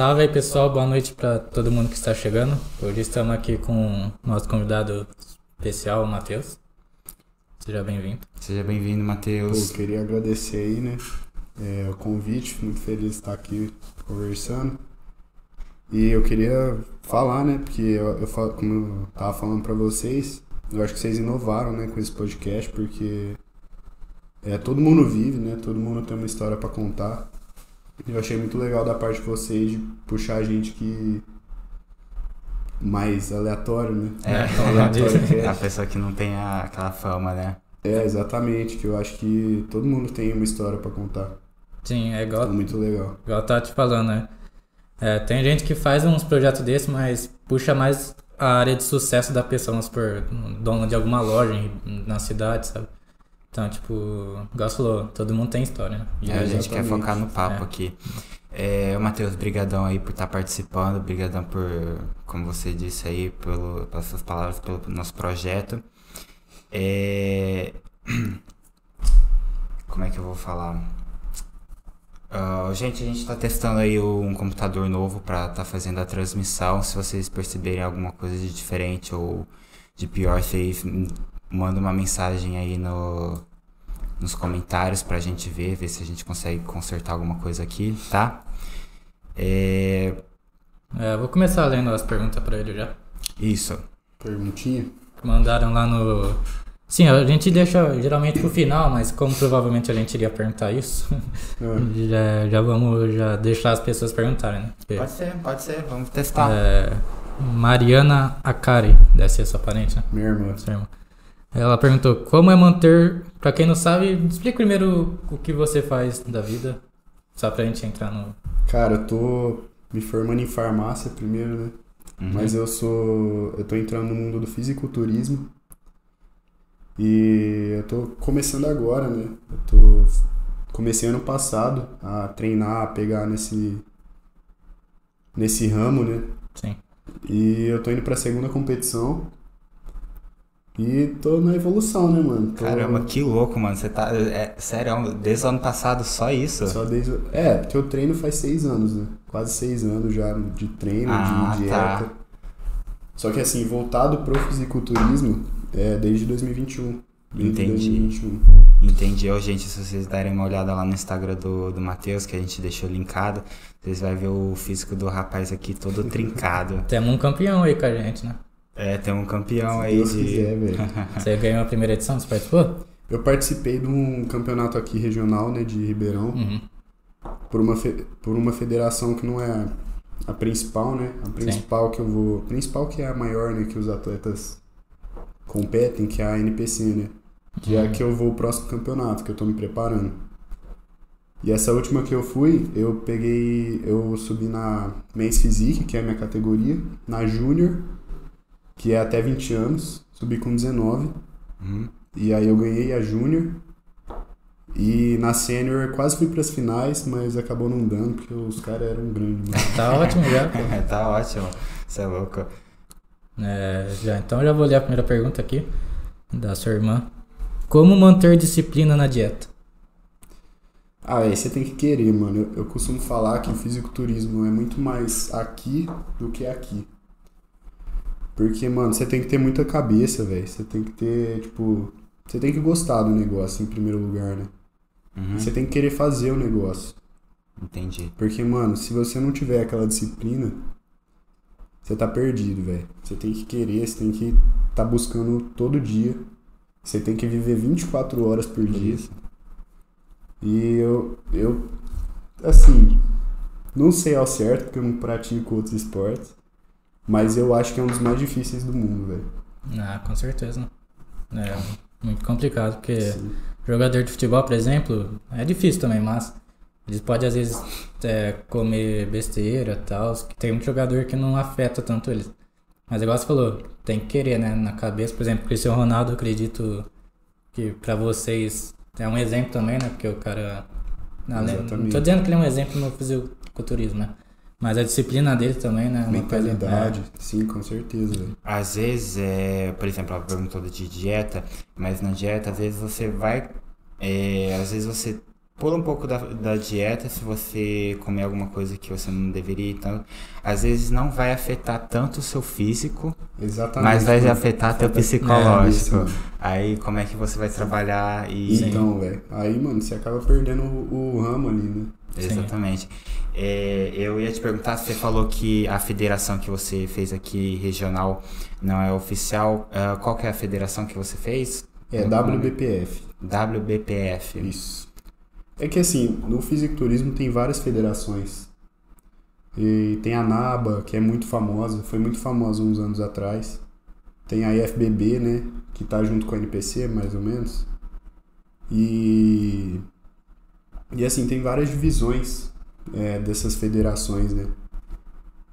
Salve aí pessoal, boa noite para todo mundo que está chegando. Hoje estamos aqui com o nosso convidado especial, o Matheus. Seja bem-vindo. Seja bem-vindo, Matheus. Eu queria agradecer aí, né? É, o convite, muito feliz de estar aqui conversando. E eu queria falar, né? Porque eu, eu como eu tava falando para vocês, eu acho que vocês inovaram, né, com esse podcast, porque é, todo mundo vive, né? Todo mundo tem uma história para contar. Eu achei muito legal da parte de vocês de puxar a gente que mais aleatório, né? É, aleatório é. a pessoa que não tem a, aquela fama, né? É, exatamente, que eu acho que todo mundo tem uma história para contar. Sim, é igual. É muito legal. Igual eu tava te falando, né? É, tem gente que faz uns projetos desses, mas puxa mais a área de sucesso da pessoa, vamos supor, dono de alguma loja na cidade, sabe? Então, tipo, igual falou, todo mundo tem história, né? É, a gente quer focar no papo é. aqui. É, Matheus, brigadão aí por estar tá participando, brigadão por, como você disse aí, pelo, pelas suas palavras, pelo nosso projeto. É... Como é que eu vou falar? Uh, gente, a gente está testando aí um computador novo para estar tá fazendo a transmissão. Se vocês perceberem alguma coisa de diferente ou de pior, vocês manda uma mensagem aí no, nos comentários pra gente ver, ver se a gente consegue consertar alguma coisa aqui, tá? É... É, vou começar lendo as perguntas pra ele já. Isso. Perguntinha? Mandaram lá no. Sim, a gente deixa geralmente pro final, mas como provavelmente a gente iria perguntar isso, é. já, já vamos já deixar as pessoas perguntarem, né? Porque, pode ser, pode ser, vamos testar. É, Mariana Akari, deve ser sua parente, né? Minha irmã. Sua irmã. Ela perguntou como é manter. Pra quem não sabe, explica primeiro o que você faz da vida. Só pra gente entrar no. Cara, eu tô me formando em farmácia primeiro, né? Uhum. Mas eu sou. Eu tô entrando no mundo do fisiculturismo. E eu tô começando agora, né? Eu tô. Comecei ano passado a treinar, a pegar nesse. nesse ramo, né? Sim. E eu tô indo pra segunda competição. E tô na evolução, né, mano? Tô... Caramba, que louco, mano. Você tá. É, sério, desde o ano passado só isso? Só desde. É, porque eu treino faz seis anos, né? Quase seis anos já de treino, ah, de dieta. Tá. Só que assim, voltado pro fisiculturismo é desde 2021. Desde Entendi. 2021. Entendi. Ó, gente, se vocês derem uma olhada lá no Instagram do, do Matheus, que a gente deixou linkado, vocês vão ver o físico do rapaz aqui todo trincado. Temos um campeão aí com a gente, né? É, tem um campeão Se aí Deus de. Quiser, velho. Você ganhou a primeira edição? Você participou? Eu participei de um campeonato aqui regional, né, de Ribeirão. Uhum. Por, uma fe... por uma federação que não é a principal, né? A principal Sim. que eu vou. principal que é a maior, né? Que os atletas competem, que é a NPC, né? Que uhum. é a que eu vou o próximo campeonato, que eu tô me preparando. E essa última que eu fui, eu peguei. Eu subi na Men's Physique, que é a minha categoria, na Júnior que é até 20 anos, subi com 19. Uhum. E aí eu ganhei a Júnior. E na Sênior quase fui para as finais, mas acabou não dando, porque os caras eram grandes. tá ótimo já, pô. tá ótimo. Você é louco. É, já, então já vou ler a primeira pergunta aqui, da sua irmã. Como manter disciplina na dieta? Ah, aí você tem que querer, mano. Eu, eu costumo falar que o fisiculturismo é muito mais aqui do que aqui. Porque, mano, você tem que ter muita cabeça, velho. Você tem que ter, tipo. Você tem que gostar do negócio em primeiro lugar, né? Uhum. Você tem que querer fazer o negócio. Entendi. Porque, mano, se você não tiver aquela disciplina, você tá perdido, velho. Você tem que querer, você tem que tá buscando todo dia. Você tem que viver 24 horas por dia. Isso. E eu, eu, assim, não sei ao certo, porque eu não pratico outros esportes. Mas eu acho que é um dos mais difíceis do mundo, velho. Ah, com certeza. É muito complicado, porque Sim. jogador de futebol, por exemplo, é difícil também, mas eles podem às vezes é, comer besteira e tal. Tem muito jogador que não afeta tanto eles. Mas igual você falou, tem que querer, né? Na cabeça, por exemplo, Cristiano Ronaldo, eu acredito que pra vocês é um exemplo também, né? Porque o cara. Não, não tô dizendo que ele é um exemplo no fisiculturismo, né? Mas a disciplina dele também, né? Mentalidade, é. sim, com certeza. Às vezes, é, por exemplo, ela perguntou de dieta, mas na dieta, às vezes você vai. É, às vezes você pula um pouco da, da dieta se você comer alguma coisa que você não deveria. Então, às vezes não vai afetar tanto o seu físico, Exatamente. mas vai mano. afetar teu Afeta- psicológico. É. Aí como é que você vai trabalhar e. Então, velho. Aí, mano, você acaba perdendo o, o ramo ali, né? Exatamente. É, eu ia te perguntar, você falou que a federação que você fez aqui, regional, não é oficial. Ah, qual que é a federação que você fez? É WBPF. WBPF. Isso. É que assim, no fisiculturismo tem várias federações. E tem a NABA, que é muito famosa, foi muito famosa uns anos atrás. Tem a IFBB, né, que tá junto com a NPC, mais ou menos. E e assim, tem várias divisões é, dessas federações, né?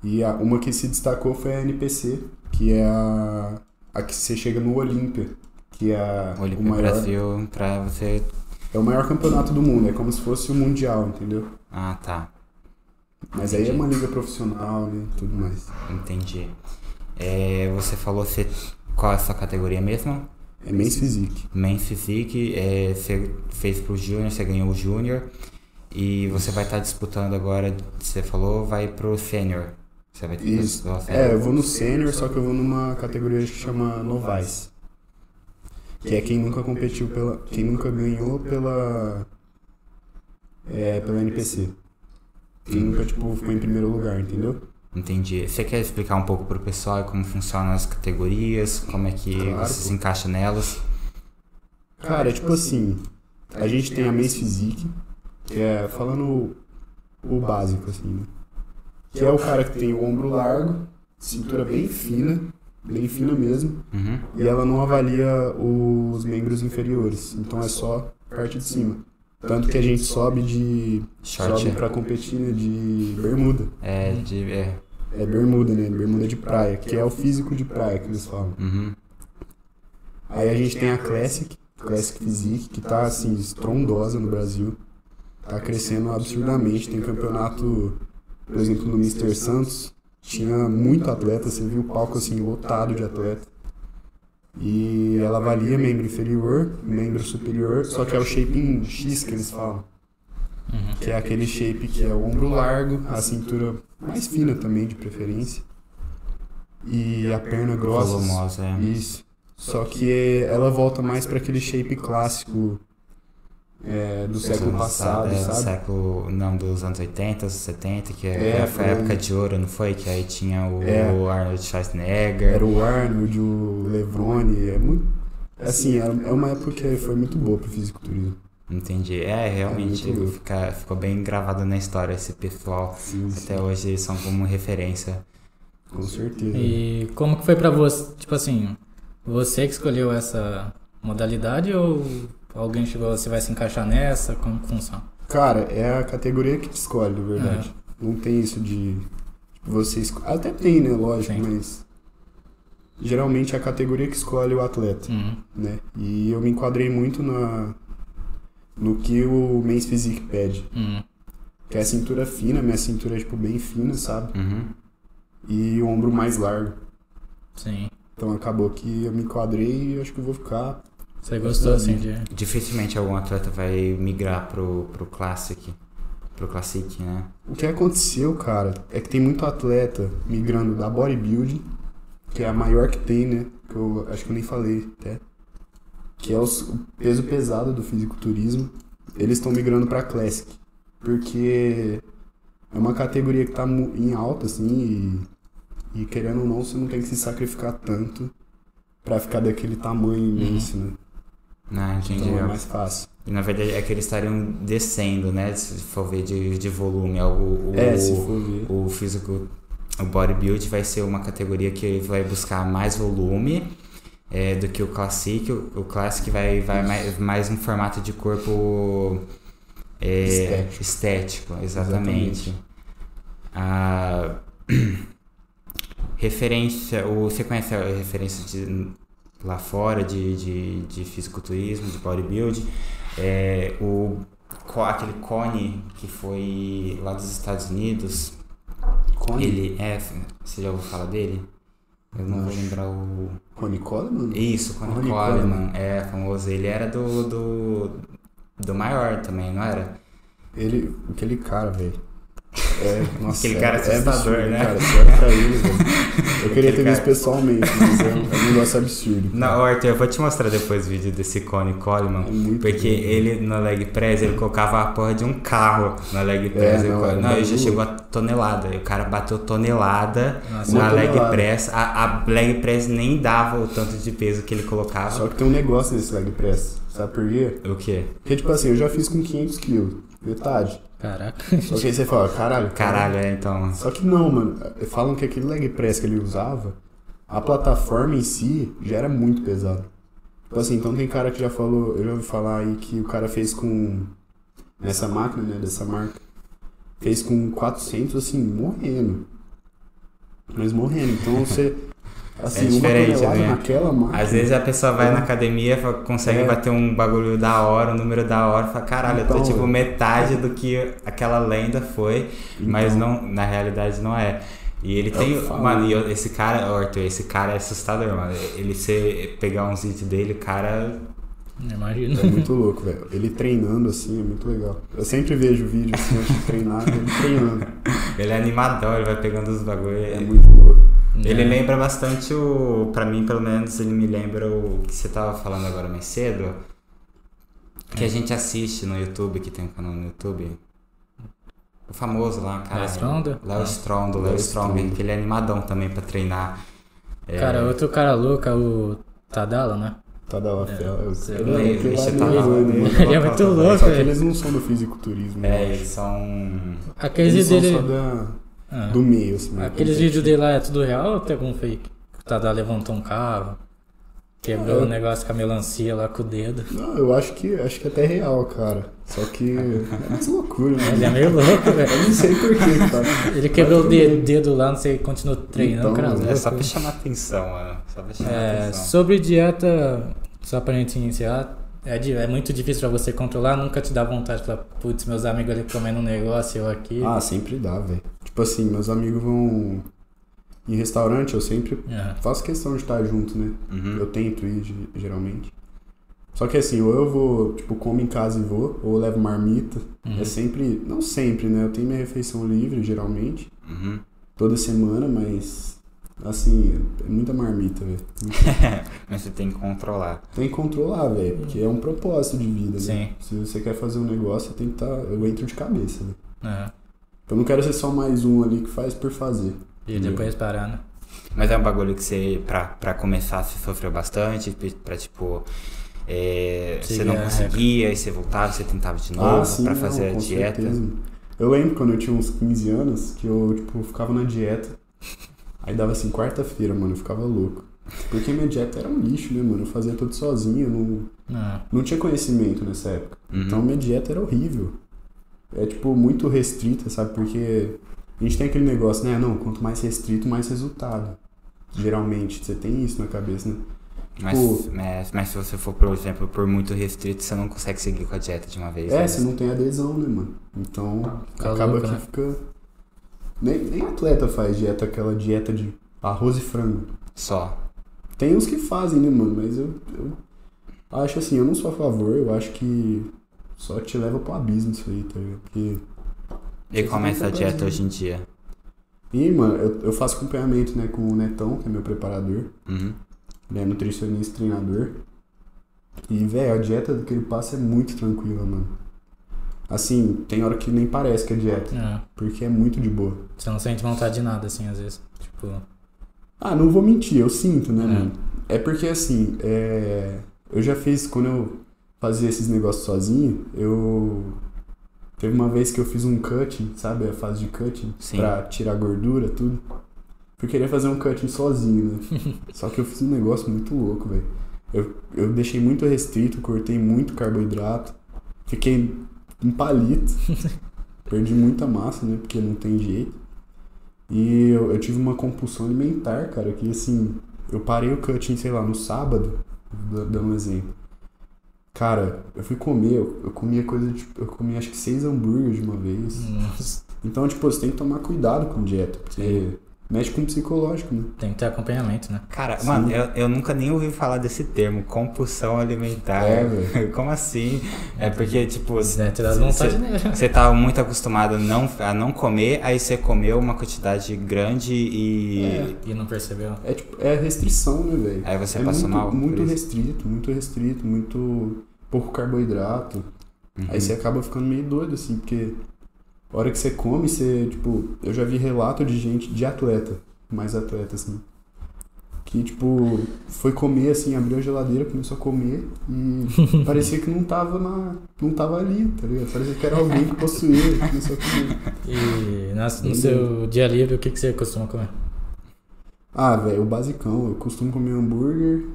E a- uma que se destacou foi a NPC, que é a, a que você chega no Olímpia, que é o maior Brasil, pra você. é o maior campeonato do mundo, é como se fosse o mundial, entendeu? Ah, tá. Mas aí é uma liga profissional, né? Tudo mais. Entendi. É, você falou você, qual é a sua categoria mesmo? É Men's Physique. Main Physique, é, você fez pro Júnior, você ganhou o Júnior. E você vai estar disputando agora, você falou, vai pro Sênior. Você vai ter Isso. É, eu vou no sênior, só que eu vou numa categoria que chama Novice. Que é quem nunca competiu pela. Quem nunca ganhou pela. É, pela NPC. Quem nunca, tipo, ficou em primeiro lugar, entendeu? Entendi. Você quer explicar um pouco pro pessoal como funcionam as categorias, como é que Claro, você pô. se encaixa nelas? Cara, tipo assim, a gente tem a Men's Physique, que é falando o, o básico, assim, né? Que é o cara que tem o ombro largo, cintura bem fina, bem fina mesmo, Uhum. e ela não avalia os membros inferiores, então é só parte de cima. Tanto que a gente sobe de. Short. sobe pra competir né, de bermuda. É, de. É. É bermuda, né? Bermuda de praia, que é o físico de praia que eles falam. Uhum. Aí a gente tem a Classic, Classic Physique, que tá assim, estrondosa no Brasil. Tá crescendo absurdamente. Tem campeonato, por exemplo, no Mr. Santos, tinha muito atleta, você viu o palco assim, lotado de atleta. E ela avalia membro inferior, membro superior, só que é o shape X que eles falam. Uhum. Que é aquele shape que é o ombro largo, a cintura mais fina também, de preferência. E a perna grossa. Volumosa, é. Isso. Só que ela volta mais para aquele shape clássico é, do século passado, é, do sabe? século, não, dos anos 80, 70, que é, É, foi a época de ouro, não foi? Que aí tinha o É. Arnold Schwarzenegger. Era o Arnold, o Levrone, é muito... Assim, é é uma época que foi muito boa pro fisiculturismo. Entendi. É, realmente louco. fica, ficou bem gravado na história esse pessoal. Sim, sim, Até hoje eles são como referência. com certeza. E como que foi pra você, tipo assim, você que escolheu essa modalidade ou alguém chegou, você vai se encaixar nessa? Como que funciona? Cara, é a categoria que te escolhe, na verdade. Não tem isso de tipo, você esco... Até tem, né? Lógico, Sim. mas... Geralmente é a categoria que escolhe o atleta. Uhum. né? E eu me enquadrei muito na no que o Men's Physique pede, Uhum. que é a cintura fina, minha cintura é tipo bem fina, sabe? Uhum. E o ombro mais largo. Sim. Então acabou que eu me enquadrei e acho que eu vou ficar. Você gostou assim de. Dificilmente algum atleta vai migrar pro, pro Classic. Pro Classic, né? O que aconteceu, cara, é que tem muito atleta migrando da bodybuilding, que é a maior que tem, né? Que eu acho que eu nem falei até. Que é o peso pesado do fisiculturismo. Eles estão migrando pra Classic. Porque é uma categoria que tá mu- em alta, assim, e, e querendo ou não, você não tem que se sacrificar tanto pra ficar daquele tamanho imenso, né? Não, entendi. Então é mais fácil. E, na verdade é que eles estariam descendo, né? Se for ver de, de volume. O, o, É, se for ver. o físico, o bodybuild vai ser uma categoria que vai buscar mais volume é, do que o classic. O, o classic vai, vai mais, mais um formato de corpo é, Estético. estético, exatamente. Exatamente. A referência, o, você conhece a referência de, lá fora de, de, de fisiculturismo, de bodybuilding? É, o, aquele cone que foi lá dos Estados Unidos, Cone? ele é. Você já ouviu falar dele? Eu não vou Acho. lembrar o. Cone Coleman? Isso, Connie Connie Coleman, é famoso. Ele era do, do do maior também, não era? Ele, aquele cara, velho. É, nossa, Aquele cara é, assustador, é absurdo, né? Cara, pra ele, velho. Eu queria ter cara- visto pessoalmente, mas é um, é um negócio absurdo. Não, Arthur, eu vou te mostrar depois o vídeo desse Cone Coleman. É muito Porque bom. ele no leg press, ele colocava a porra de um carro na leg press. não, Ele é não, ele já chegou a tonelada. E o cara bateu tonelada Nossa, na leg tonelada. press. A, a leg press nem dava o tanto de peso que ele colocava. Só que tem um negócio nesse leg press. Sabe por quê? O quê? Porque, tipo assim, eu já fiz com 500 quilos. Metade. Caraca. Só que aí você fala, caralho. Caralho, é, então. Só que não, mano. Falam que aquele leg press que ele usava, a plataforma em si já era muito pesada. Tipo assim, então tem cara que já falou, eu já ouvi falar aí que o cara fez com. Nessa máquina, né, dessa marca. Fez com 400, assim, morrendo. Mas morrendo. Então você. Assim, É diferente, né? naquela máquina. Às vezes a pessoa vai na academia, consegue É. bater um bagulho da hora, um número da hora, e fala, caralho, eu tô Então, tipo é. metade do que aquela lenda foi, mas Então. não, na realidade não é. E ele É o tem. fala. Mano, e eu- esse cara, Arthur, esse cara é assustador, mano. Ele você pegar uns vídeos dele, o cara. Imagina. É muito louco, velho. Ele treinando assim é muito legal. Eu sempre vejo vídeo assim de treinar, ele treinando. Ele é animador, ele vai pegando os bagulhos. É muito louco. Ele É. lembra bastante o. Pra mim, pelo menos, ele me lembra o que você tava falando agora mais cedo. Que a gente assiste no YouTube, que tem um canal no YouTube. O famoso lá, cara. Léo Stronda? Léo. Strong, Léo Strong, que ele é animadão também pra treinar. É, Cara, outro cara louco é o Tadala, né? Da É, tá é né? Ele é muito louco, velho. eles não são do fisiculturismo. É, eles são. Aqueles Eles vídeos são só dele. da, Ah. do meio, assim. Aqueles vídeos dele lá é tudo real ou tem algum fake? O Tadala levantou um carro, quebrou o Ah, eu- negócio com a melancia lá com o dedo. Não, eu acho que acho que até é real, cara. Só que é mais loucura, né? Ele é meio louco, velho. Eu não sei porquê, cara. Ele quebrou o dedo, lá, não sei, continuou treinando, Então, cara. É só pra chamar atenção, mano. Só pra chamar É, atenção. sobre dieta, só pra gente iniciar, é, é muito difícil pra você controlar, nunca te dá vontade de falar, putz, meus amigos ali comendo um negócio, eu aqui. Ah, sempre dá, velho. Tipo assim, meus amigos vão em restaurante, eu sempre É. faço questão de estar junto, né? Uhum. Eu tento ir, ge- geralmente. Só que assim, ou eu vou, tipo, como em casa e vou, ou eu levo marmita. Uhum. É sempre, não sempre, né? Eu tenho minha refeição livre, geralmente, Uhum. toda semana, mas, assim, é muita marmita, velho. Mas você tem que controlar. Tem que controlar, velho, porque é um propósito de vida, né? Sim. Se você quer fazer um negócio, você tem que estar. eu entro de cabeça, velho. É. Eu não quero ser só mais um ali que faz por fazer. E depois parar, né? Mas é um bagulho que você, pra, pra começar, você sofreu bastante, pra tipo. É, você não conseguia, e você voltava, você tentava de novo pra fazer Ah, não, a com dieta. certeza. Eu lembro quando eu tinha uns 15 anos que eu, tipo, ficava na dieta. Aí dava assim, quarta-feira, mano, eu ficava louco. Porque minha dieta era um lixo, né, mano? Eu fazia tudo sozinho, eu não, É. não tinha conhecimento nessa época. Uhum. Então minha dieta era horrível. É, tipo, muito restrita, sabe? Porque a gente tem aquele negócio, né? Não, quanto mais restrito, mais resultado. Geralmente, você tem isso na cabeça, né? Mas, Pô. mas, mas se você for, por exemplo, por muito restrito, você não consegue seguir com a dieta de uma vez. É, né? você não tem adesão, né, mano? Então, Fica acaba louco, que né? fica. Nem, nem atleta faz dieta, aquela dieta de arroz e frango. Só. Tem uns que fazem, né, mano? Mas eu, eu acho assim, eu não sou a favor, eu acho que só te leva pro abismo isso aí, tá ligado? Porque. E como é essa dieta hoje em dia? E, mano, eu, eu faço acompanhamento, né, com o Netão, que é meu preparador. Uhum. Ele é nutricionista e treinador. E, velho, a dieta que ele passa é muito tranquila, mano. Assim, tem hora que nem parece que é dieta, É. porque é muito de boa. Você não sente vontade de nada, assim, às vezes. Tipo, Ah, não vou mentir, eu sinto, né, É. mano? É porque assim, é... eu já fiz, quando eu fazia esses negócios sozinho, eu. Teve uma vez que eu fiz um cutting, sabe? A fase de cutting, Sim. pra tirar gordura, tudo. Eu queria fazer um cutting sozinho, né? Só que eu fiz um negócio muito louco, velho. Eu, eu deixei muito restrito, cortei muito carboidrato, fiquei um palito, perdi muita massa, né? Porque não tem jeito. E eu, eu tive uma compulsão alimentar, cara, que assim, eu parei o cutting, sei lá, no sábado, da- dando um exemplo. Cara, eu fui comer, eu, eu comia coisa de, tipo, eu comi acho que seis hambúrgueres de uma vez. nossa. Então, tipo, você tem que tomar cuidado com dieta, porque mexe com o psicológico, né? Tem que ter acompanhamento, né? Cara, Sim. mano, eu, eu nunca nem ouvi falar desse termo, compulsão alimentar. É, velho. Como assim? É porque, tipo, É, você tava muito acostumado a não, a não comer, aí você comeu uma quantidade grande e. É. E não percebeu. É tipo, é restrição, né, velho? Aí você é passou muito, mal Muito restrito, muito restrito, muito pouco carboidrato. Uhum. Aí você acaba ficando meio doido, assim, porque a hora que você come, você, tipo, eu já vi relato de gente, de atleta, mais atleta, assim, que, tipo, foi comer, assim, abriu a geladeira, começou a comer e parecia que não tava na, não tava ali, tá ligado? Parecia que era alguém que possuía, começou a comer. E na- no seu dia livre, o que, que você costuma comer? Ah, velho, o basicão, eu costumo comer hambúrguer,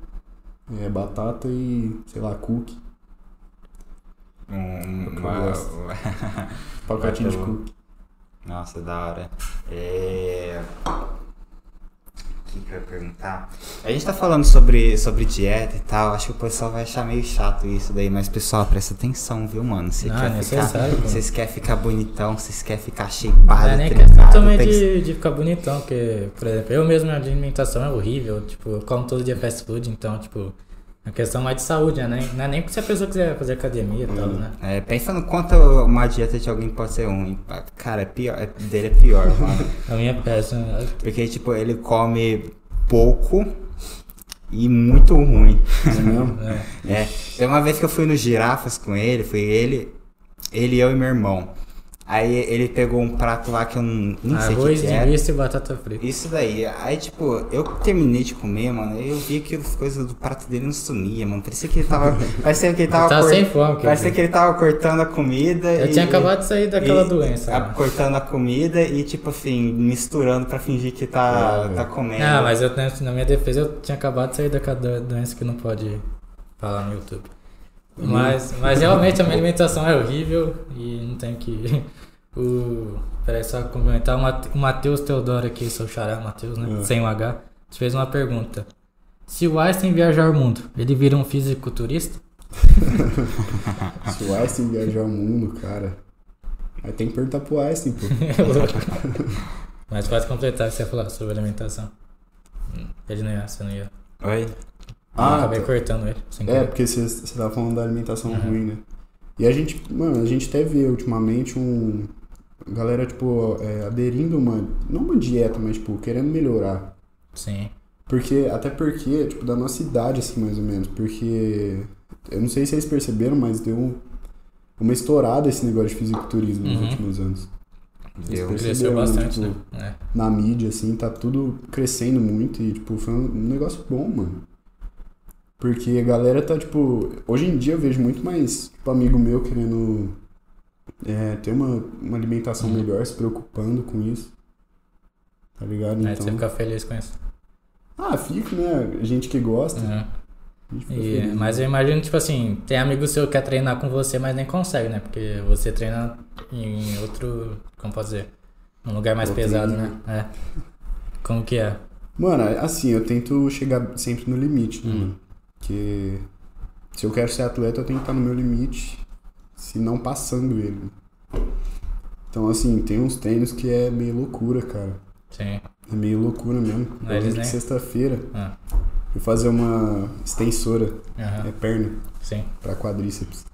é, batata e, sei lá, cookie, Um, uma- pacotinho de cookie. Nossa, da hora. É. O que, que eu ia perguntar? A gente tá falando sobre, sobre dieta e tal. Acho que o pessoal vai achar meio chato isso daí, mas pessoal, presta atenção, viu, mano? Você Não, quer é ficar. Vocês querem ficar bonitão, vocês querem ficar Não shapeado, é nem trincado, também tem que- de, de ficar bonitão, porque, por exemplo, eu mesmo, a alimentação é horrível, tipo, eu como todo dia fast food, então, tipo, a questão mais de saúde, né? Não é nem se a pessoa quiser fazer academia e tal, Uhum. né? É, pensa no quanto uma dieta de alguém pode ser ruim. Cara, é pior, é- dele é pior, mano. A minha é péssima. Porque, tipo, ele come pouco e muito ruim. É? É. É, tem uma vez que eu fui no Girafas com ele, foi ele, ele, eu e meu irmão. Aí ele pegou um prato lá que eu não, nem sei o que, Arroz, que era. linguiça e batata frita. Isso daí. Aí, tipo, eu terminei de comer, mano. Eu vi que as coisas do prato dele não sumia, mano. Parecia que ele tava. parecia que ele tava. Tava cor- sem fome, Parecia que ele tava cortando a comida. Eu e- tinha acabado de sair daquela e- doença. a- né? cortando a comida e, tipo assim, misturando pra fingir que tá, tá comendo. Ah, mas eu, na minha defesa eu tinha acabado de sair daquela do- doença que não pode falar no YouTube. Mas, mas realmente a minha alimentação é horrível e não tem que. O. Peraí, só complementar. O Matheus Teodoro aqui, seu xará Matheus, né? É. Sem o H, te fez uma pergunta. Se o Einstein viajar o mundo, ele vira um fisiculturista? Se o Einstein viajar o mundo, cara. Aí tem que perguntar pro Einstein, pô. É. Mas pode completar o que você ia falar sobre alimentação. Hum, Ele não ia, você não ia. Oi? Ah, acabei tá. cortando ele. Sem É, querer. porque você, você tava falando da alimentação Uhum. ruim, né? E a gente, mano, a gente até vê ultimamente um. Galera, tipo, é, aderindo uma. Não uma dieta, mas, tipo, querendo melhorar. Sim. Porque, até porque, tipo, da nossa idade, assim, mais ou menos. Porque. Eu não sei se vocês perceberam, mas deu um- uma estourada esse negócio de fisiculturismo nos Uhum. últimos anos. Deu. Cresceu né? bastante, Tipo, né? É. na mídia, assim, tá tudo crescendo muito e, tipo, foi um negócio bom, mano. Porque a galera tá, tipo, hoje em dia eu vejo muito mais, tipo, amigo meu querendo é, ter uma, uma alimentação Uhum. melhor, se preocupando com isso. Tá ligado? Você Então. fica feliz com isso. Ah, fico, né? Gente que gosta. Fica E- feliz. mas eu imagino, tipo assim, tem amigo seu que quer treinar com você, mas nem consegue, né? Porque você treina em outro. Como dizer? Um lugar mais Outro pesado, né? É. Como que é? Mano, assim, eu tento chegar sempre no limite, né, Uhum. Porque se eu quero ser atleta, eu tenho que estar no meu limite, se não passando ele. Então, assim, tem uns treinos que é meio loucura, cara. Sim. É meio loucura mesmo. Eles lembro que nem- sexta-feira Ah, fui fazer uma extensora, aham. é perna, Sim. pra quadríceps.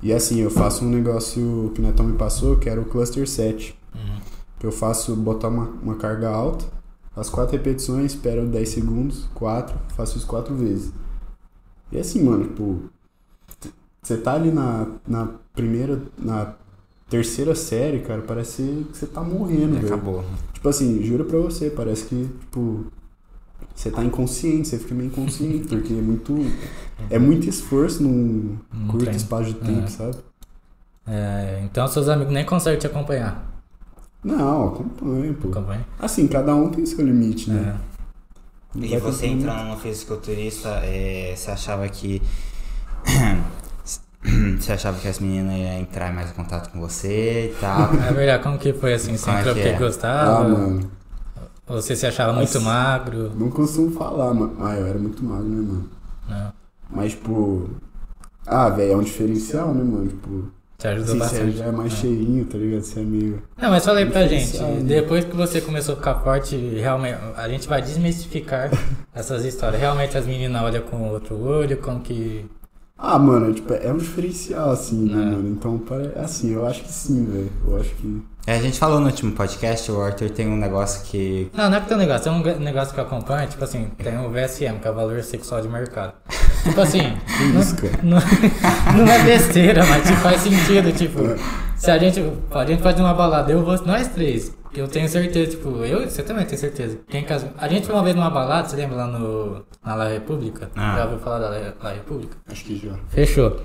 E assim, eu faço um negócio que o Netão me passou, que era o cluster 7. Uhum. Que eu faço botar uma, uma carga alta, as quatro repetições, espero 10 segundos, quatro, faço isso quatro vezes. E assim, mano, tipo, você tá ali na, na primeira, na terceira série, cara, parece que você tá morrendo, E velho. acabou. Tipo assim, juro pra você, parece que, tipo, você tá inconsciente, você fica meio inconsciente, porque é muito, é muito esforço num Num curto treino. espaço de tempo, É. sabe? É, então seus amigos nem conseguem te acompanhar. Não, acompanha, pô. Acompanha? Assim, cada um tem seu limite, né? É. E você entrando no fisiculturista, é, você achava que. você achava que as meninas iam entrar mais em contato com você e tal? É verdade, como que foi assim? Você Como é entrou que porque é? gostava? Ah, mano. Você se achava muito Nossa. magro? Não costumo falar, mano. Ah, eu era muito magro, né, mano? Não. Mas, tipo. Ah, velho, é um diferencial, né, mano? Tipo. Te ajudou Assim, bastante. você já é mais É. cheinho, tá ligado? Você é meio. Não, mas fala aí pra gente, depois que você começou a ficar forte, realmente, a gente vai desmistificar essas histórias. Realmente as meninas olham com outro olho, como que. Ah, mano, tipo, é um diferencial, assim, né, É. mano? Então, pare- assim, eu acho que sim, velho. Eu acho que. É, a gente falou no último podcast, o Arthur tem um negócio que. Não, não é que tem um negócio, tem um negócio que eu acompanho, tipo assim, tem o VSM, que é o valor sexual de mercado. Tipo assim, cara? não, não é besteira, mas tipo, faz sentido, tipo, se a gente, a gente pode ir numa balada, eu vou, nós três, eu tenho certeza, tipo, eu, você também tem certeza. Quem casa, a gente foi uma vez numa balada, você lembra lá no, na La República? Ah. Já ouviu falar da La, La República? Acho que já. Fechou.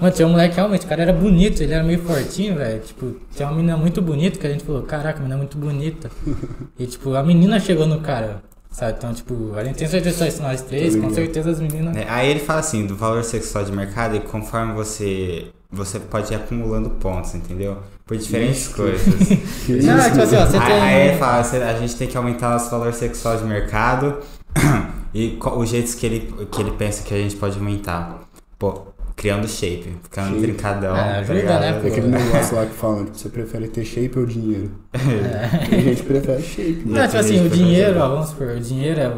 Mano, tinha um moleque realmente, o cara era bonito, ele era meio fortinho, velho. Tipo, tinha uma menina muito bonita que a gente falou, caraca, a menina é muito bonita. e tipo, a menina chegou no cara, sabe? Então, tipo, a gente tem certeza só isso nós três, com certeza as meninas. É, Aí ele fala assim, do valor sexual de mercado, e conforme você. Você pode ir acumulando pontos, entendeu? Por diferentes Isso. coisas. Não, isso, tipo assim, ó, você aí, tem. aí ele fala, "Cê- a gente tem que aumentar nosso valor sexual de mercado e os jeitos que ele, que ele pensa que a gente pode aumentar. Pô, criando shape, ficando Shape. trincadão. É, tá ajuda, ligado? né, É aquele negócio lá que fala que você prefere ter shape ou dinheiro. Tem gente que prefere shape. Não, né? tipo assim, o dinheiro, ó, vamos supor, o dinheiro é.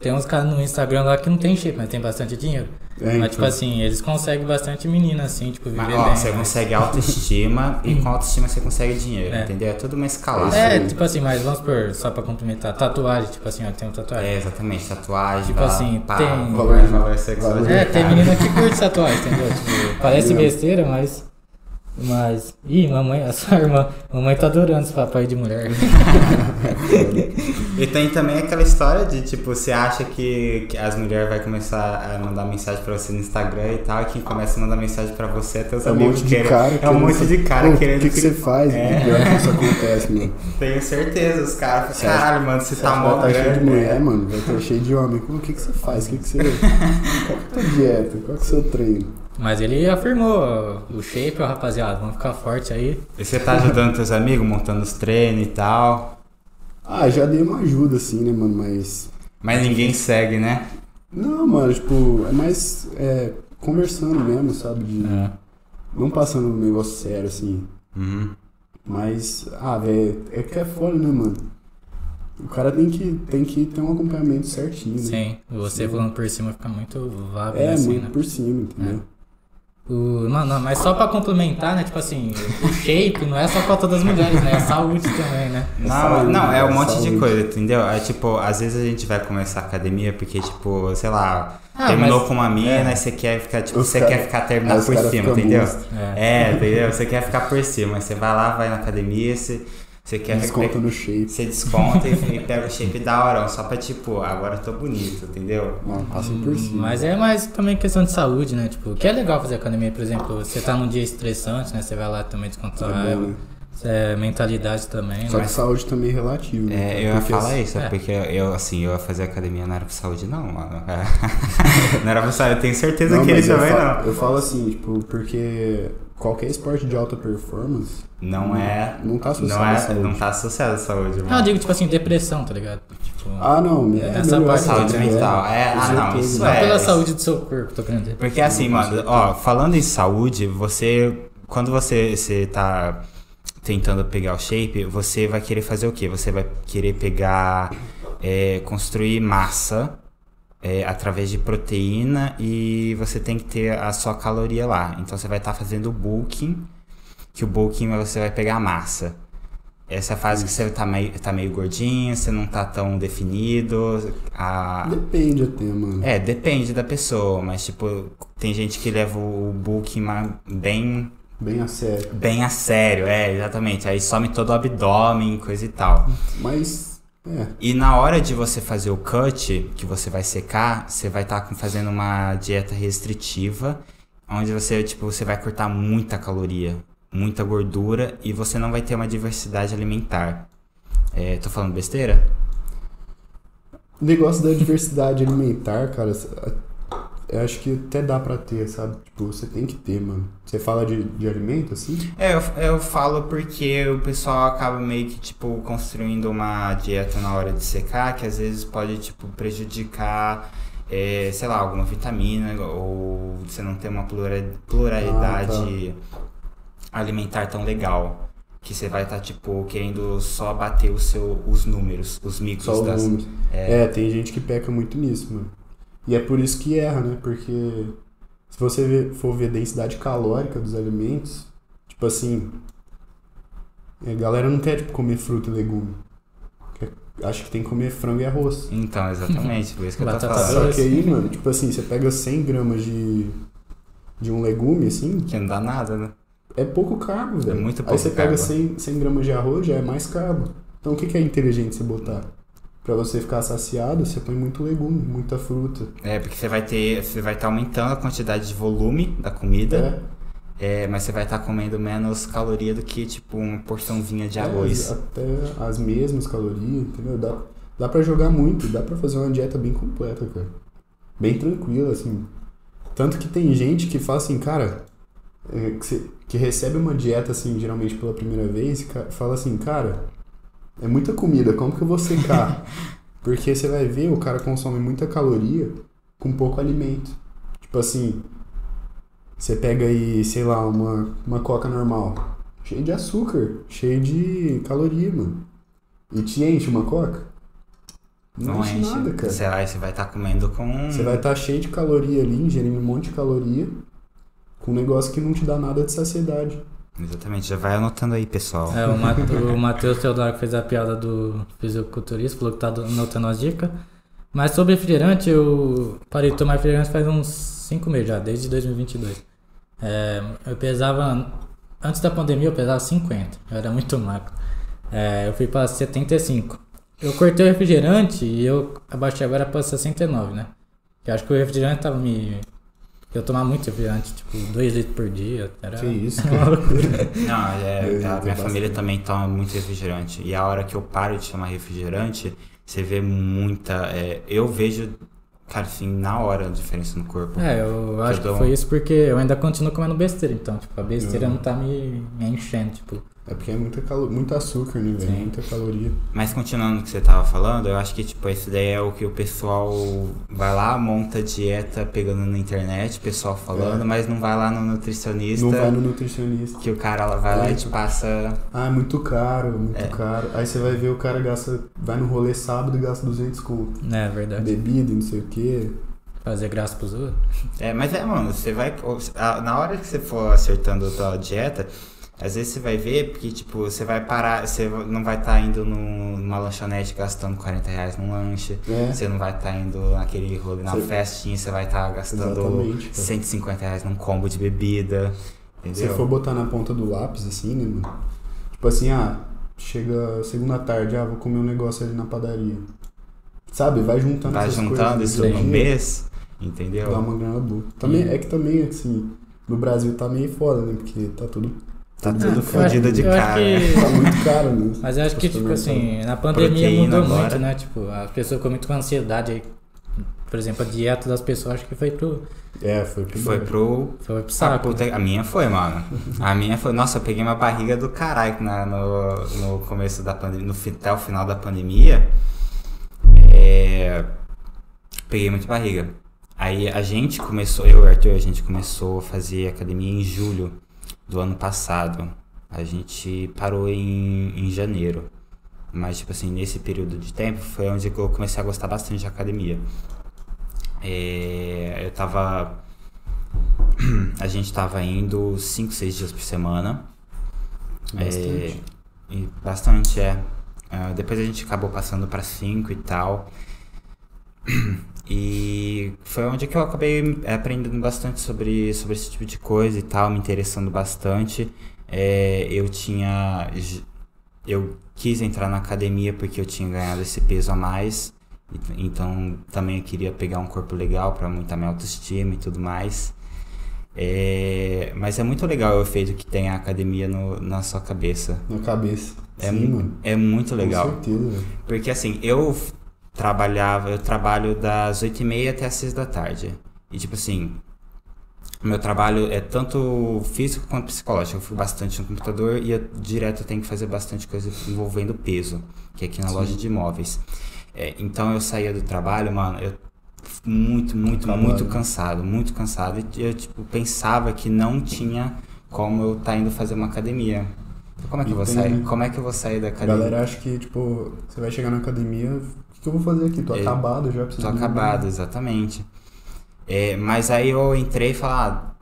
Tem uns caras no Instagram lá que não tem shape, mas tem bastante dinheiro. É, Mas, tipo assim, eles conseguem bastante menina, assim, tipo, viver Mas, ó, bem. você mas- consegue autoestima e com autoestima você consegue dinheiro, É. entendeu? É tudo uma escalada. É, tipo assim, mas vamos supor, só pra complementar, tatuagem, tipo assim, ó, tem um tatuagem. É, exatamente, tatuagem, Tipo pá, assim, pá, tem- valor, valor sexual de Valor. É, tem menina que curte tatuagem, entendeu? Tipo, parece besteira, mas. Mas. Ih, mamãe, a sua irmã. Mamãe tá adorando esse papai de mulher. E tem também aquela história de, tipo, você acha que, que as mulheres vão começar a mandar mensagem pra você no Instagram e tal, e quem começa a mandar mensagem pra você é teus É um amigos monte de querendo- cara. É um monte de cara "Pô, querendo O que, que você faz? É. Pior que isso acontece, mano. Tenho certeza, os caras falam, caralho, mano, você Você tá mó vai estar cheio de grande. mulher, mano. Vai estar cheio de homem. O que, que você faz? O que, que você. Qual que é a tua dieta? Qual que é o seu treino? Mas ele afirmou o shape, ó, rapaziada. Vamos ficar forte aí. E você tá ajudando teus amigos, montando os treinos e tal, Ah, já dei uma ajuda, assim, né, mano? Mas. mas ninguém segue, né? Não, mano, tipo, é mais. É, conversando mesmo, sabe? De, É. Não passando um negócio sério, assim. Uhum. Mas, ah, velho, é que é foda, né, mano? O cara tem que, tem que ter um acompanhamento certinho, né? Sim, você Sim. falando por cima fica muito vago, É, assim, muito né? por cima, entendeu? O, não, não, mas só pra complementar, né? Tipo assim, o shape não é só pra todas as mulheres, né? É saúde também, né? Não, saúde, não, é um é monte de saúde. coisa, entendeu? É tipo, às vezes a gente vai começar a academia porque, tipo, sei lá, Ah, terminou mas- com uma mina é. e você quer ficar, tipo, Os você cara- quer ficar terminar os por cima, entendeu? É. É, entendeu? Você quer ficar por cima, você vai lá, vai na academia, você, você quer Desconto no shape. Você desconta e, e pega o shape da hora, só pra tipo, agora eu tô bonito, entendeu? Mano, passa por cima. Mas é mais também questão de saúde, né? Tipo, que é legal fazer academia, por exemplo, você tá num dia estressante, né? Você vai lá também descontar É bom, né? É, mentalidade também, Só né? que saúde também é relativo, né? É, eu ia Porque falar isso, é. porque eu, assim, eu ia fazer academia não era pra saúde, não, mano. não era pra saúde, eu tenho certeza Não, que ele mas também falo, não. eu falo assim, tipo, porque qualquer esporte de alta performance Não é. não tá associado Não, à é, saúde. não tá associado à saúde, mano. Não, eu digo tipo assim, depressão, tá ligado? Tipo, Ah, não, é, Essa melhor, parte saúde é, mental. É, ah, não, isso não é. pela saúde do seu corpo, tô querendo dizer. Porque assim, mano, ó, falando em saúde, você. Quando você, você tá tentando pegar o shape, você vai querer fazer o quê? Você vai querer pegar. é, construir massa é, através de proteína e você tem que ter a sua caloria lá. Então você vai estar fazendo o bulking, que o bulking você vai pegar a massa. Essa é a fase que você tá meio, tá meio gordinho, você não tá tão definido. A, Depende até, mano. é, depende da pessoa, mas tipo, tem gente que leva o booking ma- bem, Bem a sério. bem a sério, é, exatamente. Aí some todo o abdômen, coisa e tal. Mas, é. E na hora de você fazer o cut, que você vai secar, você vai estar fazendo uma dieta restritiva, onde você, tipo, você vai cortar muita caloria, muita gordura e você não vai ter uma diversidade alimentar. É, tô falando besteira? O negócio da diversidade alimentar, cara, eu acho que até dá pra ter, sabe? Tipo, você tem que ter, mano. Você fala de, de alimento, assim? É, eu, eu falo porque o pessoal acaba meio que, tipo, construindo uma dieta na hora de secar, que às vezes pode, tipo, prejudicar, é, sei lá, alguma vitamina, ou você não ter uma plura- pluralidade alimentar tão legal. Que você vai estar, tá, tipo, querendo só bater o seu, os números, os micros só das. Números. É. é, tem gente que peca muito nisso, mano. E é por isso que erra, né? Porque se você for ver a densidade calórica dos alimentos, tipo assim, a galera não quer tipo, comer fruta e legume. Quer, acho que tem que comer frango e arroz. Então, exatamente, por isso que eu tô falando. Só que aí, mano, tipo assim, você pega 100 gramas de, de um legume, assim... Que não dá nada, né? É pouco carbo, velho. É muito pouco Aí você pega carbo. 100, 100 gramas de arroz, já é mais carbo. Então o que, que é inteligente você botar? Pra você ficar saciado, você põe muito legume, muita fruta. É, porque você vai ter. Você vai estar tá aumentando a quantidade de volume da comida. É. é mas você vai estar tá comendo menos caloria do que, tipo, uma porçãozinha de é, arroz. Até as mesmas calorias, entendeu? Dá, dá pra jogar muito, dá pra fazer uma dieta bem completa, cara. Bem tranquila, assim. Tanto que tem gente que fala assim, cara, é, que recebe uma dieta, assim, geralmente pela primeira vez, fala assim, cara é muita comida, como que eu vou secar? Porque você vai ver, o cara consome muita caloria com pouco alimento. Tipo assim, você pega aí, sei lá, uma, uma coca normal, cheia de açúcar, cheia de caloria, mano. E te enche uma coca? Não, não enche, nada, cara. Você vai estar tá comendo com. Você vai estar tá cheio de caloria ali, ingerindo um monte de caloria, com um negócio que não te dá nada de saciedade. Exatamente, já vai anotando aí, pessoal. É, o, Matheus Teodoro fez a piada do fisiculturista, falou que tá anotando as dicas. Mas sobre refrigerante, eu parei de tomar refrigerante faz uns 5 meses já, desde 2022. É, eu pesava, antes da pandemia eu pesava 50, eu era muito magro. É, eu fui para 75. Eu cortei o refrigerante e eu abaixei agora para 69, né? Eu acho que o refrigerante tava me eu tomava muito refrigerante, tipo, 2 litros por dia. Era que isso, uma loucura. Não, é, a minha família também toma muito refrigerante. E a hora que eu paro de tomar refrigerante, você vê muita. É, eu vejo, cara, assim, na hora a diferença no corpo. É, eu acho que, que foi isso porque eu ainda continuo comendo besteira, então, tipo, a besteira uhum. não tá me, me enchendo, tipo. É porque é muita calo... muito açúcar, né, velho? Muita caloria. Mas continuando o que você tava falando, eu acho que, tipo, essa ideia é o que o pessoal vai lá, monta dieta pegando na internet, o pessoal falando, é. mas não vai lá no nutricionista. Não vai no nutricionista. Que o cara vai lá e te passa. Ah, é muito caro, muito é. caro. Aí você vai ver o cara gasta. Vai no rolê sábado e gasta 200 conto. É, verdade. Bebida e não sei o quê. Fazer graça pros outros. É, mas é, mano, você vai. Na hora que você for acertando a tua dieta às vezes você vai ver, porque, tipo, você vai parar, você não vai estar tá indo numa lanchonete gastando 40 reais num lanche, é. você não vai estar tá indo naquele rolê na você... festinha, você vai estar tá gastando Exatamente, 150 reais num combo de bebida, entendeu? Se for botar na ponta do lápis, assim, né, mano? Tipo assim, ah, chega segunda tarde, ah, vou comer um negócio ali na padaria. Sabe, vai juntando Vai juntando isso no mês, entendeu? Dá uma grana boa. Também, e... É que também, assim, no Brasil tá meio foda, né? Porque tá tudo Tá tudo fodido de cara. Que... Tá muito caro, né? Mas eu acho que, tipo assim, na pandemia mudou agora. muito, né? Tipo, a pessoa com muito ansiedade aí. Por exemplo, a dieta das pessoas acho que foi pro. É, foi pro. Foi pro. Foi pro saco. A, a minha foi, mano. A minha foi. Nossa, eu peguei uma barriga do caralho na, no, no começo da pandemia. No, até o final da pandemia. É, peguei muita barriga. Aí a gente começou, eu e o Arthur, a gente começou a fazer academia em julho do ano passado. A gente parou em, em janeiro. Mas, tipo assim, nesse período de tempo foi onde eu comecei a gostar bastante de academia. É, eu tava. A gente tava indo 5, 6 dias por semana. Bastante. É, e bastante, é. Uh, depois a gente acabou passando para 5 e tal. E foi onde que eu acabei aprendendo bastante sobre, sobre esse tipo de coisa e tal, me interessando bastante. É, eu tinha. Eu quis entrar na academia porque eu tinha ganhado esse peso a mais. Então também eu queria pegar um corpo legal para aumentar minha autoestima e tudo mais. É, mas é muito legal o efeito que tem a academia no, na sua cabeça. Na cabeça. É, Sim, é muito legal. Com certeza. Porque assim, eu trabalhava, eu trabalho das 8 e meia até as 6 da tarde. E tipo assim, meu trabalho é tanto físico quanto psicológico. Eu fui bastante no computador e eu direto tenho que fazer bastante coisa envolvendo peso, que é aqui na Sim. loja de imóveis. É, então eu saía do trabalho, mano, eu muito, muito, muito cansado, muito cansado. E eu tipo pensava que não tinha como eu tá indo fazer uma academia. Então, como é que eu vou sair? Como é que eu vou sair da A academia? galera acha que, tipo, você vai chegar na academia, que, que eu vou fazer aqui? Tô É, acabado já, preciso Tô acabado, exatamente. É, mas aí eu entrei e falei, ah,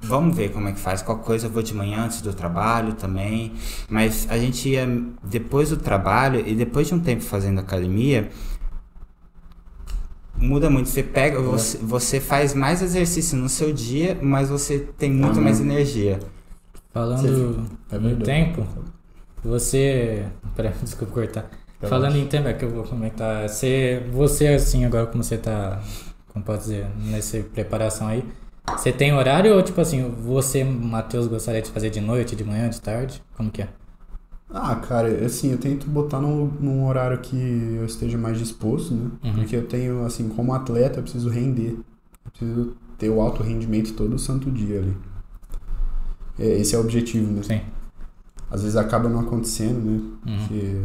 vamos ver como é que faz. Qualquer coisa eu vou de manhã antes do trabalho também. Mas a gente ia depois do trabalho e depois de um tempo fazendo academia, muda muito. Você pega, você, você faz mais exercício no seu dia, mas você tem muito Ah, mais energia. Falando É no tempo, você. Peraí, desculpa cortar. Tá Falando em tempo, é que eu vou comentar. Você, você assim, agora como você tá, como pode dizer, nessa preparação aí, você tem horário ou tipo assim, você, Matheus, gostaria de fazer de noite, de manhã, de tarde? Como que é? Ah, cara, assim, eu tento botar num, num horário que eu esteja mais disposto, né? Uhum. Porque eu tenho, assim, como atleta, eu preciso render. Eu preciso ter o alto rendimento todo santo dia ali. É, esse é o objetivo, né? Sim. Às vezes acaba não acontecendo, né? Uhum. Porque,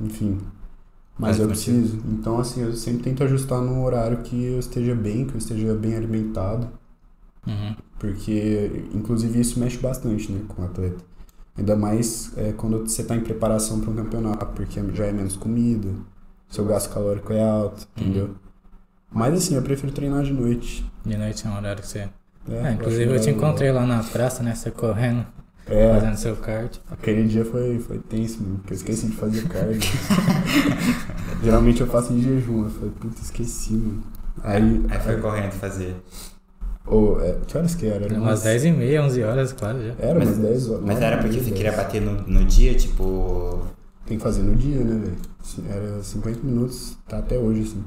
enfim. Mas eu preciso. Então, assim, eu sempre tento ajustar num horário que eu esteja bem, que eu esteja bem alimentado. Uhum. Porque, inclusive, isso mexe bastante, né, com o atleta. Ainda mais é, quando você está em preparação para um campeonato, porque já é menos comida, seu gasto calórico é alto, entendeu? Mas, assim, eu prefiro treinar de noite. De noite é um horário que você. É, É, inclusive eu te encontrei lá na praça, né? Você correndo, É, fazendo seu kart. aquele dia foi, foi tenso, mano, porque eu esqueci de fazer cardio. Geralmente eu faço em jejum, eu falei, puta, esqueci, mano. Aí, Aí foi correndo fazer. Ô, é, que horas que era? Era Umas 10 e meia, 11 horas, claro já. Era Mas- umas 10 horas. Mas era porque você 10. queria bater no, no dia, tipo. Tem que fazer no dia, né, velho? Era 50 minutos, tá até hoje, assim.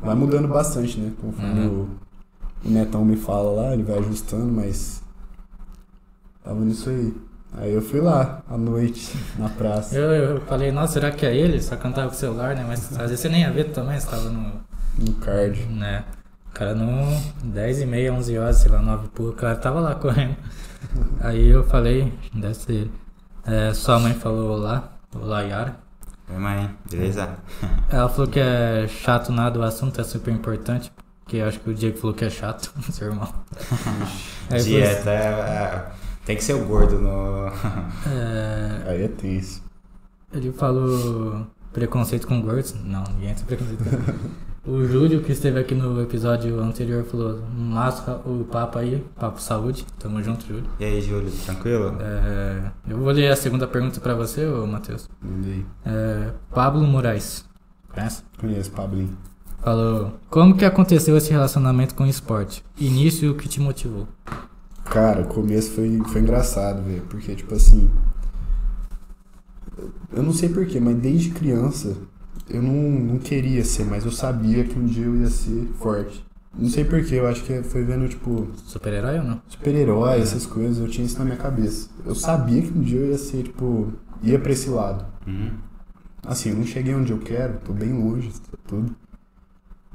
Vai mudando bastante, né? Conforme Uhum. o, o Netão me fala lá, ele vai ajustando, mas. Tava nisso aí. Aí eu fui lá, à noite, na praça, Eu, eu falei, nossa, será que é ele? Só cantava com o celular, né? Mas às vezes você nem ia ver também, você tava no. no card. né? O cara no 10 e meia, 11 horas, sei lá, 9 por, o cara tava lá correndo. Aí eu falei, deve ser ele. É, sua mãe falou olá, olá Yara. Oi, mãe, beleza? Ela falou que é chato nada, o assunto é super importante. Que eu acho que o Diego falou que é chato, seu irmão. Dieta. é- Tem que ser o gordo no. é, Aí é tenso. ele falou preconceito com gordos. Não, ninguém tem preconceito com gordos. O Júlio, que esteve aqui no episódio anterior, falou: massa o papo aí, papo saúde. Tamo junto, Júlio. E aí, Júlio, tranquilo? É, eu vou ler a segunda pergunta pra você, ô Matheus. Mandei. É, Pablo Moraes, conhece? Conheço, Pablinho. Falou, como que aconteceu esse relacionamento com o esporte? Início e o que te motivou? Cara, o começo foi, foi engraçado, velho. Porque, tipo assim. Eu não sei porquê, mas desde criança eu não, não queria ser, mas eu sabia que um dia eu ia ser forte. Não sei porquê, eu acho que foi vendo, tipo, Super-herói ou não? super-herói, essas coisas, eu tinha isso na minha cabeça. Eu sabia que um dia eu ia ser, tipo, ia pra esse lado. Uhum. Assim, eu não cheguei onde eu quero, tô bem longe, tudo.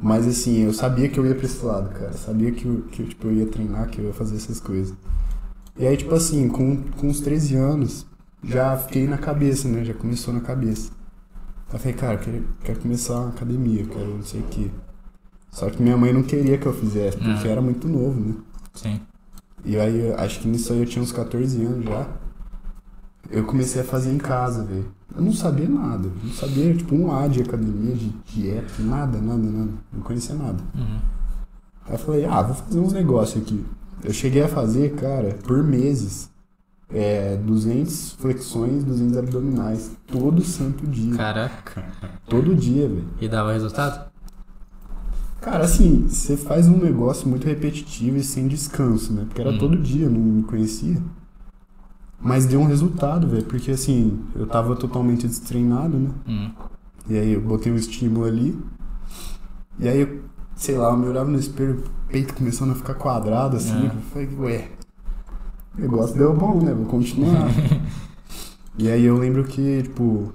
Mas assim, eu sabia que eu ia pra esse lado, cara. Sabia que, eu, que tipo, eu ia treinar, que eu ia fazer essas coisas. E aí, tipo assim, com, com uns 13 anos, já fiquei na cabeça, né? Já começou na cabeça. Eu falei, cara, eu quero, quero começar uma academia, eu quero não sei o quê. Só que minha mãe não queria que eu fizesse, porque eu era muito novo, né? Sim. E aí, acho que nisso aí eu tinha uns 14 anos já. Eu comecei a fazer em casa, velho. Eu não sabia nada. eu Não sabia, tipo, um A de academia, de dieta, nada, nada, nada. Não conhecia nada. Uhum. Aí eu falei, ah, vou fazer uns negócios aqui. Eu cheguei a fazer, cara, por meses. É, 200 flexões, 200 abdominais. Todo santo dia. Caraca. Todo dia, velho. E dava resultado? Cara, assim, você faz um negócio muito repetitivo e sem descanso, né? Porque era Hum. todo dia, não me conhecia. Mas deu um resultado, velho. Porque assim, eu tava totalmente destreinado, né? Hum. E aí eu botei um estímulo ali. E aí, eu, sei lá, eu me olhava no espelho, o peito começando a ficar quadrado, assim. É. Eu falei, ué, o negócio deu bom, né? Vou continuar. e aí eu lembro que, tipo,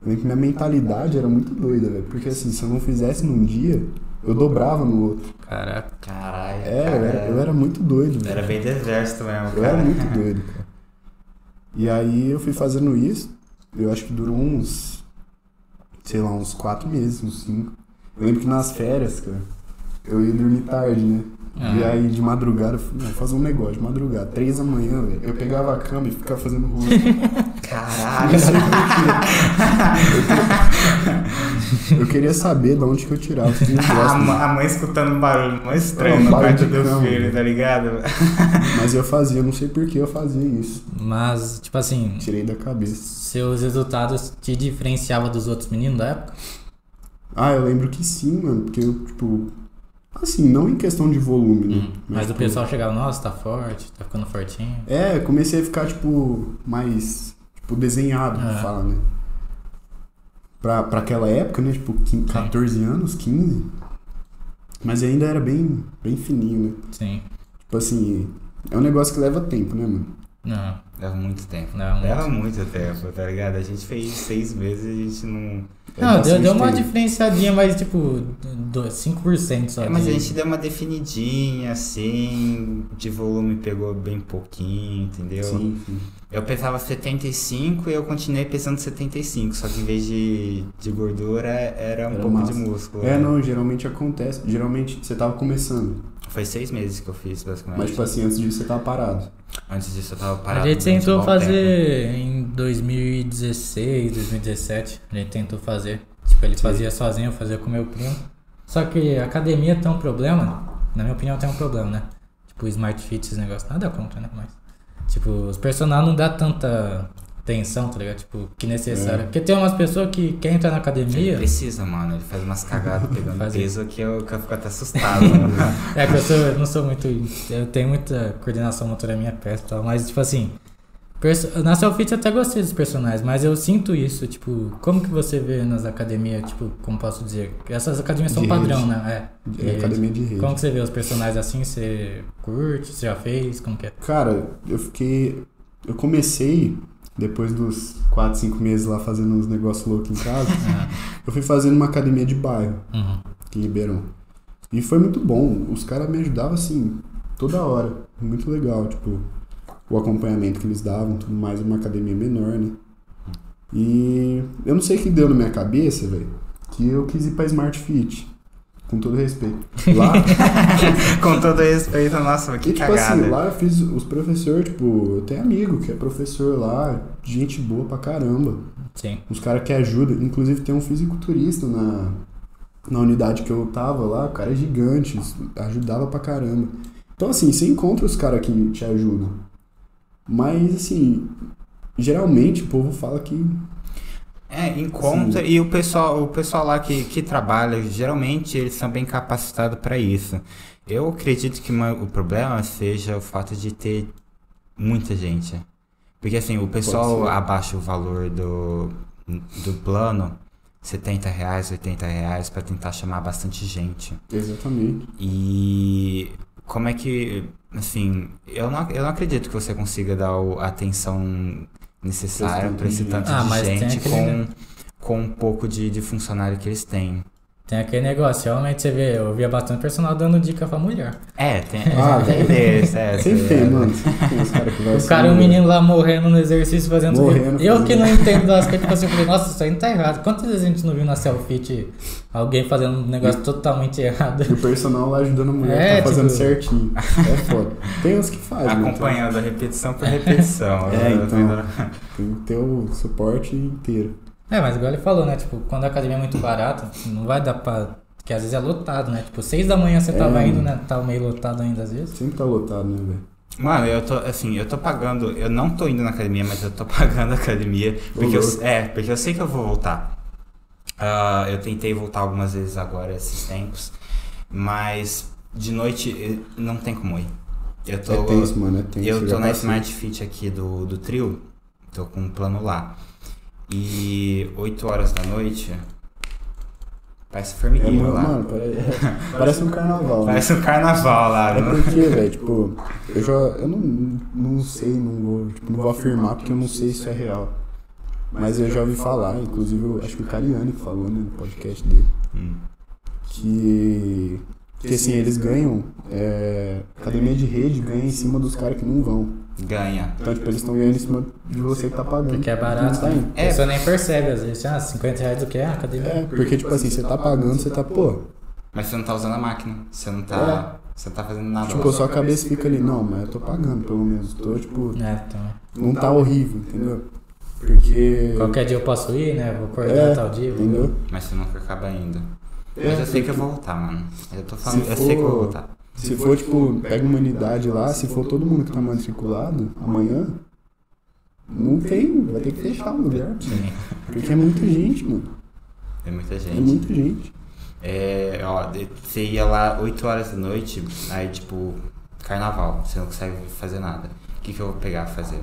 eu lembro que minha mentalidade era muito doida, velho. Porque assim, se eu não fizesse num dia, eu dobrava no outro. Caraca. Caralho. É, eu cara, era, eu era muito doido, velho. Era bem do exército mesmo, Eu era cara. muito doido, cara. E aí eu fui fazendo isso, eu acho que durou uns, sei lá, uns quatro meses, uns cinco. Eu lembro que nas férias, cara, eu ia dormir tarde, né? Ah. E aí de madrugada, eu falei, não, vou fazer um negócio de madrugada, três da manhã, velho. Eu pegava a cama e ficava fazendo rolo. Caralho. Eu queria saber de onde que eu tirava negócio. ma- a mãe escutando um barulho mais estranho barulho quarto de do cama. filho, tá ligado? Mas eu fazia, não sei por que eu fazia isso. Mas, tipo assim, Tirei da cabeça. seus resultados te diferenciavam dos outros meninos da época? Ah, eu lembro que sim, mano. Porque eu, tipo. Assim, não em questão de volume, né? Mas o tipo, pessoal chegava, nossa, tá forte, tá ficando fortinho. É, eu comecei a ficar, tipo, mais. Tipo, desenhado, que É. fala, né? Pra, pra aquela época, né? Tipo, 15, 14 anos, 15. Mas ainda era bem, bem fininho, né? Sim. Tipo assim, é um negócio que leva tempo, né, mano? Não, Leva muito tempo. não. Leva Não, muito tempo, tá ligado? A gente fez seis meses e a gente não. Não deu, deu uma diferenciadinha, mas tipo, do- 5% só. É, mas de- a gente deu uma definidinha, assim, de volume pegou bem pouquinho, entendeu? Sim, sim. Eu pesava 75 e eu continuei pesando 75, só que em vez de, de gordura era um Era pouco massa. de músculo. É, né? não, geralmente acontece. Geralmente você tava começando. Foi seis meses que eu fiz, basicamente. Mas, tipo assim, antes disso você tava parado. Antes disso eu tava A parado. gente durante um tentou fazer em 2016, 2017. A gente tentou fazer. Tipo, ele fazia sozinho, eu fazia com meu primo. Só que a academia tem um problema, na minha opinião tem um problema, né? Tipo, Smart Fit, esse negócio, nada contra, né? Mas, tipo, os personagens não dá tanta atenção, tá ligado? Tipo, que necessário. É. Porque tem umas pessoas que querem entrar na tempo. Ele academia. precisa, mano. Ele faz umas cagadas pegando Faz peso que eu, que eu fico até assustado. mano. É que eu, sou, eu não sou muito. Eu tenho muita coordenação motora minha peça e tal, mas tipo assim. perso- Na Selfit eu até gostei dos personagens, mas eu sinto isso, tipo, como que você vê nas academias, tipo, como posso dizer? Essas academias são De padrão, rede. né? É. É, E academia de rede. Como que você vê os personagens assim? Você curte? Você já fez? Como que é? Cara, eu fiquei. Eu comecei, depois dos 4, 5 meses lá fazendo uns negócios loucos em casa, Ah, eu fui fazendo uma academia de bairro, uhum. em Ribeirão. E foi muito bom. Os caras me ajudavam assim, toda hora. Muito legal, tipo, o acompanhamento que eles davam, tudo mais, uma academia menor, né? E eu não sei o que deu na minha cabeça, velho, que eu quis ir pra Smart Fit. Com todo respeito. Lá, Com todo respeito, nossa, que E, tipo cagada. assim, lá eu fiz os professores, tipo, eu tenho amigo que é professor lá, gente boa pra caramba. Sim. Os caras que ajudam. Inclusive tem um fisiculturista na, na unidade que eu tava lá, o cara é gigante, ajudava pra caramba. Então, assim, você encontra os caras que te ajudam. Mas, assim, geralmente o povo fala que. É, encontra e o pessoal, o pessoal lá que, que trabalha, geralmente eles são bem capacitados para isso. Eu acredito que uma- o problema seja o fato de ter muita gente. Porque assim, o pessoal abaixa o valor do, do plano, 70 reais, 80 reais, para tentar chamar bastante gente. Exatamente. E como é que, assim, eu não, eu não acredito que você consiga dar a atenção necessária para esse tanto Ah, de gente aquele, com, né? com um pouco de, de funcionário que eles têm. Tem aquele negócio, realmente você vê, eu via bastante personal dando dica pra mulher. É, tem, Ah, tem desse, é. Sempre tem, mano. Tem os caras que vai O cara, um menino lá morrendo no exercício, fazendo Morrendo, Eu fazendo. que não entendo das coisas, tipo assim, eu falei, nossa, isso aí não tá errado. Quantas vezes a gente não viu na selfie alguém fazendo um negócio totalmente errado? E o personal lá ajudando a mulher, É, tá fazendo tipo- certinho. É foda. Tem uns que fazem. Acompanhando a repetição por repetição. É, Eu então. Tem que ter o suporte inteiro. É, mas igual ele falou, né? Tipo, quando a academia é muito barata, não vai dar pra. Que às vezes é lotado, né? Tipo, seis da manhã você tava É. indo, né? Tava meio lotado ainda às vezes. Sempre tá lotado, né, velho? Mano, eu tô, assim, eu tô pagando, eu não tô indo na academia, mas eu tô pagando a academia, porque eu, é, porque eu sei que eu vou voltar. Ah, eu tentei voltar algumas vezes agora, esses tempos, mas de noite eh, não tem como ir. Eu tô, É tenso, mano, é tenso. eu tô na. Smart Fit aqui do, do trio, tô com um plano lá. E 8 horas da noite, parece É, formigueiro mano, lá. mano, parece, parece um carnaval. né? Parece um carnaval lá, É não? porque, velho, tipo, eu já. Eu não, não sei, não vou, tipo, não vou afirmar porque eu não sei se é real. Mas eu já ouvi falar, inclusive eu acho que o Cariani falou né, no podcast dele, Hum. que. Que assim, eles ganham. É, academia de rede ganha em cima dos caras que não vão. Ganha. Então, tipo, eles estão ganhando em cima de você que tá pagando. Porque é barato. tá indo. A pessoa nem percebe, às vezes. Ah, 50 reais do que? Ah, academia. É, porque, tipo assim, você tá pagando, você tá, pô, Mas você não tá usando a máquina. Você não tá. Você não tá fazendo nada. Tipo, lá. a sua cabeça fica ali, não, mas eu tô pagando pelo menos. Tô, tipo, É, então. não tá horrível, entendeu? Porque. Qualquer dia eu posso ir, né? Vou acordar É, tal dia. Entendeu? Mas você nunca acaba indo. É, Mas eu sei que eu vou voltar, mano. Eu tô falando, Se eu sei que eu vou for- voltar. Se for, tipo, pega uma unidade lá, se for todo mundo que tá matriculado amanhã, não tem, vai ter que fechar o lugar. Sim. Porque é muita gente, mano. Tem muita É gente. muita gente. É, ó, você ia lá 8 horas da noite, aí tipo, carnaval, você não consegue fazer nada. O que, que eu vou pegar fazer?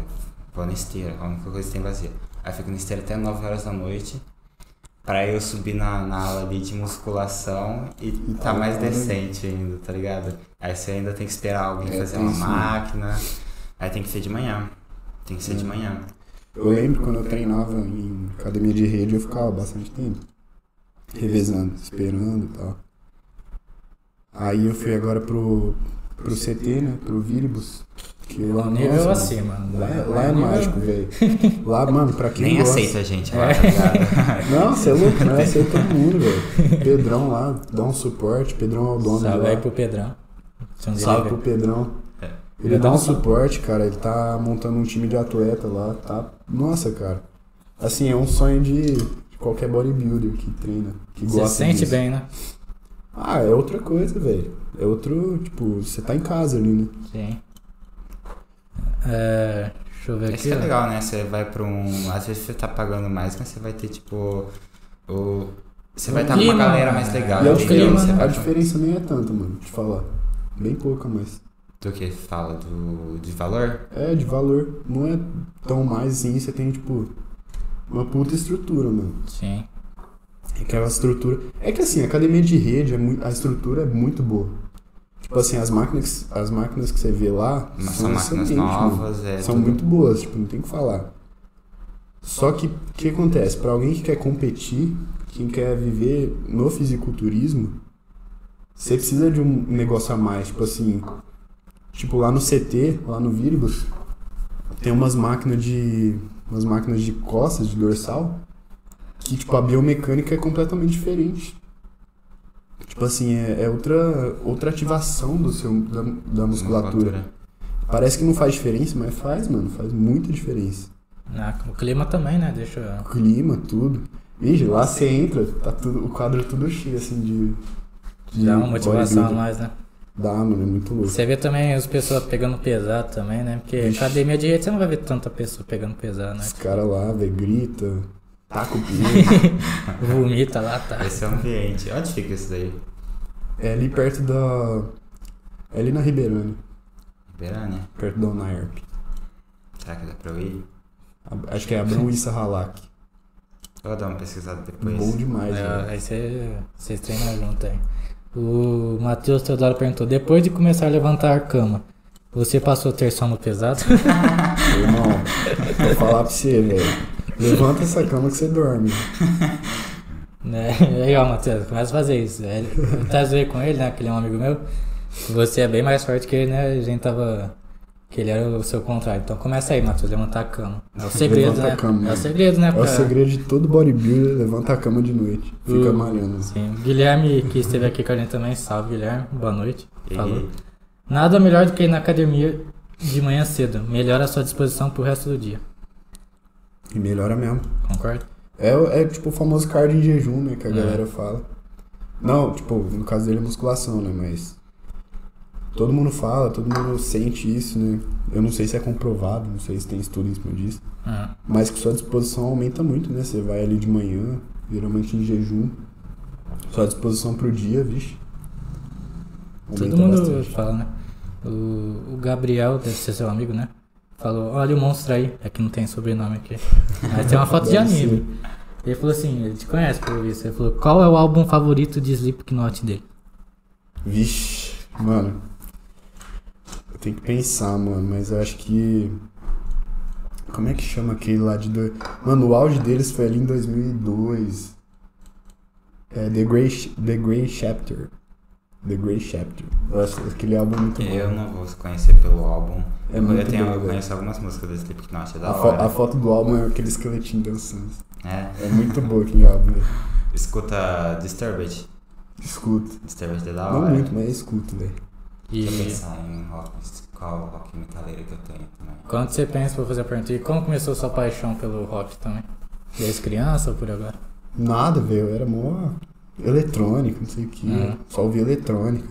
Vou na esteira, a única coisa que tem vazia. Aí eu fico na esteira até 9 horas da noite, pra eu subir na, na aula ali de musculação e tá mais decente ainda, tá ligado? Aí você ainda tem que esperar alguém É, fazer uma sim. máquina, aí tem que ser de manhã. Tem que ser de Hum. manhã. Eu lembro quando eu treinava em academia de rede, eu ficava bastante tempo. Revezando, esperando e tal. Aí eu fui agora pro, pro CT, né? Pro Viribus. Que lá, Um nível nossa, acima. mano. Lá, é- lá é nível- mágico, velho. Lá, mano, pra quem Nem gosta... aceita a gente lá, tá? Não, você é louco, não aceita todo mundo, velho. Pedrão lá, dá um suporte. Pedrão é o dono Salve lá. aí pro Pedrão. Dia Salve ele pro. Pedrão. É. Ele dá um suporte, cara. Ele tá montando um time de atleta lá, tá? Nossa, cara. Assim, é um sonho de, de qualquer bodybuilder que treina, que Você gosta sente disso. bem, né? Ah, é outra coisa, velho. É outro, tipo, você tá em casa ali, né? Sim. É, deixa eu ver aqui. Isso que é ó. legal, né? Você vai pra um. Às vezes você tá pagando mais, mas você vai ter, tipo. O... Você vai estar com uma galera mais legal. e a, o entendeu? clima, Você né? a vai- diferença nem é tanta, mano, te falar. Bem pouca, mas. Do que fala? Do... De valor? É, de valor. Não é tão mais assim, você tem, tipo, uma puta estrutura, mano. Sim. Aquela estrutura. É que assim, a academia de rede, é muito, a estrutura é muito boa. Tipo assim, as máquinas, as máquinas que você vê lá Mas são máquinas mano. novas, é. São tudo- muito boas, tipo, não tem o que falar. Só que o que acontece? Pra alguém que quer competir, quem quer viver no fisiculturismo, você precisa de um negócio a mais, tipo assim, tipo lá no CT, lá no Viribus, tem umas máquinas de umas máquinas de costas, de dorsal, que tipo a biomecânica é completamente diferente. Tipo assim, é, é outra outra ativação do seu da, da musculatura. Parece que não faz diferença, mas faz, mano. Faz muita diferença. Ah, o clima também, né? Deixa. Clima, tudo. Vixe, lá você entra, tá tudo, o quadro tudo cheio, assim, de. de Dá uma motivação a mais, né? Dá, mano, é muito louco. Você vê também as pessoas pegando pesado também, né? Porque Vixe. academia de rede você não vai ver tanta pessoa pegando pesado, né? Os caras lá, velho, grita, taca o pino. Vomita lá, tá. Esse é o ambiente. Onde fica isso daí? é ali perto da. É ali na Ribeirânia, Berânia? perto da UNAERP. Será que dá pra eu ir? A- Acho que é Abrão Issa Halak. Eu vou dar uma pesquisada depois. Bom demais, É, velho. aí você, vocês treinam junto aí. O Matheus Teodoro perguntou: depois de começar a levantar a cama, você passou a ter sono pesado? Irmão, vou falar pra você, velho. Levanta essa cama que você dorme. né? Aí, ó, Matheus, começa a fazer isso. Ele, eu tava zoando com ele, né? Que ele é um amigo meu. Você é bem mais forte que ele, né? A gente tava. Que ele era o seu contrário. Então começa aí, Matheus, levantar a cama. É o segredo, Levanta né? a cama. É o segredo, né? É o pra- segredo de todo bodybuilder, levanta a cama de noite. Fica Uh, malhando. Sim. Guilherme, que esteve aqui com a gente também. Salve, Guilherme. Boa noite. E- Falou. Nada melhor do que ir na academia de manhã cedo. Melhora a sua disposição pro resto do dia. E melhora mesmo. Concorda? É, é tipo o famoso cardio em jejum, né? Que a É. galera fala. Não, tipo, no caso dele é musculação, né? Mas. Todo mundo fala, todo mundo sente isso, né? Eu não sei se é comprovado, não sei se tem estudo em cima disso. Ah, Mas que sua disposição aumenta muito, né? Você vai ali de manhã, geralmente em jejum. Sua disposição pro dia, vixe. todo mundo bastante. fala, né? O, o Gabriel, deve ser seu amigo, né? Falou, olha o monstro aí. É que não tem sobrenome aqui. Mas tem uma foto de anime. Ele falou assim, ele te conhece por isso. Ele falou, qual é o álbum favorito de Slipknot dele? Vixe, mano. Eu tenho que pensar, mano, mas eu acho que. Como é que chama aquele lá de. Do... Mano, o auge deles foi ali em 2002. É The Grey, Ch- The Grey Chapter. The Grey Chapter. Eu acho aquele álbum muito bom. Eu não vou conhecer pelo álbum. É eu, tenho, bom, eu velho. conheço algumas músicas do Slipknot, é da A, fo- hora. a foto do álbum é aquele esqueletinho dançando. É. É muito bom aquele álbum. Escuta Disturbed. Escuto. Disturbed é da Não hora. muito, mas escuto, velho. E Deixa eu pensar em rock, qual rock metaleiro que eu tenho também. quando você pensa pra fazer a pergunta, e como começou sua paixão pelo rock também? Desde criança ou por agora? Nada, velho. Eu era mó eletrônico, não sei o que. Uhum. Só ouvia eletrônica.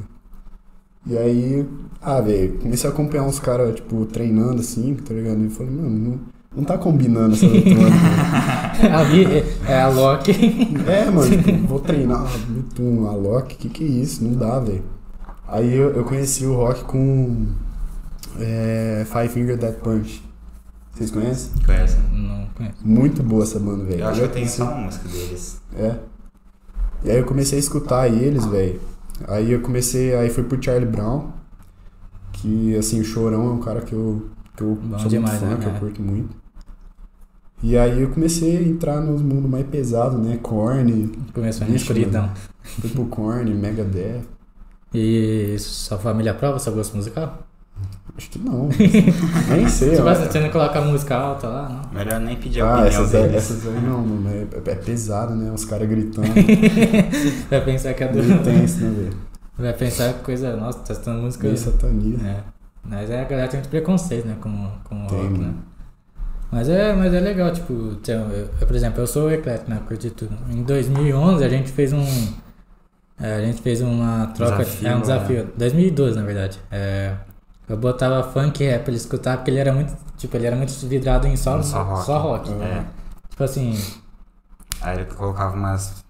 E aí, ah, velho, comecei a acompanhar uns caras, tipo, treinando assim, tá ligado? E falei, mano, não, não tá combinando essa eletrônica. Ali é a Loki. é, mano, tipo, vou treinar, um Alok, que que é isso? Não dá, velho. Aí eu, eu conheci o rock com é, Five Finger Death Punch. Vocês conhecem? Conhece? Não conheço. Muito boa essa banda, velho. Eu acho que eu tenho só uma música deles. É. E aí eu comecei a escutar eles, velho. Aí eu comecei, aí fui pro Charlie Brown, que assim, o Chorão é um cara que eu, que eu Bom sou demais, muito fã, né, que eu curto muito. E aí eu comecei a entrar nos mundos mais pesados, né? Korn, Começou na Vixe, escuridão. fui pro Korn, Megadeth. E sua família aprova seu gosto musical? Acho que não. Nem sei, Tipo assim, você não coloca música alta lá, não? Melhor nem pedir a Ah, opinião essas essas aí não, mano. É, é pesado, né? Os caras gritando. Vai pensar que é do. Meio tenso, né, velho? Vai pensar que coisa. Nossa, tá escutando música. Meio satania. É. Mas é, a galera tem muito preconceito, né? Com, com o Tem, rock, né? Mas é, mas é legal, tipo, tem- eu, eu, por exemplo, eu sou eclético, né? Curti tudo. Em 2011 a gente fez um. é, a gente fez uma troca. Desafio, é um né? desafio. 2012, na verdade. É, eu botava funk rap pra ele escutar, porque ele era muito. Tipo, ele era muito vidrado em só, Só rock. Só rock. É. Tipo assim, Aí ele colocava umas.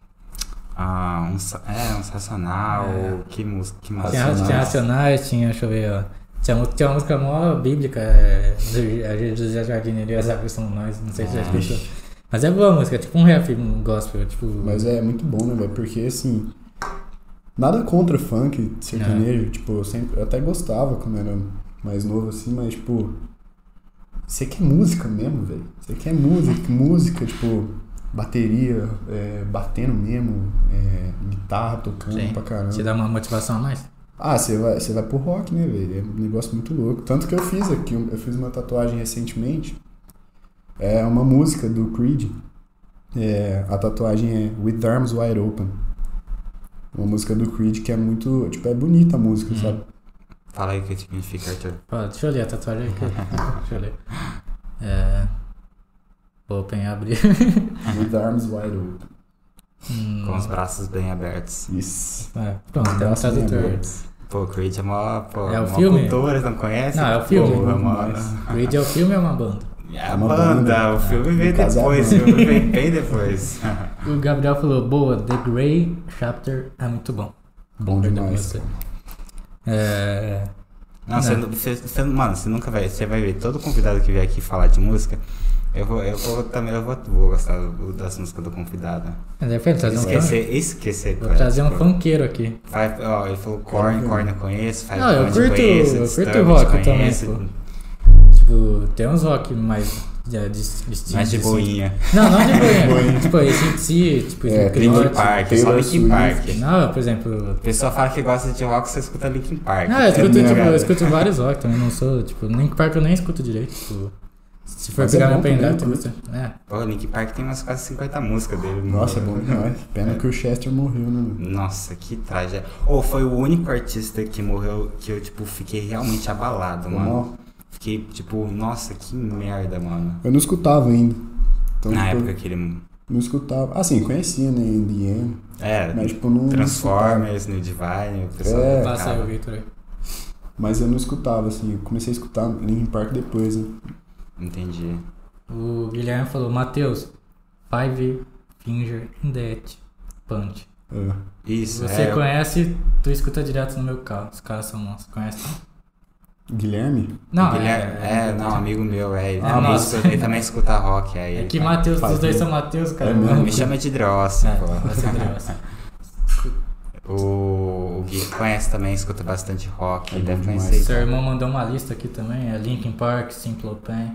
Ah, um, é, um sensacional. É. Que música. Que tinha, tinha Racionais, tinha, deixa eu ver, ó. Tinha, tinha uma música mó bíblica, é, do- a gente José Jardineiro e as árvores são nós, não sei se já Ah. escutou. Mas é boa a música, é tipo um rap, um gospel, tipo. Mas é muito bom, né, velho? Porque assim. Nada contra funk, sertanejo. Tipo, eu, sempre, eu até gostava quando era mais novo, assim, mas, tipo. Você quer música mesmo, velho? Você quer música, música, tipo, bateria, é, batendo mesmo, é, guitarra tocando Sim. pra caramba. Te dá uma motivação a mais? Ah, você vai, você vai pro rock, né, velho? É um negócio muito louco. Tanto que eu fiz aqui, eu fiz uma tatuagem recentemente. É uma música do Creed. É, a tatuagem é With Arms Wide Open. Uma música do Creed que é muito. Tipo, é bonita a música, Uhum. sabe? Fala aí o que significa, Arthur. Ó, deixa eu ler a tatuagem aqui. deixa eu ler. É. Open abrir. With Arms Wide Open. Hum, Com os braços bem abertos. Isso. é, pronto, tem um tradutor. Pô, Creed é mó, pô, É o mó filme? cultura, não conhece? Não, é o filme. Muito mano. mais. Creed é o filme ou é uma banda? É É a uma banda, banda. o filme veio é depois, o filme veio bem depois. O Gabriel falou, boa, The Grey Chapter é muito bom. Bom demais. você. cara. É. Não, você, Não. você, você- mano, você nunca vai, você vai ver todo convidado que vier aqui falar de música, eu vou, eu vou também, eu vou, vou gostar das músicas do convidado. Mas é trazer um. Esquecer, esquecer. Vou trazer um funkeiro aqui. Five, ó, ele falou Korn, Quero Korn eu conheço, Five Não, eu curto- conheço, eu curto rock também, conheço, pô. Tipo, tem uns rock mais de, de, de Mais de assim. boinha. Não, não de boinha. Tipo, esse si, tipo, É. Linkin Park, só Taylor Linkin Swift. Park. Não, por exemplo. A pessoa fala que gosta de rock, você escuta Linkin Park. Não, eu escuto, minha tipo, eu escuto vários rock também, não sou, tipo, Link Park eu nem escuto direito, tipo. Se for Mas é pegar bom meu pendrive, tem bastante. É. Pô, Linkin Park tem umas quase 50 músicas dele. Nossa, é bom demais. Pena que o Chester morreu, né? Nossa, que tragédia. Ou foi o único artista que morreu que eu, tipo, fiquei realmente abalado, mano. Fiquei, tipo, nossa, que merda, mano. Eu não escutava ainda. Então, Na tipo, época que ele. não escutava. Assim, conhecia, né? In the End. É, Mas, tipo, não. Transformers, New Divine, o pessoal. É. Passa aí o. Victor aí. Mas eu não escutava, assim. Eu comecei a escutar Linkin Park depois, né? Entendi. O Guilherme falou, Matheus, Five Finger Death Punch. É. Isso, Você é. conhece, tu escuta direto no meu carro. Os caras são monstros. Conhece? Guilherme? Não, Guilherme, é, não, amigo meu, é. Ele, Ah, também, escuta, ele também escuta rock, aí. É que Matheus, os dois são Matheus, cara. É mesmo? Me chama de Drossi, É, pô. O, o Gui conhece também, escuta bastante rock, É ele deve conhecer. Seu irmão mandou uma lista aqui também. É Linkin Park, Simple Plan,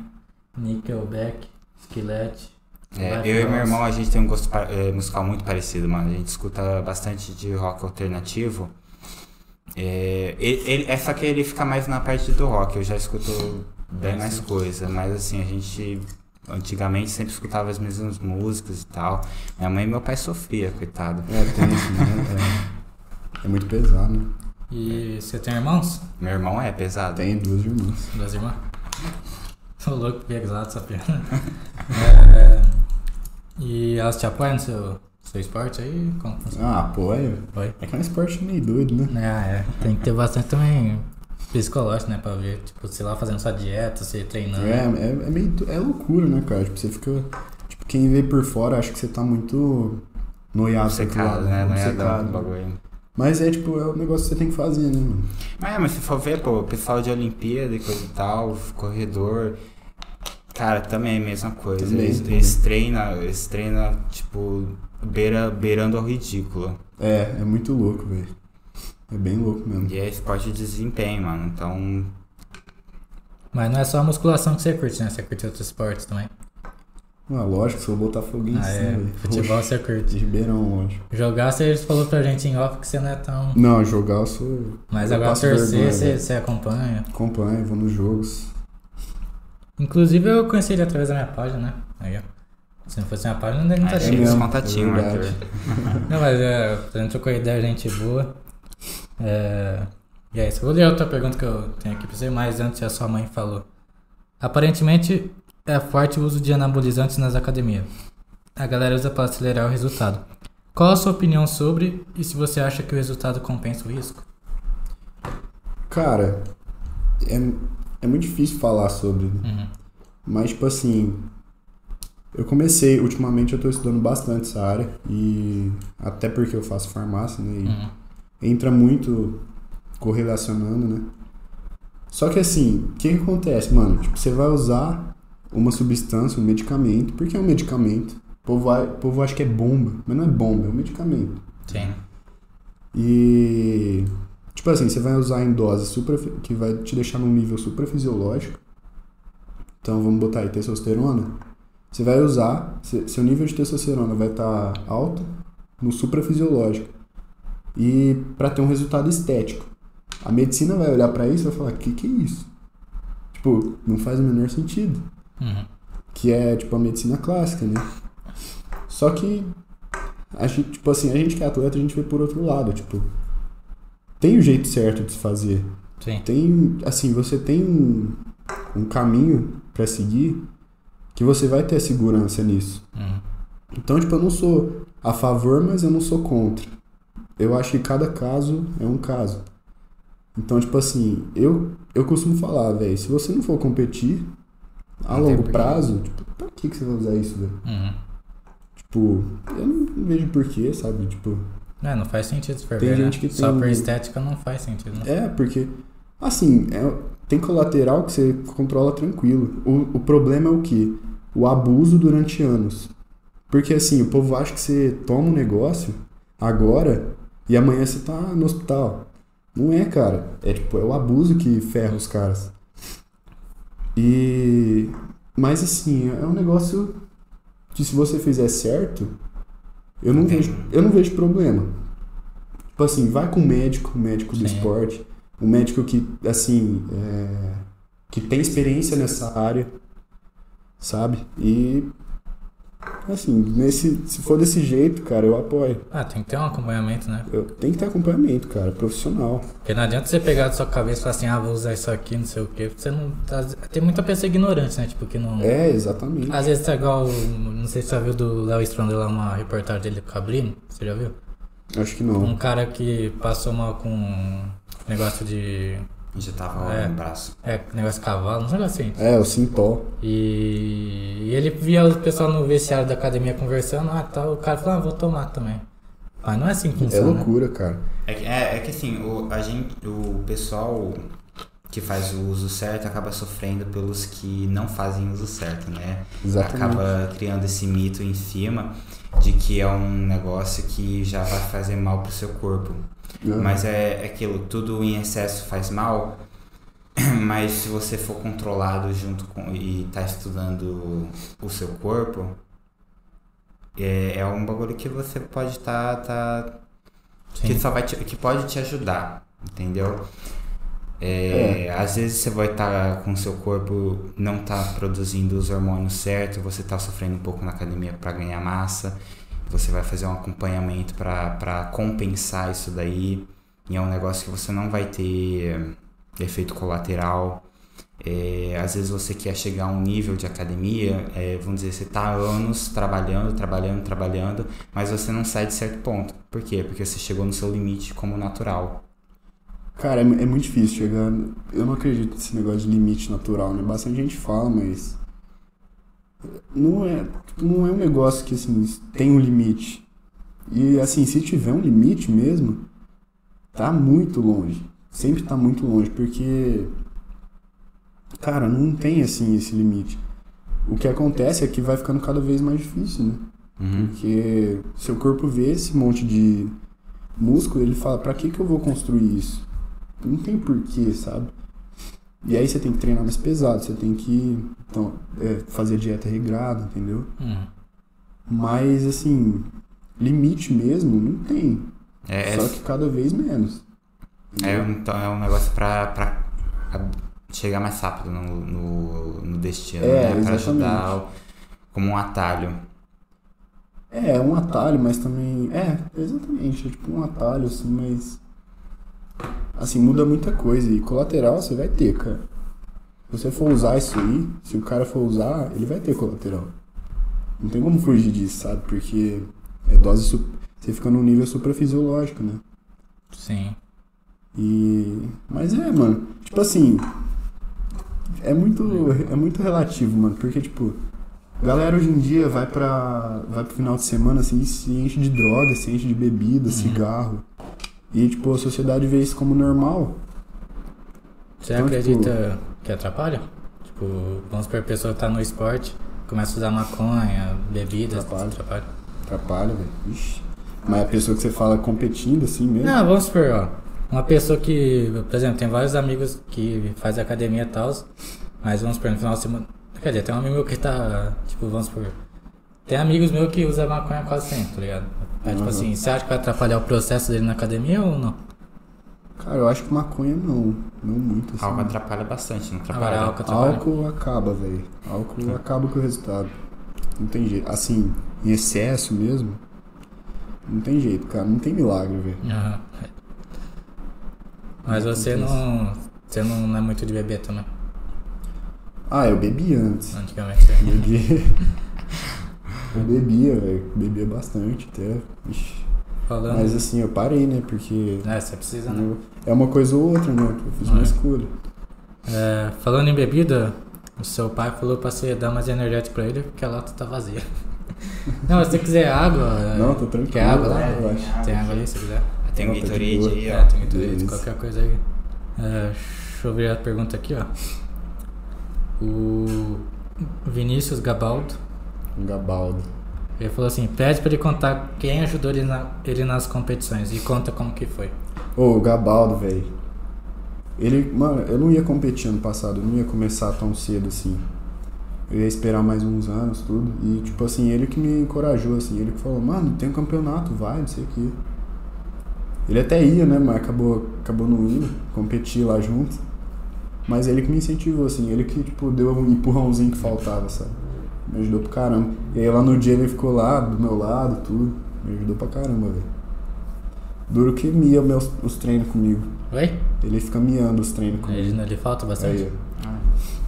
Nickelback, Skillet. É, eu e meu irmão, a gente tem um gosto eh, musical muito parecido, mano. A gente escuta bastante de rock alternativo. É, ele, ele- é só que ele fica mais na parte do rock, eu já escuto bem mais sim. coisa, mas assim, a gente antigamente sempre escutava as mesmas músicas e tal. Minha mãe e meu pai sofria, coitado. É, tem isso, né? É muito pesado, né? E você tem irmãos? Meu irmão é pesado. Tem duas irmãs. Duas irmãs? Tô louco, pesado essa piada. É, e elas te apoiam no seu, seu esporte aí? Como funciona? Ah, pô, é, Oi? é que é um esporte meio doido, né? É, é, tem que ter bastante também psicológico, né? Pra ver, tipo, sei lá, fazendo sua dieta, você treinando. É, é, é meio. É loucura, né, cara? Tipo, você fica. Tipo, quem vê por fora acha que você tá muito noiado lado, né? Não é obcecado. do bagulho. Mas é tipo, é o negócio que você tem que fazer, né, mano? Mas, é, mas se for ver, pô, o pessoal de Olimpíada e coisa e tal, corredor. Cara, também é a mesma coisa. Também, eles, também. eles treinam, eles treinam, tipo, beira, beirando ao ridículo. É, é muito louco, velho. É bem louco mesmo. E é esporte de desempenho, mano. Então, Mas não é só a musculação que você curte, né? Você curte outros esportes também. Ah, lógico, sou botafoguense, Ah, né, é. velho? Futebol Poxa, você curte. De Ribeirão, lógico. Jogar, você falou pra gente em off que você não é tão. Não, jogar eu sou. Mas eu agora torcer, vergonha, você, você acompanha. Acompanho, vou nos jogos. Inclusive eu conheci ele através da minha página, né? Aí, ó. Se não fosse minha página, não é, estaria. mesmo, contatinhos, é verdade. Arthur. Não, mas é, a gente trocou ideia, gente boa. É, e é isso. Eu vou ler outra pergunta que eu tenho aqui pra você, mas antes a sua mãe falou. Aparentemente é forte o uso de anabolizantes nas academias. A galera usa para acelerar o resultado. Qual a sua opinião sobre e se você acha que o resultado compensa o risco? Cara, é, é muito difícil falar sobre. Uhum. Mas, tipo assim, eu comecei, ultimamente eu tô estudando bastante essa área e até porque eu faço farmácia, né? E Uhum. entra muito correlacionando, né? Só que assim, o que, que acontece, mano? Tipo, você vai usar uma substância, um medicamento, porque é um medicamento. O povo, vai, o povo acha que é bomba, mas não é bomba, é um medicamento. Sim. E tipo assim, você vai usar em dose supra, que vai te deixar num nível suprafisiológico. Então vamos botar aí testosterona. Você vai usar, se- seu nível de testosterona vai estar alto no suprafisiológico. E para ter um resultado estético. A medicina vai olhar para isso e vai falar: "Que que é isso?" Tipo, não faz o menor sentido Uhum. que é tipo a medicina clássica, né? Só que a gente, tipo assim, a gente que é atleta, a gente vê por outro lado, tipo, tem o jeito certo de se fazer. Sim. Tem, assim, você tem um, caminho pra seguir que você vai ter segurança nisso. Uhum. Então, tipo, eu não sou a favor, mas eu não sou contra. Eu acho que cada caso é um caso. Então, tipo assim, eu, eu costumo falar, velho, se você não for competir a Não longo prazo, tipo, pra que, que você vai usar isso, velho? Uhum. Tipo, eu não vejo porquê, sabe? Tipo, É, não faz sentido se for Tem né? gente que Só tem- por estética não faz sentido, né? é, porque, assim, é- tem colateral que você controla tranquilo. O, o problema é o que? O abuso durante anos. Porque, assim, o povo acha que você toma um negócio agora e amanhã você tá no hospital. Não é, cara. É, tipo, é o abuso que ferra os caras. E... Mas, assim, é um negócio que se você fizer certo, eu não vejo, eu não vejo problema. Tipo assim, vai com o médico, o médico do Sim. esporte, um médico que, assim, é, que tem experiência nessa área, sabe? E, assim, nesse, se for desse jeito, cara, eu apoio. Ah, tem que ter um acompanhamento, né? Eu, tem que ter acompanhamento, cara, profissional. Porque não adianta você pegar da sua cabeça e falar assim, ah, vou usar isso aqui, não sei o quê. Você não. tá- Tem muita pessoa ignorante, né? Tipo, que não. É, exatamente. Às vezes tá igual. Não sei se você já viu do Léo Stronda lá uma reportagem dele com o Cabrino. Você já viu? Acho que não. Um cara que passou mal com um negócio de. Já tava É. no braço. É, negócio de cavalo, um negócio assim. É, o Sintol. E, e ele via o pessoal no vestiário da academia conversando, ah, tal. O cara falou, ah, vou tomar também. Mas não é assim que É funciona. né? loucura, cara. É que, é, é que assim, o, a gente, o pessoal que faz o uso certo acaba sofrendo pelos que não fazem o uso certo, né? Exatamente. Acaba criando esse mito em cima de que é um negócio que já vai fazer mal pro seu corpo. Aham. Mas é, é aquilo, tudo em excesso faz mal, mas se você for controlado junto com e tá estudando o seu corpo, é, é um bagulho que você pode estar tá, Sim. que só vai te- que pode te ajudar, entendeu? É, Às vezes você vai estar com o seu corpo não tá produzindo os hormônios certos, você tá sofrendo um pouco na academia para ganhar massa, você vai fazer um acompanhamento para compensar isso daí. e é um negócio que você não vai ter efeito colateral. É, às vezes você quer chegar a um nível de academia, é, vamos dizer, você está anos trabalhando, trabalhando, trabalhando, mas você não sai de certo ponto. Por quê? Porque você chegou no seu limite como natural. Cara, é, é muito difícil chegar. Eu não acredito nesse negócio de limite natural, né? Bastante gente fala, mas. Não é, não é um negócio que assim, tem um limite. E assim, se tiver um limite mesmo, tá muito longe. Sempre tá muito longe, porque cara, não tem assim esse limite. O que acontece é que vai ficando cada vez mais difícil, né? Uhum. Porque seu corpo vê esse monte de músculo, ele fala, pra que que eu vou construir isso? Não tem porquê, sabe? E aí você tem que treinar mais pesado, você tem que então, é, fazer dieta regrada, entendeu? Hum. Mas assim, limite mesmo não tem. É, Só que cada vez menos. é, então é um negócio pra, pra chegar mais rápido no, no, no destino, É, né? Pra ajudar o- como um atalho. É, é um atalho, mas também. É, exatamente. É tipo um atalho, assim, mas. Assim, muda muita coisa. E colateral você vai ter, cara. Se você for usar isso aí, se o cara for usar, ele vai ter colateral. Não tem como fugir disso, sabe? Porque é dose. Você fica num nível suprafisiológico, né? Sim. E. Mas é, mano. Tipo assim. É muito. É muito relativo, mano. Porque, tipo. Galera hoje em dia vai pra. Vai pro final de semana assim, se enche de droga, se enche de bebida, cigarro. E tipo, a sociedade vê isso como normal. Você Então, acredita que atrapalha? Tipo, vamos supor, a pessoa tá no esporte, começa a usar maconha, bebidas, Atrapalha. atrapalha. Atrapalha, velho. Ixi. Mas a pessoa que você fala competindo assim mesmo. Não, vamos supor, ó. Uma pessoa que, por exemplo, tem vários amigos que faz academia e tal, mas vamos supor, no final de semana. Quer dizer, tem um amigo meu que tá, tipo, vamos supor. Tem amigos meus que usam maconha quase sempre, tá ligado? Aí, tipo Uhum. assim, você acha que vai atrapalhar o processo dele na academia ou não? Cara, eu acho que maconha não. Não muito assim. Álcool atrapalha bastante, não atrapalha? Agora álcool atrapalha. Álcool acaba, velho. Álcool acaba com o resultado. Não tem jeito. Assim, em excesso mesmo. Não tem jeito, cara. Não tem milagre, velho. Aham. Mas você não. Você não é muito de beber também, Ah, eu bebi antes. antigamente. Bebi. eu bebia, velho. Bebia bastante até. Ixi. Falando. Mas assim, eu parei, né? Porque É, você precisa, né? é uma coisa ou outra, né? Eu fiz uma É. escolha. É, falando em bebida, o seu pai falou pra você dar mais energético pra ele porque a lata tá vazia. Não, se você quiser água. é, Não, tô tranquilo. Quer água lá? acho. Tem água ali se quiser. Tem um Não, tá de Gatorade aí, É, ó. tem Gatorade, qualquer coisa aí. É, deixa eu ver a pergunta aqui, ó. O Vinícius Gabaldo, Um gabaldo. ele falou assim, pede pra ele contar quem ajudou ele, na- ele nas competições e conta como que foi. Ô, o Gabaldo, velho. Ele, mano, eu não ia competir ano passado, eu não ia começar tão cedo assim. Eu ia esperar mais uns anos, tudo. E, tipo assim, ele que me encorajou, assim. Ele que falou, mano, tem um campeonato, vai, não sei o quê. Ele até ia, né, mas acabou, acabou não indo, competir lá junto. Mas ele que me incentivou, assim. Ele que, tipo, deu um empurrãozinho que faltava, sabe? Me ajudou pra caramba. E aí lá no dia ele ficou lá, do meu lado, tudo. Me ajudou pra caramba, velho. Duro que mia meus, os treinos comigo. Oi? Ele fica miando os treinos comigo. Ele, ele falta bastante? Aí, ó.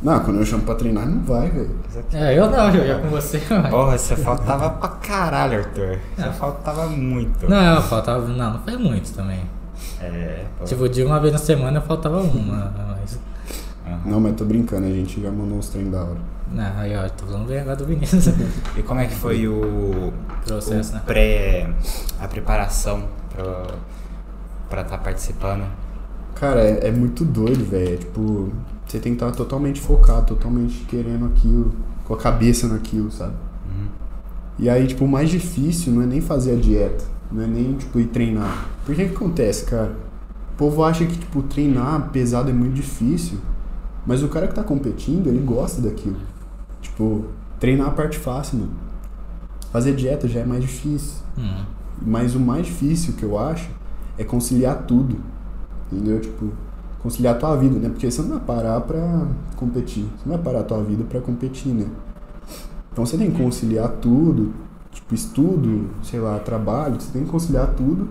Não, quando eu chamo pra treinar, ele não vai, velho. É, eu não, eu ia com você. mas- Porra, você faltava pra caralho, Arthur. Você É. faltava muito. Não, faltava. Não, não foi muito também. É, pô. Tipo, de uma vez na semana faltava uma, mas. Aham. Não, mas tô brincando, a gente já mandou uns treinos da hora. Não, aí ó, tô falando bem agora do Vinícius. E como é que foi o, Processo, o né? pré, a preparação pra pra estar participando? Cara, é, é muito doido, velho. É, Tipo, você tem que estar totalmente focado, totalmente querendo aquilo, com a cabeça naquilo, sabe? Uhum. E aí, tipo, o mais difícil não é nem fazer a dieta, não é nem, tipo, ir treinar. Por que que acontece, cara? O povo acha que, tipo, treinar pesado é muito difícil, mas o cara que tá competindo, ele gosta daquilo. Tipo, treinar a parte fácil, mano. Fazer dieta já é mais difícil. Hum. Mas o mais difícil que eu acho é conciliar tudo. Entendeu? Tipo, conciliar a tua vida, né? Porque você não vai parar pra competir. Você não vai parar a tua vida pra competir, né? Então você tem que conciliar tudo, tipo, estudo, sei lá, trabalho, você tem que conciliar tudo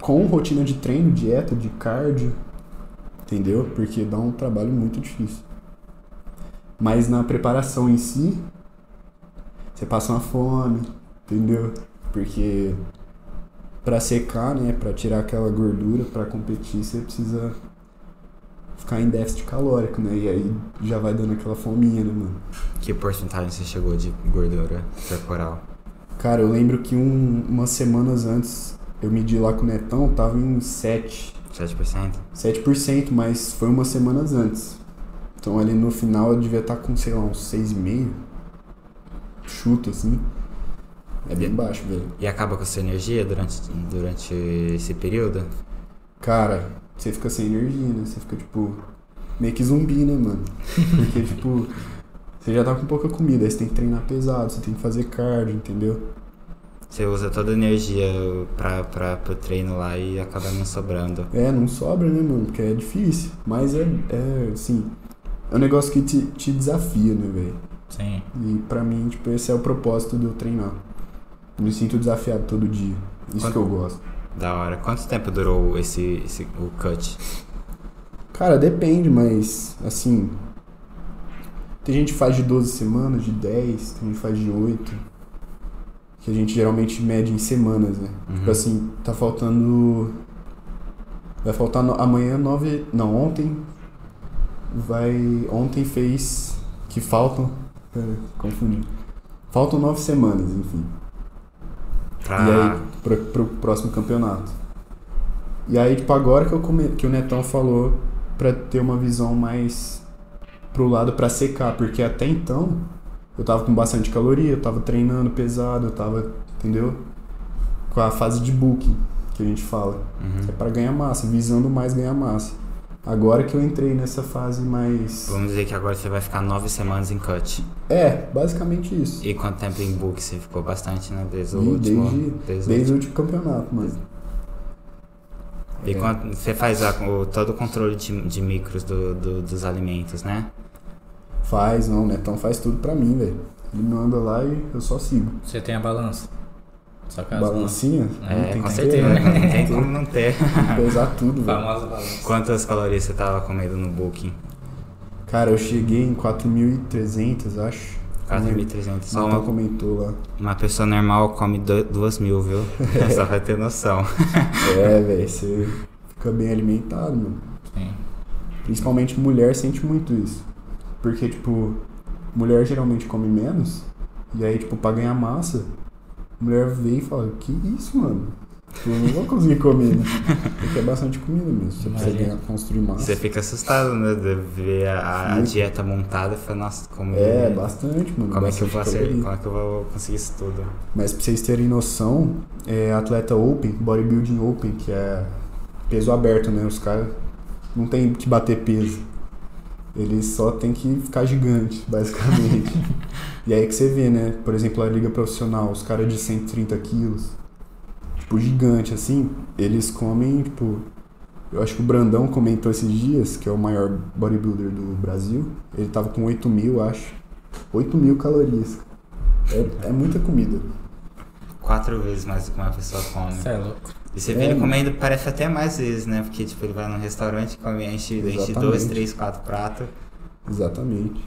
com rotina de treino, dieta, de cardio, entendeu? Porque dá um trabalho muito difícil. Mas na preparação em si, você passa uma fome, entendeu? Porque para secar, né, para tirar aquela gordura, para competir, você precisa ficar em déficit calórico, né? E aí já vai dando aquela fominha, né, mano? Que porcentagem você chegou de gordura corporal? Cara, eu lembro que um, umas semanas antes eu medi lá com o Netão, tava em 7. 7%? 7%, mas foi umas semanas antes. Então ali no final eu devia estar com, sei lá, uns 6,5. Chuto assim. É bem baixo, velho. E acaba com a sua energia durante, durante esse período? Cara, você fica sem energia, né? Você fica tipo. meio que zumbi, né, mano? Porque, tipo. Você já tá com pouca comida, aí você tem que treinar pesado, você tem que fazer cardio, entendeu? Você usa toda a energia pra, pra, pro treino lá e acaba não sobrando. É, não sobra, né, mano? Porque é difícil. Mas é, é assim. É um negócio que te, te desafia, né, velho? Sim. E pra mim, tipo, esse é o propósito de eu treinar. Me sinto desafiado todo dia. Isso Quanto- que eu gosto. Da hora. Quanto tempo durou esse, esse o cut? Cara, depende, mas assim. Tem gente que faz de 12 semanas, de 10, tem gente que faz de 8. Que a gente geralmente mede em semanas, né? Uhum. Tipo assim, tá faltando. Vai faltar no- amanhã 9. Não, ontem. Vai. Ontem fez. Que faltam. Pera, confundi. Faltam 9 semanas, enfim. E aí, pro, pro próximo campeonato. E aí, tipo, agora que, eu come... que o Netão falou pra ter uma visão mais pro lado pra secar, porque até então eu tava com bastante caloria, eu tava treinando pesado, eu tava, entendeu? Com a fase de booking, que a gente fala. Uhum. É pra ganhar massa, visando mais ganhar massa. Agora que eu entrei nessa fase mais. Vamos dizer que agora você vai ficar nove semanas em cut. É, basicamente isso. E quanto tempo em book? Você ficou bastante, né? Desde o Ih, último. desde- desde o Desde o último campeonato, mano. E É. quando você faz a- o, todo o controle de, de micros do, do- dos alimentos, né? Faz, não, o Netão faz tudo pra mim, velho. Ele manda lá e eu só sigo. Você tem a balança? Sua casa? Balancinha? É, Não tem com que certeza. ter, Não né? tem como não ter. Tem que pesar tudo, velho. Famosa balança. Quantas calorias você tava comendo no booking? Cara, eu cheguei em 4.300, acho. 4.300. Só uma, comentou lá. uma pessoa normal come 2 mil, viu? Só vai ter noção. É, velho, você fica bem alimentado, mano. Sim. Principalmente mulher sente muito isso. Porque, tipo, mulher geralmente come menos. E aí, tipo, pra ganhar massa, a mulher vem e fala, que isso, mano? Eu não vou conseguir comer, né? Porque é bastante comida mesmo. Você precisa ganhar, construir massa. Você fica assustado, né? De ver a, a dieta montada e fala, nossa, como, É, bastante, mano. como, é que eu bastante como é que eu vou conseguir isso tudo? Mas pra vocês terem noção, é atleta open, bodybuilding open, que é peso aberto, né? Os caras não tem que bater peso. Eles só tem que ficar gigante, basicamente. e aí que você vê, né? Por exemplo, a liga profissional, os caras de 130 quilos, tipo, gigante assim, eles comem, tipo. Eu acho que o Brandão comentou esses dias, que é o maior bodybuilder do Brasil. Ele tava com 8 mil, acho. 8 mil calorias. É, é muita comida. Quatro vezes mais do que uma pessoa come. Você é louco. E você É, vê ele comendo, parece até mais vezes, né? Porque, tipo, ele vai num restaurante, come, enche, enche dois, três, quatro pratos. Exatamente.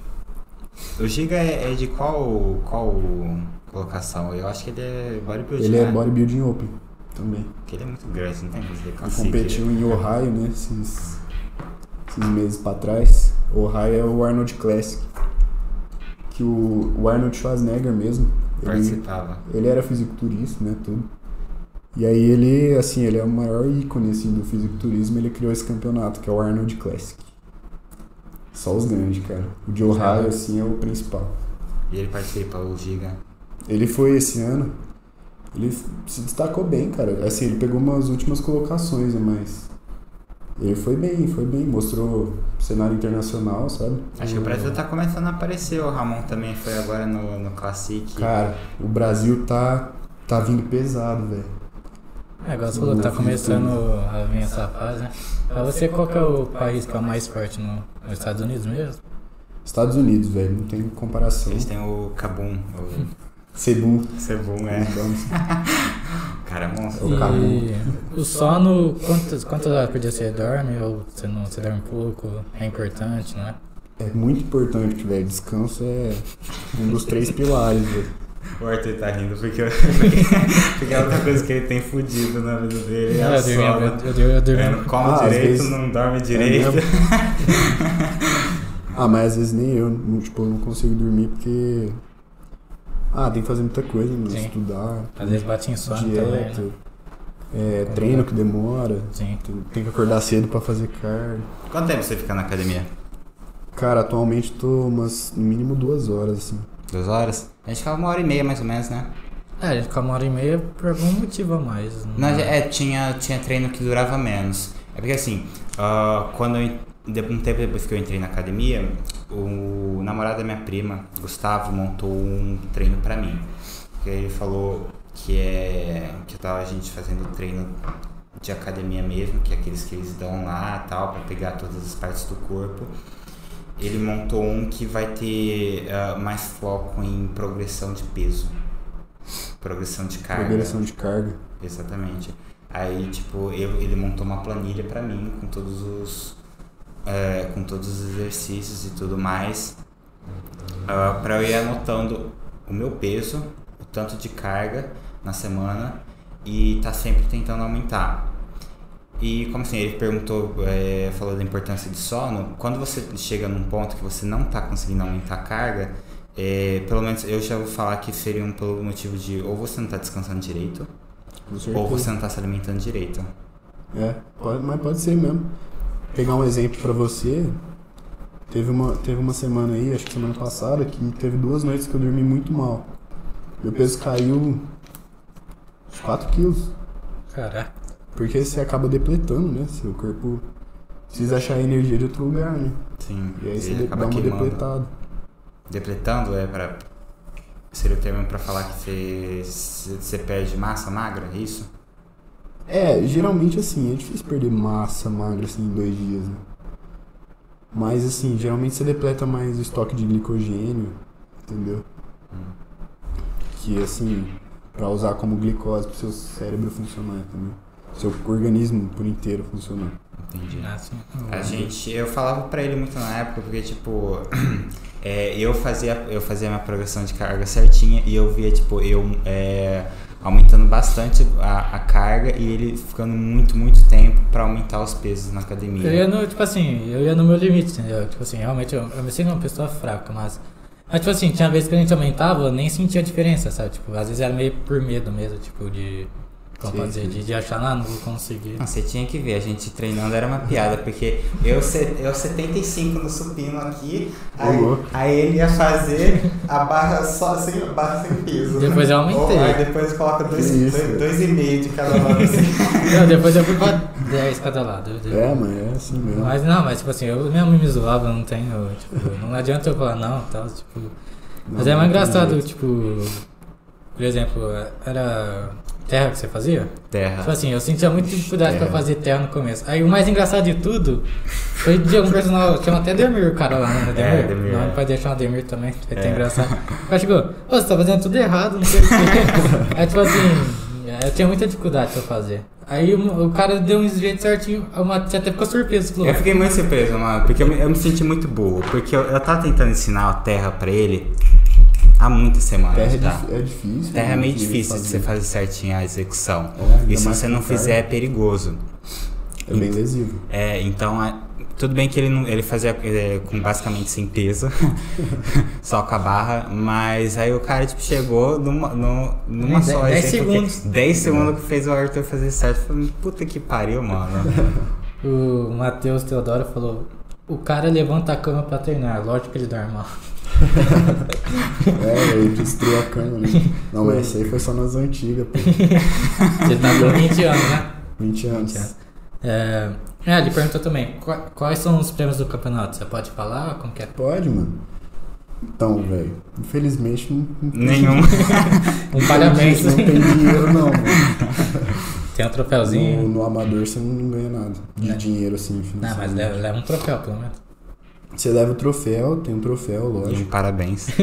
O Giga é, é de qual, qual colocação? Eu acho que ele é bodybuilding, Ele né? é bodybuilding open também. Porque ele é muito grande, não tem como dizer Ele competiu em Ohio, né? Esses, esses meses pra trás. Ohio é o Arnold Classic. Que o, o Arnold Schwarzenegger mesmo. Ele, Participava. ele era fisiculturista, né? Tudo. E aí ele, assim, ele é o maior ícone assim, do fisiculturismo. Ele criou esse campeonato, que é o Arnold Classic. Só os grandes, cara. O de Ohio, assim, é o principal. E ele participa, o Giga. Ele foi esse ano. Ele se destacou bem, cara. Assim, ele pegou umas últimas colocações, né? Mas. Ele foi bem, foi bem. Mostrou cenário internacional, sabe? Acho que o Brasil tá começando a aparecer. O Ramon também foi agora no, no Classic. Cara, o Brasil tá. tá vindo pesado, velho. É, agora você falou que tá começando a vir essa fase, né? Pra você, qual que é o país que é o mais forte no, nos Estados Unidos mesmo? Estados Unidos, velho, não tem comparação. Eles têm o Kabum. o- Cebu. Cebu, é. Cara, é monstro. E o sono, quantas, quantas horas por dia você dorme? Ou você não você dorme pouco? É importante, não é? É muito importante, velho. Descanso é um dos três pilares, velho. O Arthur tá rindo porque, porque é outra coisa que ele tem fudido na vida dele. É eu dormi, eu, eu, eu, eu dormi. É, não come Ah, direito, vezes- não dorme direito. mesmo? Ah, mas às vezes nem eu, não- tipo, eu não consigo dormir porque. Ah, tem que fazer muita coisa, né? Sim. Estudar, Às vezes bate insônia também, dieta, né? é, treino que demora, Sim. tem, tem que acordar cedo pra fazer carne. Quanto tempo você fica na academia? Cara, atualmente tô umas, no mínimo duas horas, assim. Duas horas? A gente ficava uma hora e meia mais ou menos, né? É, a gente fica uma hora e meia por algum motivo a mais. Não, é, tinha, tinha treino que durava menos. É porque assim, ah, quando eu, um tempo depois que eu entrei na academia, o namorado da minha prima, Gustavo, montou um treino pra mim. Que ele falou que é que tava a gente fazendo treino de academia mesmo, que é aqueles que eles dão lá tal, pra pegar todas as partes do corpo. Ele montou um que vai ter ah, mais foco em progressão de peso. Progressão de carga. Progressão de carga. Exatamente. Aí, tipo, eu, ele montou uma planilha pra mim com todos os é, com todos os exercícios e tudo mais, ah, pra eu ir anotando o meu peso, o tanto de carga na semana e tá sempre tentando aumentar. E como assim, ele perguntou, é, falou da importância de sono, quando você chega num ponto que você não tá conseguindo aumentar a carga, é, pelo menos eu já vou falar que seria um pelo motivo de ou você não tá descansando direito, ou você não tá se alimentando direito. É, pode, mas pode ser mesmo. Pegar um exemplo pra você, teve uma, teve uma semana aí, acho que semana passada, que teve duas noites que eu dormi muito mal. Meu peso caiu uns 4 quilos. Caraca. Porque você acaba depletando, né? Seu corpo precisa achar energia de outro lugar, né? Sim, E aí você de- dá acaba uma queimando. depletada. Depletando é para seria o termo pra falar que você, você perde massa magra, é isso? É, geralmente assim, é difícil perder massa magra assim em dois dias, né? Mas assim, geralmente você depleta mais o estoque de glicogênio, entendeu? Que assim, pra usar como glicose pro seu cérebro funcionar também. Seu organismo por inteiro funcionar. Entendi. Assim, A gente, eu falava pra ele muito na época, porque tipo, é, eu fazia eu fazia minha progressão de carga certinha e eu via tipo eu é, aumentando bastante a, a carga e ele ficando muito muito tempo pra aumentar os pesos na academia. Eu ia no, tipo assim, eu ia no meu limite, entendeu? Tipo assim, realmente eu, eu me sinto uma pessoa fraca, mas. Mas, tipo assim, tinha vezes que a gente aumentava, eu nem sentia diferença, sabe? Tipo, às vezes era meio por medo mesmo, tipo, de. Como Sim. De, de achar, ah, não vou conseguir. Ah, Você tinha que ver, a gente treinando era uma piada, porque eu, eu 75 no supino aqui, aí, aí ele ia fazer a barra só sem, a barra sem peso. Depois eu aumentei. Ou, aí depois coloca dois, Que isso, dois, velho. dois e meio de cada lado assim. Não, depois eu fui pra 10 cada lado. eu- É, mas é assim mesmo. Mas não, mas tipo assim, eu mesmo me zoava, não tenho, tipo, não adianta eu falar não tal, tipo. Mas Não, é mais não engraçado, tipo, por exemplo, era terra que você fazia? Tipo Terra. assim, eu sentia muita dificuldade pra Terra. fazer terra no começo. Aí o mais engraçado de tudo foi de um personal, chama até Demir o cara lá, né? Demir? É, Demir, Não, é. pode deixar o Demir também, vai ter É. engraçado. O cara chegou, ô, você tá fazendo tudo errado, não sei o quê. Aí tipo assim, eu tinha muita dificuldade pra fazer. Aí o, o cara deu um jeito certinho, a Matheus até ficou surpreso, falou, Eu fiquei muito surpreso, mano, porque eu me, eu me senti muito burro. Porque eu, eu tava tentando ensinar a terra pra ele há muitas semanas Terra é, já. dif- é difícil. Terra é né, meio de difícil de você fazer certinho a execução. É, e se você não fizer, é perigoso. É bem lesivo. É, então, é- tudo bem que ele, não, ele fazia é, com basicamente sem peso, só com a barra, mas aí o cara tipo, chegou numa, no- numa Em só. dez assim, porque segundos. 10 segundos que fez o Arthur fazer certo. Eu falei, puta que pariu, mano. O Matheus Teodoro falou: O cara levanta a cama pra treinar, lógico que ele dorme mal. É, ele destruiu a cama, né? Não, mas esse aí foi só nas antigas, pô. Ele tá com 20 anos, né? 20 anos. 20 anos. É, é, ele perguntou também: "Qua- Quais são os prêmios do campeonato? Você pode falar? Como que é? Pode, mano. Então, velho, infelizmente não, não tem- Nenhum. Um parabéns. Não tem dinheiro, não, mano. Tem um No, troféuzinho. no amador você não ganha nada de É. dinheiro assim. Não, mas leva, leva um troféu, pelo menos. Você leva o troféu, tem um troféu, E um lógico. parabéns.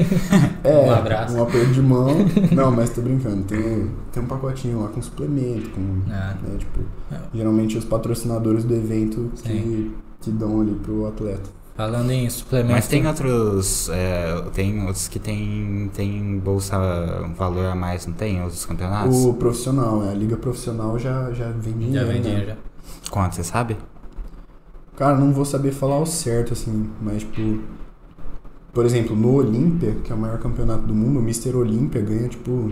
É, Um abraço. um aperto de mão. Não, mas tô brincando. Tem, tem um pacotinho lá com suplemento, com. Ah. né, tipo, É. geralmente os patrocinadores do evento que, Sim. que dão ali pro atleta. Falando em suplemento. Mas tem outros. é, tem outros que tem, tem bolsa valor a mais, não tem? Outros campeonatos? O profissional, é, a liga profissional já, já vem dinheiro. Já vem né? dinheiro já. Quanto, você sabe? Cara, não vou saber falar o certo, assim, mas tipo. Por exemplo, no Olímpia, que é o maior campeonato do mundo, o Mr. Olímpia ganha, tipo.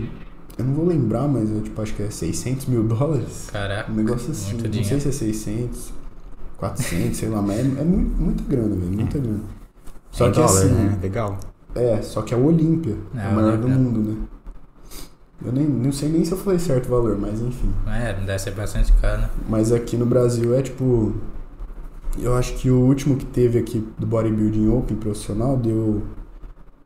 Eu não vou lembrar, mas eu tipo, acho que é 600 mil dólares. Caraca. Um negócio assim. Muito não sei dinheiro. se é 600, 400, sei lá, mas é, é mu- muita grana, velho, muita grana. Só Em que dólar, assim. né? Legal. É, só que é o Olímpia, É, é, o maior do mundo, né? Eu nem, não sei nem se eu falei certo o valor, mas enfim. É, deve ser bastante caro, né? Mas aqui no Brasil é tipo. Eu acho que o último que teve aqui do Bodybuilding Open profissional deu.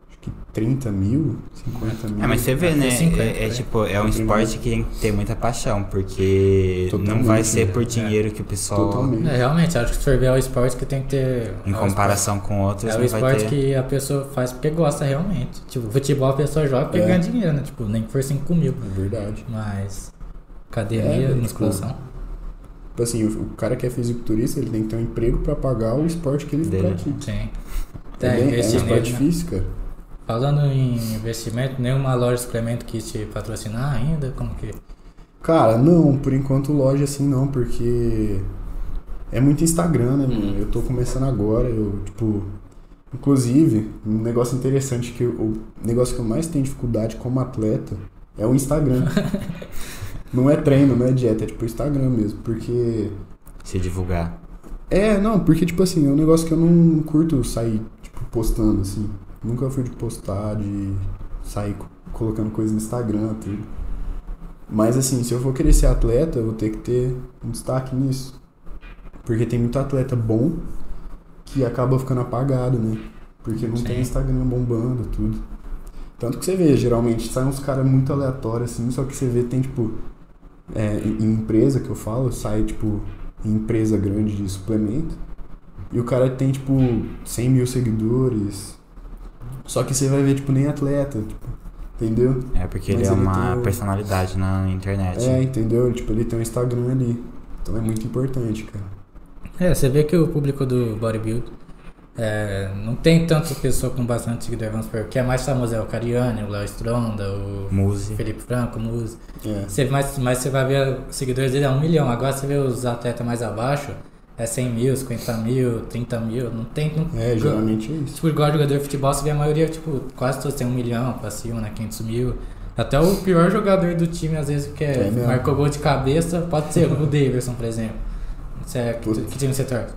Acho que 30 mil, 50 mil. É, mas você vê, Ah, né? foi 50, é, é né? tipo, é um esporte que tem que ter muita paixão, porque não Totalmente, vai ser né? por dinheiro que o pessoal. Totalmente. É, realmente, acho que se for ver é o esporte que tem que ter. Em é o comparação com outros, É o não vai esporte ter. que a pessoa faz porque gosta realmente. Tipo, futebol a pessoa joga porque É. ganha dinheiro, né? Tipo, nem que for 5 mil. É verdade. Mas. Academia, É, tipo, musculação. Tipo assim, o, o cara que é fisiculturista, ele tem que ter um emprego pra pagar o esporte que ele Dele. pratica. Sim. É, É, bem, é um investir esporte nele, né? cara. Falando em investimento, nenhuma loja de suplemento quis te patrocinar ainda? Como que. Cara, não, por enquanto loja assim não, porque é muito Instagram, né, mano? Eu tô começando agora, eu, tipo. Inclusive, um negócio interessante que eu- o negócio que eu mais tenho dificuldade como atleta é o Instagram. não é treino, não é dieta, é tipo Instagram mesmo, porque. Se divulgar. É, não, porque tipo assim, é um negócio que eu não curto sair, tipo, postando, assim. Nunca fui de postar, de sair co- colocando coisa no Instagram, tudo. Mas assim, se eu for querer ser atleta, eu vou ter que ter um destaque nisso. Porque tem muito atleta bom que acaba ficando apagado, né? Porque não Sim. tem Instagram bombando, tudo. Tanto que você vê, geralmente sai uns caras muito aleatórios, assim, só que você vê, tem tipo. É, em em empresa que eu falo, sai tipo em empresa grande de suplemento. E o cara tem tipo 100 mil seguidores. Só que você vai ver, tipo, nem atleta, tipo, entendeu? É porque ele é ele uma tem o- personalidade na internet. É, entendeu? Tipo, ele tem um Instagram ali. Então é muito importante, cara. É, você vê que o público do bodybuild é, não tem tanta pessoa com bastante seguidor, vamos supor. O que é mais famoso é o Cariani, o Léo Stronda, o Muse. Felipe Franco, o Muzi. É. Você, mas, mas você vai ver os seguidores dele é um milhão. Agora você vê os atletas mais abaixo, é 100 mil, 50 mil, 30 mil. Não tem. Não, É, geralmente é isso. Tipo, igual jogador de futebol, você vê a maioria, tipo, quase todos tem um milhão pra cima, né? 500 mil. Até o pior jogador do time, às vezes, que é, É marcou gol de cabeça, pode ser o Davidson, por exemplo. Você é, que, que time você torce?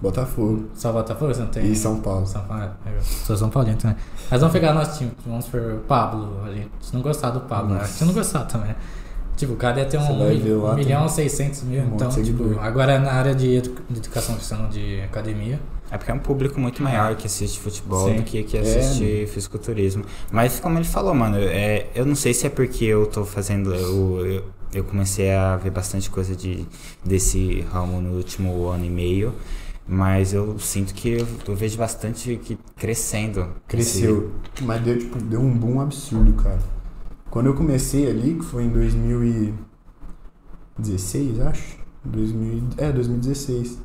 Botafogo. Só Botafogo? Você não tem? E São Paulo. São Paulo. é, sou São Paulino também. Mas vamos pegar nosso time. Vamos por o Pablo. A gente se não gostar do Pablo. né? Nossa. Se não gostar também. né? Tipo, o cara ia ter um, mil- um milhão e 600 mil. um então, tipo, agora na área de, edu- de educação física, de academia. É porque é um público muito maior que assiste futebol Sim. do que que É, assiste fisiculturismo. Mas como ele falou, mano, é, eu não sei se é porque eu tô fazendo. Eu, eu, eu comecei a ver bastante coisa de, desse ramo no último ano e meio. Mas eu sinto que eu, eu vejo bastante que crescendo. Cresceu. Mas deu, tipo, deu um boom absurdo, cara. Quando eu comecei ali, que foi em 2016, acho. 2000, é, 2016.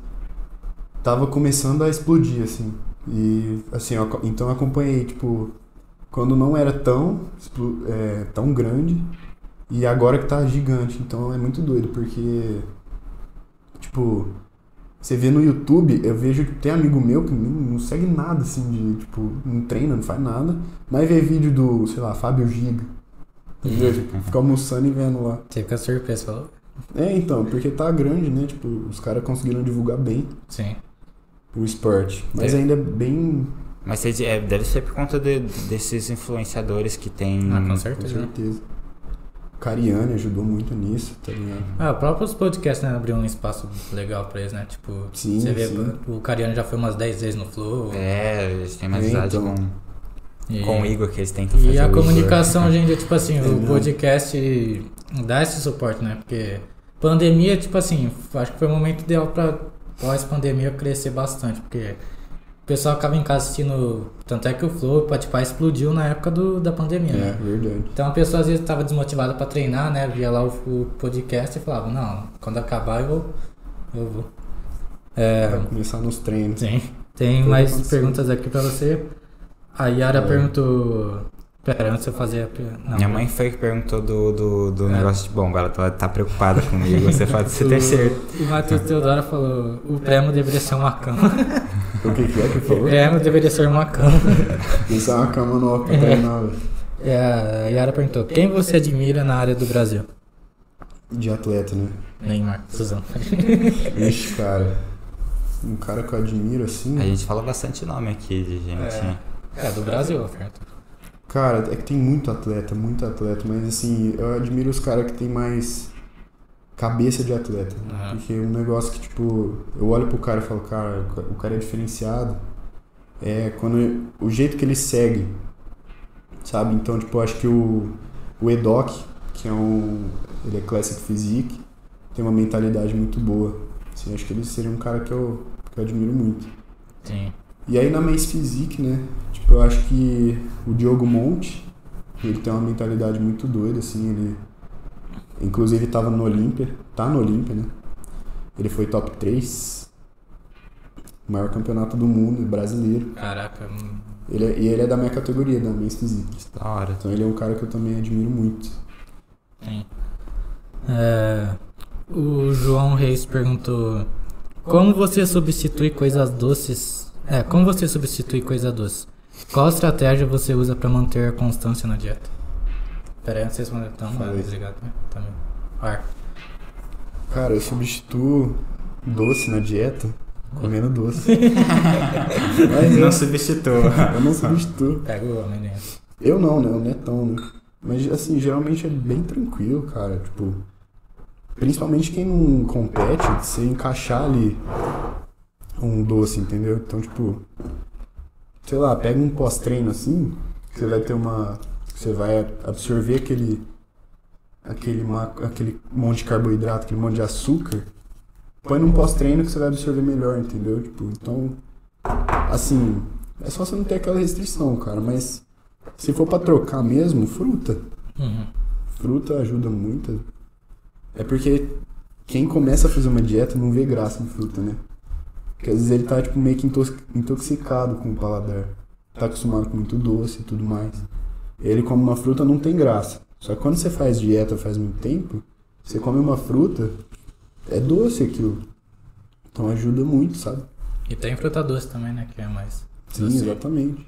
Tava começando a explodir, assim. E, assim, eu, então eu acompanhei, tipo, quando não era tão, é, tão grande e agora que tá gigante. Então é muito doido, porque, tipo, você vê no YouTube, eu vejo que tem amigo meu que não, não segue nada, assim, de, tipo, não treina, não faz nada, mas vê vídeo do, sei lá, Fábio Giga. Entendeu? Tipo, fica almoçando e vendo lá. Você fica surpreso. Falou? É, então, porque tá grande, né? Tipo, os caras conseguiram divulgar bem Sim. o esporte. Mas É. ainda é bem. Mas você- é, deve ser por conta de- desses influenciadores que tem. Ah, com Com certeza. Cariani ajudou muito nisso, tá ligado? Ah, próprios podcasts, né, abriu um espaço legal pra eles, né? Tipo, Sim, você vê, sim. o Cariano já foi umas 10 vezes no Flow. É, eles têm mais É, amizade então. com, com o Igor, que eles tentam fazer. E a Igor. comunicação hoje em dia, tipo assim, É o podcast dá esse suporte, né? Porque pandemia, tipo assim, acho que foi o momento ideal pra pós-pandemia crescer bastante, porque o pessoal ficava em casa assistindo. Tanto é que o Flow, o Spotify explodiu na época do, da pandemia, É, né? verdade. Então a pessoa às vezes estava desmotivada pra treinar, né? Via lá o, o podcast e falava, não, quando acabar eu vou. Eu vou. É, Vai começar nos treinos. Sim. Tem Foi mais perguntas aqui pra você. A Yara É. perguntou. Pera, antes de eu fazer a. Não, Minha mãe foi que perguntou do, do, do É. negócio de bomba. Ela tá, tá preocupada comigo. Você pode ser terceiro. O, o Matheus Teodoro falou: o prêmio deveria ser uma cama. O que, que é que falou? prêmio deveria ser uma cama. Isso é uma cama nova pra treinar, velho. É, a Yara perguntou: quem você admira na área do Brasil? De atleta, né? Neymar, Suzano. Ixi, cara. Um cara que eu admiro assim. A gente fala bastante nome aqui de gente. É. né? É, do Brasil, oferta. Cara, é que tem muito atleta, muito atleta, mas assim, eu admiro os caras que tem mais cabeça de atleta. né? Aham. Porque um negócio que, tipo, eu olho pro cara e falo, cara, o cara é diferenciado. É quando o jeito que ele segue, sabe? Então, tipo, eu acho que o, o Edoc, que é um. Ele é Classic Physique, tem uma mentalidade muito boa. Assim, acho que ele seria um cara que eu, que eu admiro muito. Sim. E aí na Mace Physique, né? Tipo, eu acho que o Diogo Monte, ele tem uma mentalidade muito doida, assim, ele. Inclusive tava no Olímpia, tá no Olímpia, né? Ele foi top 3. Maior campeonato do mundo, brasileiro. Caraca. hum, Ele é- e ele é da minha categoria, da Mace Physique. Da hora. Então ele é um cara que eu também admiro muito. Sim. É, o João Reis perguntou: Como você substitui coisas doces? É, como você substitui coisa doce? Qual estratégia você usa pra manter a constância na dieta? Pera aí, então, Fala tá aí. desligado, né? Também. Ar. Cara, eu substituo doce na dieta comendo doce. Mas Não eu, substitua. eu não substituo. Pega o amendoim. Eu não, né? O Netão, né? Mas, assim, geralmente é bem tranquilo, cara. Tipo, principalmente quem não compete, você encaixar ali um doce, entendeu? Então, tipo, sei lá, pega um pós-treino assim, você vai ter uma. Você vai absorver aquele. Aquele, aquele monte de carboidrato, aquele monte de açúcar. Põe num pós-treino que você vai absorver melhor, entendeu? Tipo, então. Assim, é só você não ter aquela restrição, cara, mas. Se for pra trocar mesmo, fruta. Uhum. Fruta ajuda muito. É porque quem começa a fazer uma dieta não vê graça em fruta, né? Porque às vezes ele tá tipo, meio que intox- intoxicado com o paladar. Tá acostumado com muito doce e tudo mais. Ele come uma fruta não tem graça. Só que quando você faz dieta faz muito tempo, você come uma fruta, é doce aquilo. Então ajuda muito, sabe? E tem fruta doce também, né? Que é mais. Sim, doce. exatamente.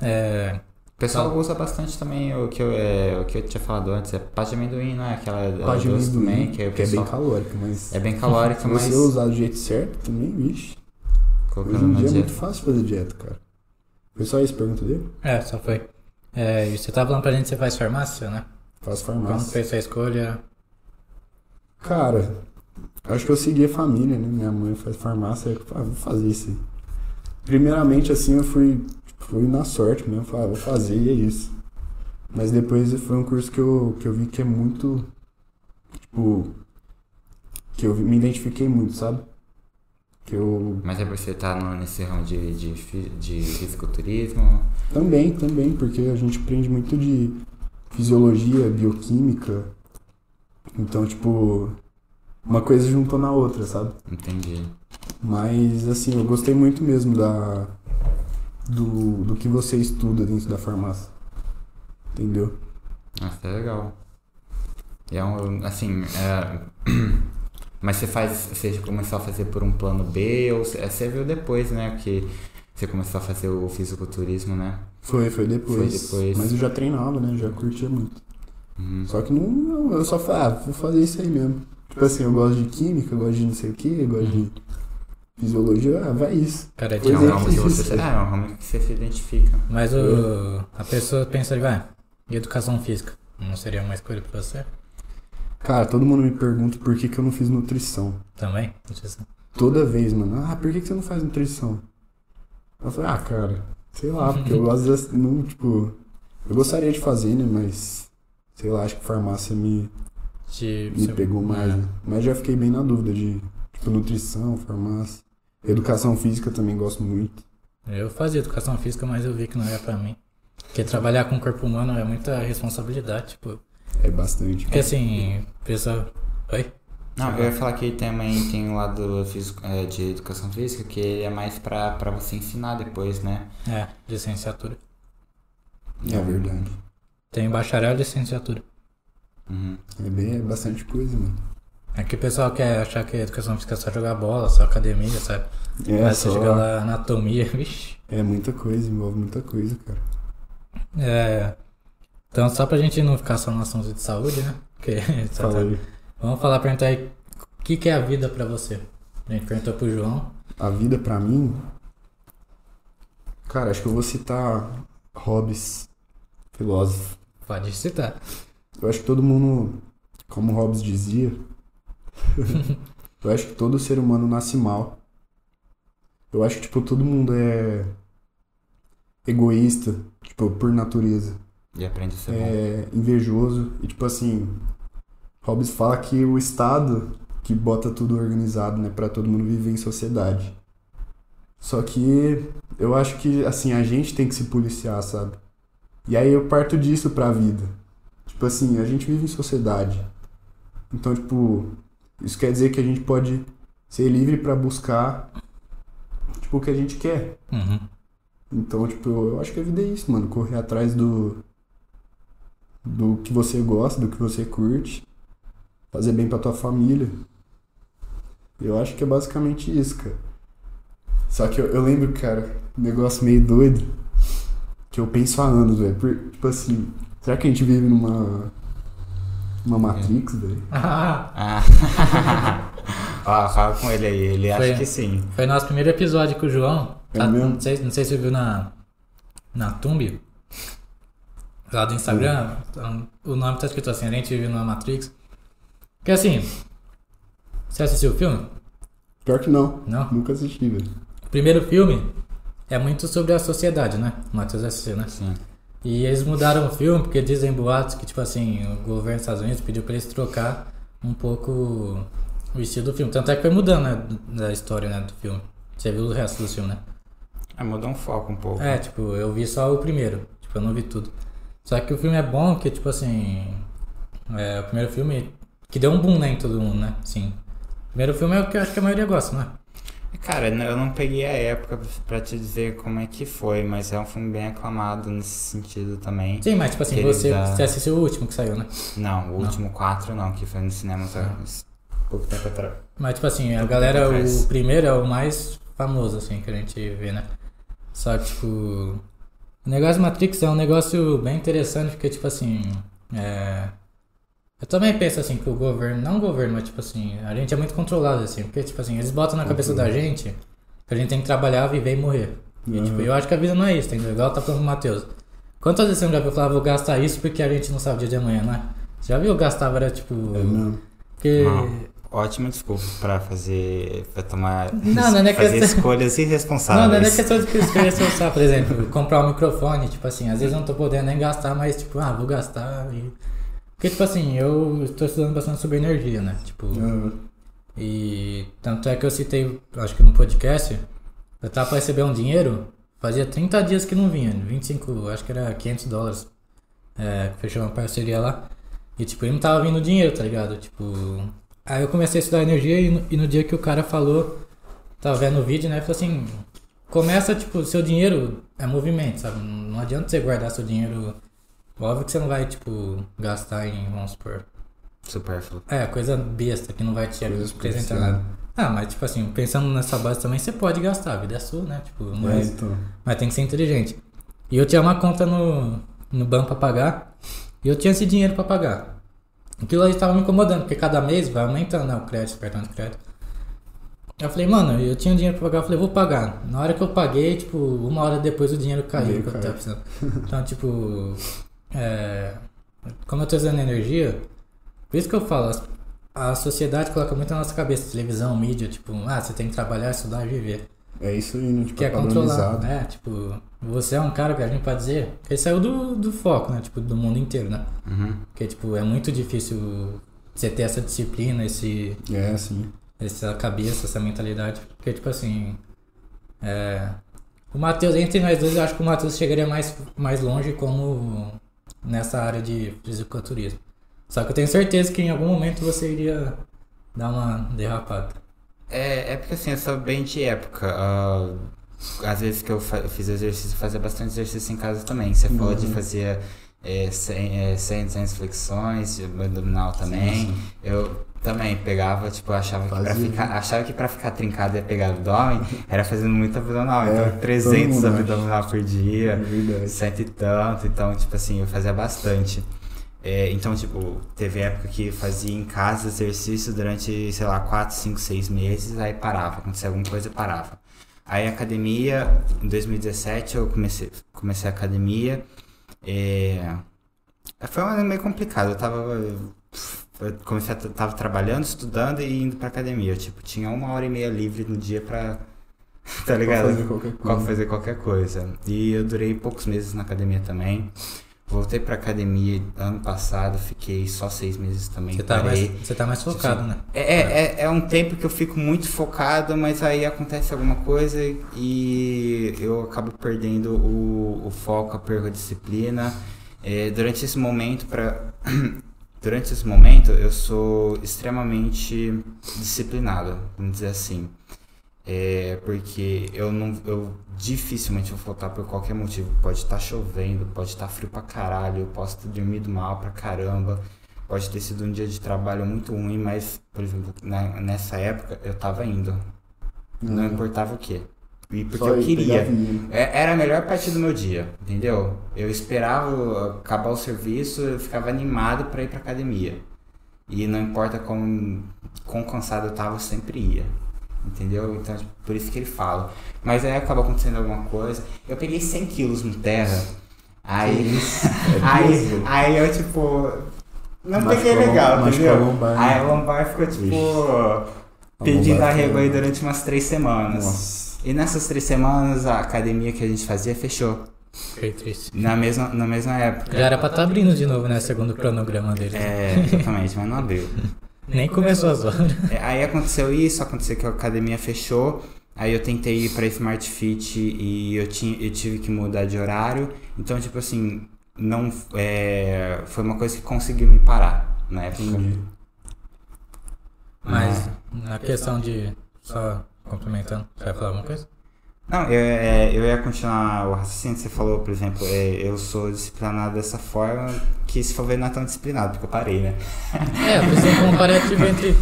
É. O pessoal usa bastante também o que eu, é, o que eu tinha falado antes, é pá de amendoim, não é? Aquela Pá de doce amendoim, também, que, o que é bem calórica, mas é bem calórica, se mas você usar do jeito certo também, vixe. Hoje colocando em na dia é muito dieta. fácil fazer dieta, cara. Foi só isso a pergunta dele? É, só foi. É, e você tava falando pra gente que você faz farmácia, né? Faço Como farmácia. fez sua escolha? Cara, acho que eu segui a família, né? Minha mãe faz farmácia, eu falei, ah, vou fazer isso aí. Primeiramente, assim, eu fui, fui na sorte mesmo, falei, ah, vou fazer e é isso. Mas depois foi um curso que eu, que eu vi que é muito, tipo, que eu me identifiquei muito, sabe? Que eu Mas é por você estar no, nesse ramo de, de, de fisiculturismo. Também, também, porque a gente aprende muito de fisiologia, bioquímica. Então, tipo, uma coisa juntou na outra, sabe? Entendi. Mas, assim, eu gostei muito mesmo da do, do que você estuda dentro da farmácia. Entendeu? Nossa, é legal. E é um, assim, é... Mas você faz, você começou a fazer por um plano B ou você você viu depois, né, que você começou a fazer o fisiculturismo, né? Foi, foi depois. Foi depois. Mas eu já treinava, né? Já curtia muito. Uhum. Só que não, eu só falei, ah, vou fazer isso aí mesmo. Tipo assim, eu gosto de química, eu gosto de não sei o que, eu gosto de fisiologia, ah, vai isso. Cara, É um é, ramo que você, é, é um ramo que você se identifica. Mas o, a pessoa pensa ali, vai, e educação física? Não seria uma escolha pra você? Cara, todo mundo me pergunta por que, que eu não fiz nutrição. Também? Se- Toda vez, mano. Ah, por que, que você não faz nutrição? Eu falei, ah, cara, sei lá, porque eu gosto de. Não, tipo. Eu gostaria de fazer, né? Mas. Sei lá, acho que farmácia me, me pegou mais. É. né? Mas já fiquei bem na dúvida de, tipo, nutrição, farmácia. Educação física também gosto muito. Eu fazia educação física, mas eu vi que não era pra mim. Porque trabalhar com o corpo humano é muita responsabilidade, tipo. É bastante. Porque assim, pessoa. Oi? Não, eu ia falar que também tem um lado físico, é, de educação física que é mais pra, pra você ensinar depois, né? É, licenciatura. É verdade. Tem bacharel e licenciatura. Uhum. É bem, é bastante coisa, mano. É que o pessoal quer achar que a educação física é só jogar bola, só academia, sabe? É, Mas você só, chega lá, anatomia, vixi. é muita coisa, envolve muita coisa, cara. É. Então, só pra gente não ficar só no assunto de saúde, né? Porque, Fala aí. Vamos falar, perguntar aí, o que, que é a vida pra você? A gente perguntou pro João. A vida pra mim. Cara, acho que eu vou citar Hobbes, filósofo. Pode citar. Eu acho que todo mundo, como Hobbes dizia, eu acho que todo ser humano nasce mal. Eu acho que, tipo, todo mundo é egoísta, tipo, por natureza. E aprende a ser bom. É invejoso. E, tipo assim, Hobbes fala que o Estado que bota tudo organizado, né, pra todo mundo viver em sociedade. Só que eu acho que, assim, a gente tem que se policiar, sabe? E aí eu parto disso pra vida. Tipo assim, a gente vive em sociedade. Então, tipo, isso quer dizer que a gente pode ser livre pra buscar, tipo, o que a gente quer. Uhum. Então, tipo, eu acho que a vida é isso, mano. Correr atrás do. Do que você gosta, do que você curte. Fazer bem pra tua família. Eu acho que é basicamente isso, cara. Só que eu, eu lembro, cara, um negócio meio doido. Que eu penso há anos, velho. Tipo assim, será que a gente vive numa. Uma Matrix, velho? Ah, Ah. Ó, fala com ele aí, ele Foi- acha que sim. foi nosso primeiro episódio com o João. É Tá- mesmo? não, sei, não sei se você viu na, na Tumbi. Lá do Instagram. então, O nome tá escrito assim, a gente vive numa Matrix. Que assim. Você assistiu o filme? Pior que não. Não? Nunca assisti, velho. O primeiro filme é muito sobre a sociedade, né? O Matheus assistiu, né? Sim. E eles mudaram o filme porque dizem boatos que, tipo assim, o governo dos Estados Unidos pediu pra eles trocar um pouco o estilo do filme. Tanto é que foi mudando, né, da história, né, do filme. Você viu o resto do filme, né? É, mudou um foco um pouco. É, tipo, eu vi só o primeiro. Tipo, eu não vi tudo. Só que o filme é bom que, tipo assim... É, o primeiro filme que deu um boom, né, em todo mundo, né? Sim. O primeiro filme é o que eu acho que a maioria gosta, né? Cara, eu não peguei a época pra te dizer como é que foi, mas é um filme bem aclamado nesse sentido também. Sim, mas, tipo assim, você, dá- você assistiu o último que saiu, né? Não, o último quatro não, que foi no cinema há pouco tempo atrás. Mas, tipo assim, a galera, o primeiro é o mais famoso, assim, que a gente vê, né? Só que, tipo, o negócio Matrix é um negócio bem interessante, porque, tipo assim, é... Eu também penso, assim, que o governo, não o governo, mas, tipo assim, a gente é muito controlado, assim, porque, tipo assim, eles botam na cabeça da gente que a gente tem que trabalhar, viver e morrer. E, Uhum. tipo, eu acho que a vida não é isso, entendeu? Igual tá falando o Matheus. Quantas vezes você já viu falar, vou gastar isso porque a gente não sabe o dia de amanhã, né? Você já viu gastar, era, tipo... É mesmo. Porque... Ah, ótima desculpa pra fazer. pra tomar. Não, não é fazer questão- escolhas Não, irresponsáveis. não é questão de escolher pensar, por exemplo, comprar um microfone, tipo assim, às vezes eu não tô podendo nem gastar, mas tipo, ah, vou gastar e... Porque, tipo assim, eu estou estudando bastante sobre energia, né? Tipo, Ah, e tanto é que eu citei, acho que no podcast, eu tava pra receber um dinheiro, fazia 30 dias que não vinha, 25, acho que era 500 dólares, é, fechou uma parceria lá, e tipo, ele não tava vindo dinheiro, tá ligado? Tipo, aí eu comecei a estudar energia e no, e no dia que o cara falou, tava vendo o vídeo, né, falou assim, começa, tipo, seu dinheiro é movimento, sabe? Não adianta você guardar seu dinheiro, óbvio que você não vai, tipo, gastar em, vamos supor, Supérfluo. é, coisa besta que não vai te apresentar nada. Ah, mas tipo assim, pensando nessa base também, você pode gastar, a vida é sua, né? Tipo, é, mas, então. mas tem que ser inteligente. E eu tinha uma conta no, no banco pra pagar, e eu tinha esse dinheiro pra pagar. Aquilo aí tava me incomodando, porque cada mês vai aumentando né, o crédito, o cartão de crédito. Eu falei, mano, eu tinha dinheiro pra pagar, eu falei, vou pagar. Na hora que eu paguei, tipo, uma hora depois o dinheiro caiu que eu tava precisando. Então, tipo, é, como eu tô usando energia, por isso que eu falo, a sociedade coloca muito na nossa cabeça, televisão, mídia, tipo, ah, você tem que trabalhar, estudar e viver. É isso aí, né? Tipo, Que é é padronizado. controlado, né? Tipo, você é um cara que a gente pode dizer, ele saiu do, do foco, né? Tipo, do mundo inteiro, né? Uhum. Porque, tipo, é muito difícil você ter essa disciplina, esse, É, sim. essa cabeça, essa mentalidade. Porque, tipo assim, é, O Matheus, entre nós dois, eu acho que o Matheus chegaria mais, mais longe como nessa área de fisiculturismo. Só que eu tenho certeza que em algum momento você iria dar uma derrapada. É, é porque assim, eu sou bem de época. ah, às vezes que eu fiz exercício, fazia bastante exercício em casa também. Você falou de fazer é, 100, é, 100, 200 flexões, abdominal também. Eu também pegava, tipo, achava que, pra ficar, achava que pra ficar trincado e pegar abdômen, era fazendo muito abdominal. É, então, todo 300 mundo acha. abdominal por É dia verdade. cento e tanto, então, tipo assim, eu fazia bastante. É, então, tipo, teve época que fazia em casa exercício durante, sei lá, 4, 5, 6 meses, aí parava, acontecia alguma coisa, parava. Aí academia, em 2017 eu comecei, comecei a academia, é, foi um ano meio complicado, eu tava, eu comecei a, tava trabalhando, estudando e indo pra academia, tipo, tinha uma hora e meia livre no dia pra, tá ligado? fazer qualquer Qual coisa. fazer qualquer coisa. E eu durei poucos meses na academia também. Voltei pra academia ano passado, fiquei só seis meses também. Você tá, mais, parei. você tá mais focado, né? É, é, é, é um tempo que eu fico muito focado, mas aí acontece alguma coisa e eu acabo perdendo o, o foco, eu perco a disciplina. É, durante esse momento, pra, durante esse momento, eu sou extremamente disciplinado, vamos dizer assim. É, porque eu não eu dificilmente vou faltar por qualquer motivo. Pode estar chovendo, pode estar frio pra caralho, eu posso ter dormido mal pra caramba. Pode ter sido um dia de trabalho muito ruim, mas, por exemplo, na- nessa época eu tava indo. Não Uhum. importava o quê. E porque Só eu queria. É- Era a melhor parte do meu dia, entendeu? Eu esperava acabar o serviço, eu ficava animado pra ir pra academia. E não importa como, quão cansado eu tava, eu sempre ia. Entendeu? Então, tipo, por isso que ele fala. Mas aí acabou acontecendo alguma coisa. Eu peguei 100 quilos no terra. Aí, É aí, aí eu, tipo. Não Machucou peguei a legal, a entendeu? lombar, né? Aí a lombar ficou, tipo. Pedindo lombar arrego aí durante umas três semanas. Nossa. E nessas três semanas a academia que a gente fazia fechou. Fiquei triste. Na mesma, na mesma época. Já era pra estar abrindo de novo, né? Segundo o cronograma dele. É, exatamente, mas não abriu. Nem começou as horas. É, aí aconteceu isso, aconteceu que a academia fechou. Aí eu tentei ir pra Smart Fit e eu, tinha, eu tive que mudar de horário. Então, tipo assim, não é, foi uma coisa que conseguiu me parar na época. Entendi. Mas na questão de. Só complementando, você vai falar alguma coisa? Não, eu, é, eu ia continuar o raciocínio que você falou, por exemplo, é, eu sou disciplinado dessa forma que se for ver não é tão disciplinado, porque eu parei, né? É, eu fiz um comparativo entre,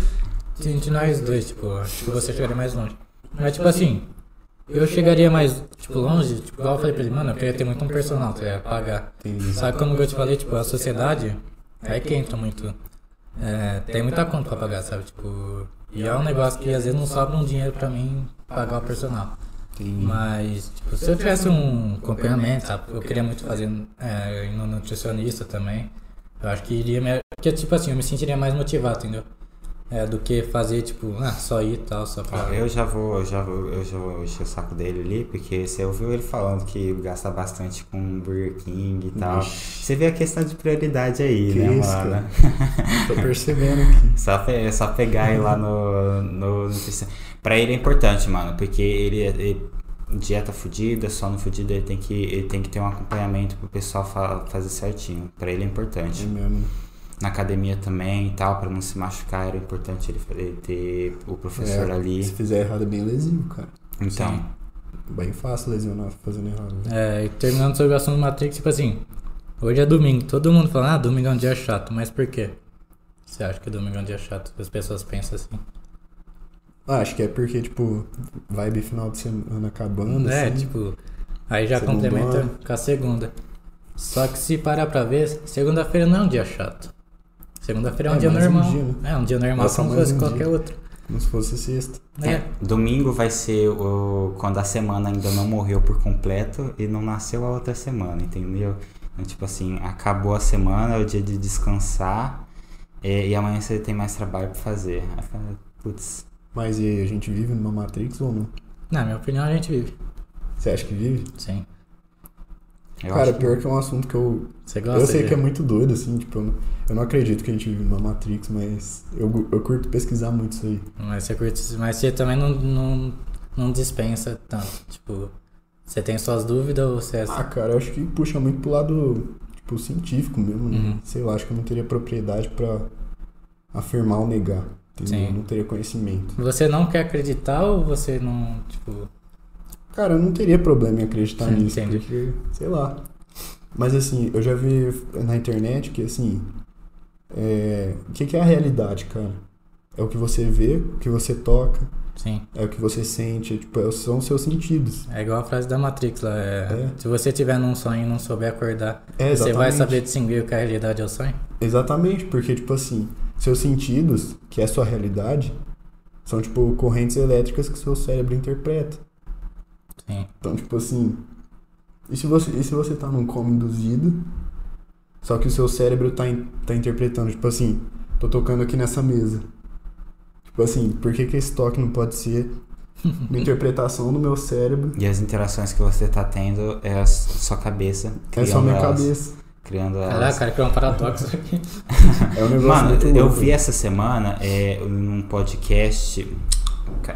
entre nós dois, tipo, acho que você chegaria mais longe. Mas tipo assim, eu chegaria mais, tipo, longe, tipo, igual eu falei pra ele, mano, eu queria ter muito um personal, tu ia pagar. Entendi. Sabe como eu te falei, tipo, a sociedade, é que entra muito. É, tem muita conta pra pagar, sabe? Tipo, e é um negócio que às vezes não sobra um dinheiro pra mim pagar o personal. Entendi. Mas, tipo, se eu tivesse um acompanhamento, sabe? Eu queria muito fazer é, ir no nutricionista também. Eu acho que iria me. Porque, tipo assim, eu me sentiria mais motivado, entendeu? É, do que fazer, tipo, ah, só ir e tal, só pra. Ó, Eu já vou, eu já vou, eu já vou encher o saco dele ali, porque você ouviu ele falando que gasta bastante com Burger King e tal. Ixi. Você vê a questão de prioridade aí, Que né, isso, mano? cara? Tô percebendo aqui. Só, pe- é só pegar ele lá no, no nutricionista. Pra ele é importante, mano, porque ele, ele dieta fudida, sono fudido, ele tem que ele tem que ter um acompanhamento pro pessoal fa- fazer certinho. Pra ele é É importante. mesmo. Na academia também e tal, pra não se machucar, era importante ele, ter o professor É, ali. Se fizer errado é bem lesivo, cara. Então, Sim. Bem fácil lesionar fazendo errado. né? É, e terminando sobre o assunto do Matrix, tipo assim, hoje é domingo, todo mundo fala, ah, domingo é um dia chato, mas por quê? Você acha que domingo é um dia chato? As pessoas pensam assim. Ah, acho que é porque, tipo, vibe final de semana acabando, É, assim. tipo, aí já complementa com a segunda. Só que se parar pra ver, segunda-feira não é um dia chato. Segunda-feira é um É dia mais um normal. dia, né? É um dia normal É só como fosse um qualquer dia. outro. Como se fosse sexta. É. é, domingo vai ser o, quando a semana ainda não morreu por completo e não nasceu a outra semana, entendeu? Então, tipo assim, acabou a semana, é o dia de descansar e, e amanhã você tem mais trabalho pra fazer. Aí putz, Mas e aí, a gente vive numa Matrix ou não? Na minha opinião, a gente vive. Você acha que vive? Sim. Eu Cara, acho pior que é um assunto que eu. Você gosta Eu sei de... que é muito doido, assim, tipo, eu não, eu não acredito que a gente vive numa Matrix, mas eu, eu curto pesquisar muito isso aí. Mas você curte... Mas você também não, não, não dispensa tanto. Tipo, Você tem suas dúvidas ou você é. Ah, cara, eu acho que puxa muito pro lado, tipo, científico mesmo, né? Uhum. Sei lá, acho que eu não teria propriedade pra afirmar ou negar. Entendeu? Sim. Eu não teria conhecimento. Você não quer acreditar ou você não, tipo. Cara, eu não teria problema em acreditar Sim, nisso, entendi. porque, sei lá. Mas assim, eu já vi na internet que assim, é... o que, que é a realidade, cara? É o que você vê, o que você toca, Sim. é o que você sente, é, tipo, é- são os seus sentidos. É igual a frase da Matrix lá. é, É. Se você tiver num sonho e não souber acordar, É, você vai saber distinguir o que é a realidade é o sonho? Exatamente, porque, tipo assim, seus sentidos, que é a sua realidade, são, tipo, correntes elétricas que o seu cérebro interpreta. Sim. Então, tipo assim, e se você, e se você tá num coma induzido, só que o seu cérebro tá, in- tá interpretando, tipo assim, tô tocando aqui nessa mesa. Tipo assim, por que, que esse toque não pode ser uma interpretação do meu cérebro? E as interações que você tá tendo é a sua cabeça. É só criando minha elas- cabeça. Criando Caraca, elas. cara, criou um paradoxo aqui. É um negócio Mano, muito eu vi essa semana é, num podcast.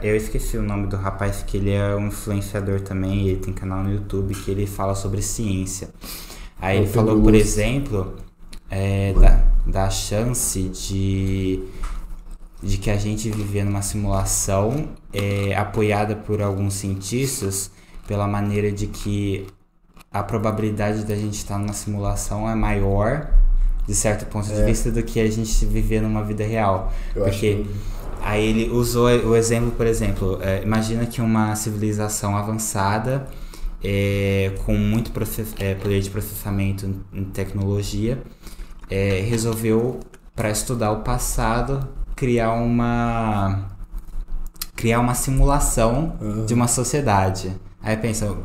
Eu esqueci o nome do rapaz, que ele é um influenciador também, ele tem canal no YouTube que ele fala sobre ciência. Aí o ele falou, Pedro por Luz. exemplo, é, da, da chance de, de que a gente viver numa simulação é, apoiada por alguns cientistas pela maneira de que a probabilidade da gente estar numa simulação é maior de certo ponto de É. vista do que a gente viver numa vida real. Eu acho porque- que Aí ele usou o exemplo, por exemplo, é, imagina que uma civilização avançada é, com muito é, poder de processamento em- tecnologia é, resolveu para estudar o passado criar uma criar uma simulação Aham. de uma sociedade. Aí pensa,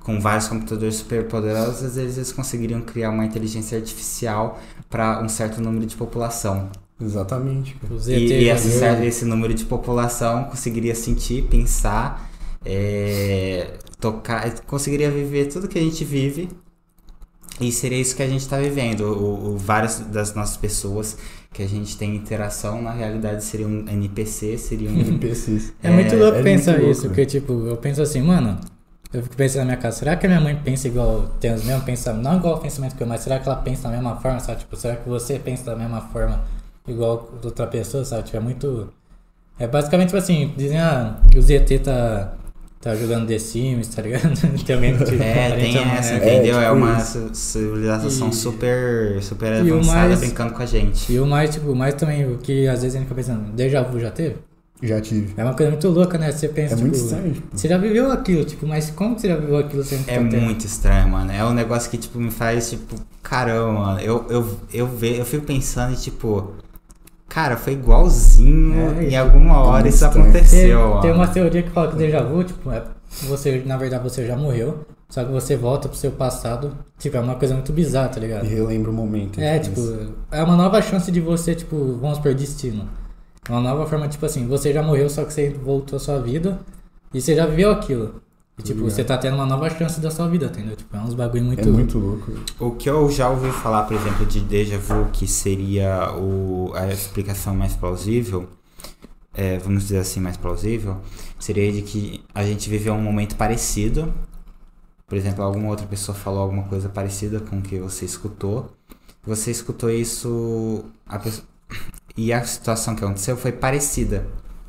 com vários computadores superpoderosos, vezes eles conseguiriam criar uma inteligência artificial para um certo número de população. Exatamente. E, e esse, número de população conseguiria sentir, pensar, é, tocar, conseguiria viver tudo que a gente vive. E seria isso que a gente está vivendo. O, o- várias das nossas pessoas que a gente tem interação, na realidade, seriam um NPC, seriam. NPCs. É, muito louco é pensar muito louco, isso, né? porque, tipo, eu penso assim, mano, eu fico pensando na minha casa, será que a minha mãe pensa igual, tem os mesmos pensamentos, não igual o pensamento que eu, mas será que ela pensa da mesma forma, sabe? Tipo, será que você pensa da mesma forma igual outra pessoa, sabe? Tipo, é muito... É basicamente, tipo assim, dizem, ah, que o ZT tá, tá jogando The Sims, tá ligado? Também, tipo, É, a gente tem essa, é. entendeu? É, tipo uma isso. ci- civilização E- super, super E o avançada mais- brincando com a gente. E o mais, tipo, o mais também, o que às vezes a gente fica pensando, déjà vu já teve? Já tive. É uma coisa muito louca, né? Você pensa, É tipo, muito estranho. tipo, você já viveu aquilo, tipo, mas como que você já viveu aquilo sem É muito estranho, mano. É um negócio que, tipo, me faz, tipo, caramba, mano. Eu, eu, eu, ve, eu fico pensando e, tipo, cara, foi igualzinho. É, em alguma hora muito isso estranho. aconteceu, Tem, tem uma teoria que fala que déjà vu, tipo, é você, na verdade, você já morreu, só que você volta pro seu passado, tipo, é uma coisa muito bizarra, tá ligado? E relembra o momento. É, tipo, é uma nova chance de você, tipo, vamos por destino. É uma nova forma, tipo assim, você já morreu, só que você voltou à sua vida e você já viveu aquilo. E, tipo, ligado. você tá tendo uma nova chance da sua vida, entendeu? Tipo, é uns bagulho muito... É muito louco. O que eu já ouvi falar, por exemplo, de déjà vu, que seria o, a explicação mais plausível, é, vamos dizer assim, mais plausível, seria de que a gente viveu um momento parecido. Por exemplo, alguma outra pessoa falou alguma coisa parecida com o que você escutou. Você escutou isso a pessoa- e a situação que aconteceu foi parecida.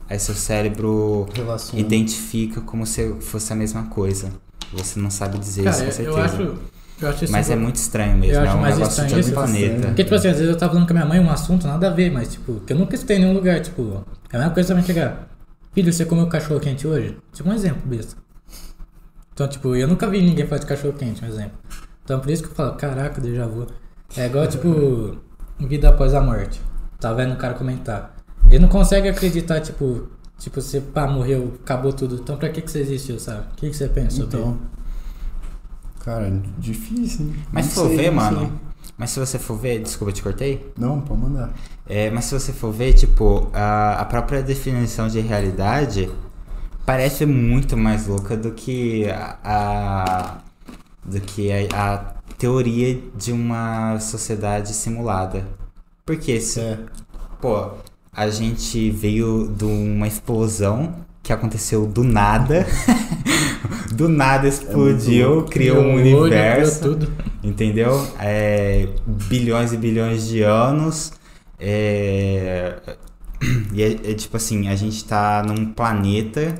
Aí seu cérebro Relação. identifica como se fosse a mesma coisa. Você não sabe dizer isso Cara, com certeza. eu acho... Eu acho isso Mas é muito estranho mesmo, Eu é acho um mais negócio de estranho outro isso. planeta. Porque, tipo assim, às vezes eu tava falando com a minha mãe um assunto nada a ver, mas, tipo, que eu nunca escutei em nenhum lugar, tipo, é a mesma coisa também chegar. Filho, você comeu cachorro quente hoje? Tipo, um exemplo, besta. Então, tipo, eu nunca vi ninguém falar de cachorro quente, um exemplo. Então, por isso que eu falo, caraca, déjà vu. É igual, tipo, vida após a morte. Tá vendo o cara comentar. Ele não consegue acreditar, tipo, tipo, você, pá, morreu, acabou tudo. Então, pra que que você existiu, sabe? O que que você pensa sobre Então. Cara, difícil, hein? Mas Não se for sei, ver, mano, sei. mas se você for ver, desculpa, eu te cortei. Não, pode mandar. É, mas se você for ver, tipo, a, a própria definição de realidade parece muito mais louca do que a, a- do que a, a teoria de uma sociedade simulada. Porque se, É. pô, a gente veio de uma explosão que aconteceu do nada. do nada É explodiu, criou um Criou olho, universo. criou tudo. Entendeu? É, bilhões e bilhões de anos. É, e é, é tipo assim, a gente tá num planeta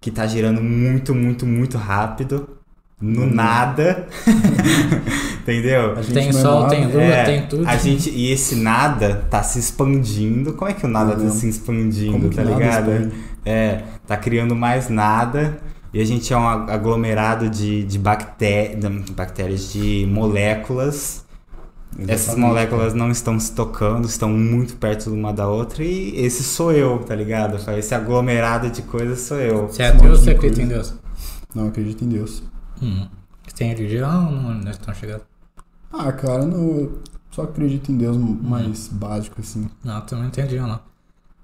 que tá girando muito, muito, muito rápido. No Uhum. nada. Entendeu? A gente Tem não é sol, tem lua, É, tem tudo. A gente, e esse nada tá se expandindo. Como é que o nada É tá mesmo. se expandindo, tá ligado? expande? É, tá criando mais nada. E a gente é um ag- aglomerado de, de bacté- bactérias, de moléculas. Essas Exatamente, moléculas não estão se tocando, estão muito perto uma da outra. E esse sou eu, tá ligado? Esse aglomerado de coisas sou eu. Você é ateu ou você acredita em. Deus? Não, eu acredito em Deus. Hum. Tem religião ou não, não estão chegando? Ah, cara, não, só acredito em Deus mais básico, assim. Não, eu também não tenho religião, não.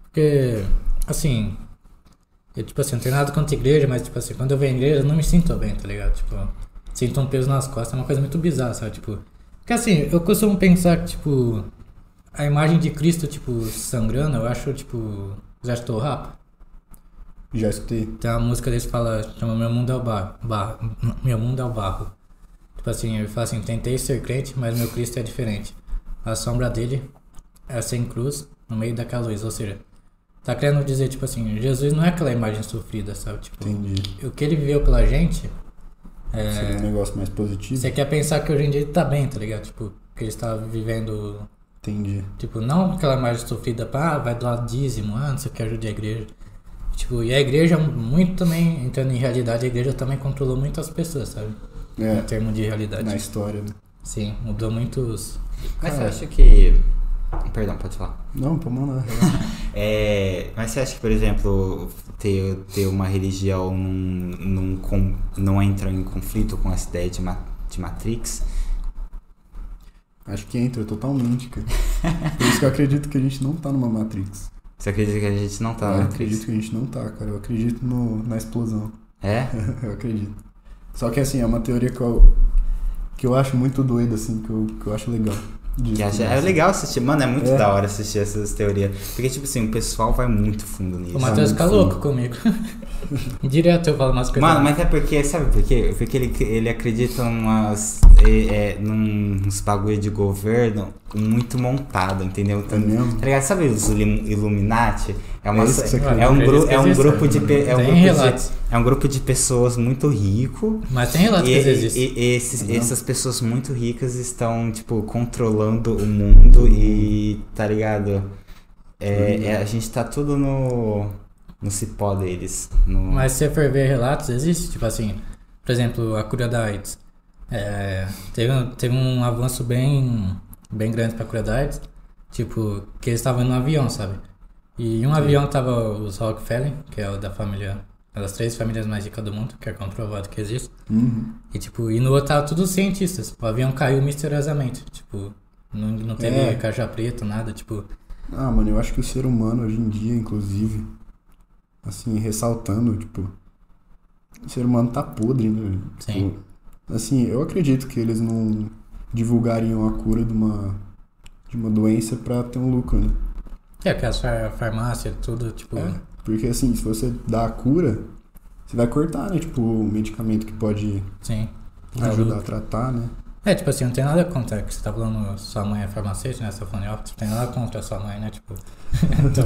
Porque, assim, eu, tipo assim, não tenho nada contra a igreja, mas, tipo assim, quando eu venho à igreja, eu não me sinto bem, tá ligado? Tipo, sinto um peso nas costas, é uma coisa muito bizarra, sabe? Tipo, porque assim, eu costumo pensar que, tipo, a imagem de Cristo, tipo, sangrando, eu acho, tipo, já estou rap. Já escutei. Tem uma música deles que fala, chama Meu Mundo é o Barro. barro meu Mundo é o Barro. Tipo assim, ele fala assim, tentei ser crente, mas meu Cristo é diferente. A sombra dele é sem cruz no meio daquela luz. Ou seja, tá querendo dizer, tipo assim, Jesus não é aquela imagem sofrida, sabe? Tipo, Entendi. o que ele viveu pela gente, Seria um é, negócio mais positivo. você quer pensar que hoje em dia ele tá bem, tá ligado? Tipo, que ele está vivendo, Entendi. tipo, não aquela imagem sofrida, pá, ah, vai doar dízimo, ah, não sei o que, ajude a igreja. Tipo, e a igreja muito também, entrando em realidade, a igreja também controlou muitas pessoas, sabe? Em É, termos de realidade. na história, né? Sim, mudou muitos. Mas você Cara. acha que. Perdão, pode falar. Não, pô, mano, É, mas você acha que, por exemplo, ter, ter uma religião não, não, não entra em conflito com essa ideia de, ma- de Matrix? acho que entra totalmente, cara. Por isso que eu acredito que a gente não tá numa Matrix. Você acredita que a gente não tá eu na acredito Matrix? que a gente não tá, cara. Eu acredito no, na explosão. É? eu acredito. Só que assim, é uma teoria que eu, que eu acho muito doida, assim, que eu, que eu acho legal. Que acha- é legal assistir, mano, é muito É. da hora assistir essas teorias. Porque, tipo assim, o pessoal vai muito fundo nisso. O Matheus fica louco comigo. Direto eu falo umas coisas. Mano, mas é porque, sabe por quê? Porque ele, ele acredita umas, é, é, num- uns bagulho de governo muito montado, entendeu? Então, É? Tá ligado? Sabe os Illuminati? É, uma, É é, um, gru, é um grupo de é um grupo de, é um grupo de pessoas muito rico Mas tem relatos e, que isso existe. e- e esses, essas pessoas muito ricas estão tipo controlando o mundo e tá ligado? É, é, a gente tá tudo no no cipó deles. No, Mas se você for ver relatos, existe, tipo assim, por exemplo, a cura da AIDS. É, teve, um- teve um avanço bem, bem grande pra cura da AIDS, tipo, que eles estavam no avião, sabe? E em um avião tava os Rockefeller, que é o da família, é das três famílias mais ricas do mundo, que é comprovado que existe. Uhum. E tipo, e no outro tava todos cientistas. O avião caiu misteriosamente, tipo, não, não teve É. caixa preta, nada, tipo, Ah, mano, eu acho que o ser humano hoje em dia, inclusive, assim, ressaltando, tipo, o ser humano tá podre, né? velho? Sim. Tipo, assim, eu acredito que eles não divulgariam a cura de uma, de uma doença pra ter um lucro, né? é que as far farmácias, tudo, tipo, É, porque assim, se você dá a cura, você vai cortar, né? Tipo, o medicamento que pode sim. ajudar Ajuda. a tratar, né? É, tipo assim, não tem nada contra que você tá falando sua mãe é farmacêutica, né? Você tá falando, ó, não tem nada contra sua mãe, né? Tipo. então,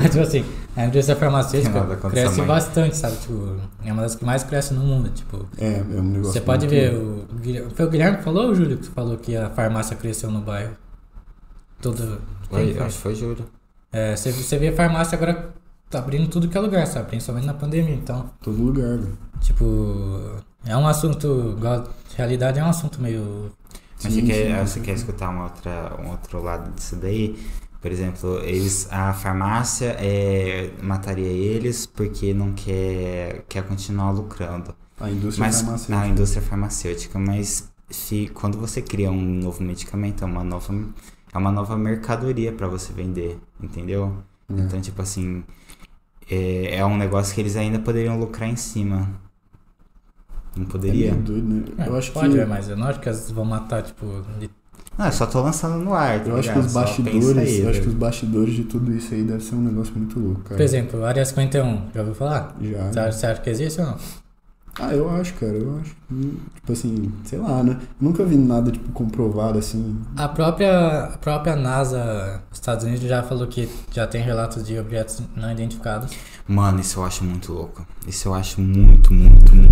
mas, tipo assim, a indústria farmacêutica cresce bastante, sabe? Tipo, é uma das que mais cresce no mundo, tipo. É, é um negócio Você pode muito- ver, o, foi o Guilherme que falou ou o Júlio que falou que a farmácia cresceu no bairro? Todo. Foi, acho que foi Júlio. É, você, você vê a farmácia agora tá abrindo tudo que é lugar, sabe? Principalmente na pandemia, então. Todo lugar, velho. Tipo, é um assunto. Realidade é um assunto meio. Mas você, quer, você quer escutar uma outra, um outro lado disso daí? Por exemplo, eles, a farmácia é, mataria eles porque não quer, quer continuar lucrando. A indústria Mas farmacêutica. na indústria farmacêutica, mas se quando você cria um novo medicamento, é uma nova, é uma nova mercadoria para você vender, entendeu? É. Então, tipo assim, é, é um negócio que eles ainda poderiam lucrar em cima. Não É poderia? meio doido, né? É, eu acho pode, que. é, mas é lógico que elas vão matar, tipo. de- Não, eu só tô lançando no ar, tá Eu acho que os bastidores, aí, eu acho tá que os bastidores de tudo isso aí deve ser um negócio muito louco, cara. Por exemplo, Área 51, já ouviu falar? Já. Você acha- Você acha que existe ou não? Ah, eu acho, cara, eu acho. Tipo assim, sei lá, né? Nunca vi nada, tipo, comprovado assim. A própria, a própria NASA dos Estados Unidos já falou que já tem relatos de objetos não identificados. Mano, isso eu acho muito louco. Isso eu acho muito, muito, muito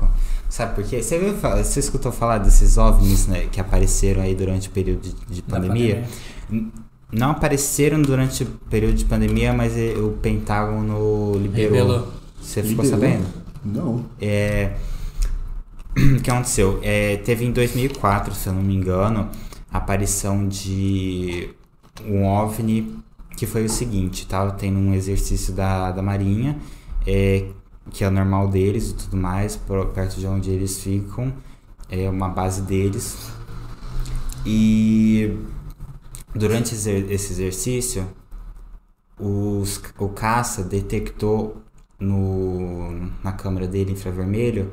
louco. Sabe por quê? Você, viu, você escutou falar desses OVNIs né, que apareceram aí durante o período de, de pandemia? N- Não apareceram durante o período de pandemia, mas o Pentágono liberou. Revelou. Você ficou Liberou? sabendo? Não. É, o que aconteceu? É, teve em 2004, se eu não me engano, a aparição de um OVNI que foi o seguinte, tava tendo um exercício da, da Marinha, é, que é o normal deles e tudo mais, perto de onde eles ficam, é uma base deles. E durante esse exercício, os, o caça detectou no, na câmera dele infravermelho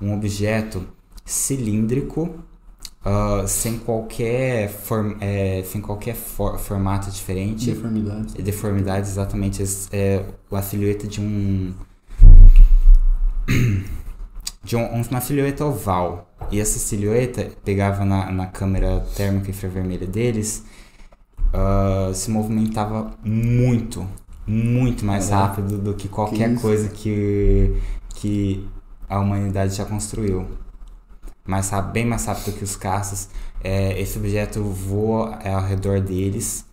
um objeto cilíndrico ah, sem qualquer form, é, sem qualquer for- formato diferente Deformidades. deformidade exatamente é a silhueta de um de um, uma silhueta oval e essa silhueta pegava na, na câmera térmica infravermelha deles ah, se movimentava muito muito mais Caraca. rápido do que qualquer isso? coisa que que a humanidade já construiu mais rápido, bem mais rápido que os caças É, esse objeto voa ao redor deles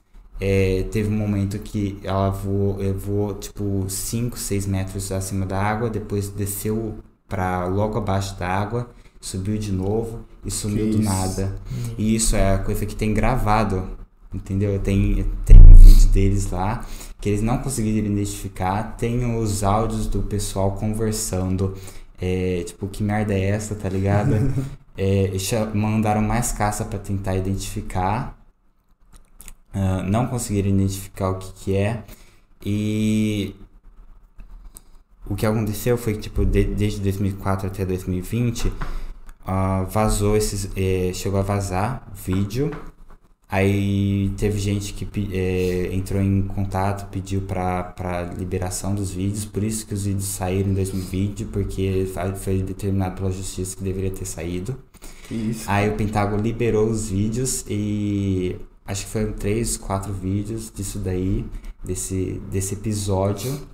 é, teve um momento que ela voou, eh, voou tipo 5, 6 metros acima da água, depois desceu para logo abaixo da água, subiu de novo e sumiu do nada. E isso é a coisa que tem gravado, entendeu? Tem, tem um vídeo deles lá que eles não conseguiram identificar, tem os áudios do pessoal conversando, é, tipo, que merda é essa, tá ligado? É, mandaram mais caça para tentar identificar. Ah, não conseguiram identificar o que, que é. E o que aconteceu foi que, tipo, de- desde 2004 até 2020, ah, vazou esses. eh, chegou a vazar vídeo. Aí teve gente que eh, entrou em contato, pediu pra, pra liberação dos vídeos, por isso que os vídeos saíram em 2020, porque foi determinado pela justiça que deveria ter saído. Isso? Aí o Pentágono liberou os vídeos e acho que foram três, quatro vídeos disso daí, desse, desse episódio.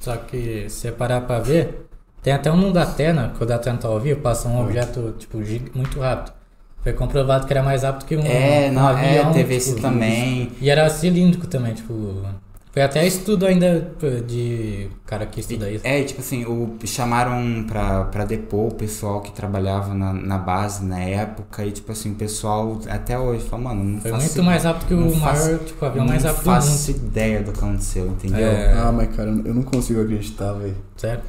Só que se você parar pra ver, tem até um no Datena, que o Datena tá ao vivo, passa um objeto, tipo, muito rápido. Foi comprovado que era mais rápido que um, é, um não, é, avião. teve tipo, esse também. E era cilíndrico também, tipo. Foi até estudo ainda de cara que estuda isso. É, tipo assim, o, chamaram pra, pra depor o pessoal que trabalhava na, na base na época e, tipo assim, o pessoal até hoje fala, mano, não Foi faço, muito mais rápido que não o faço- maior, tipo, avião mais não rápido do mundo. faço ideia do que aconteceu, entendeu? É. Ah, mas cara, eu não consigo acreditar, velho. Sério?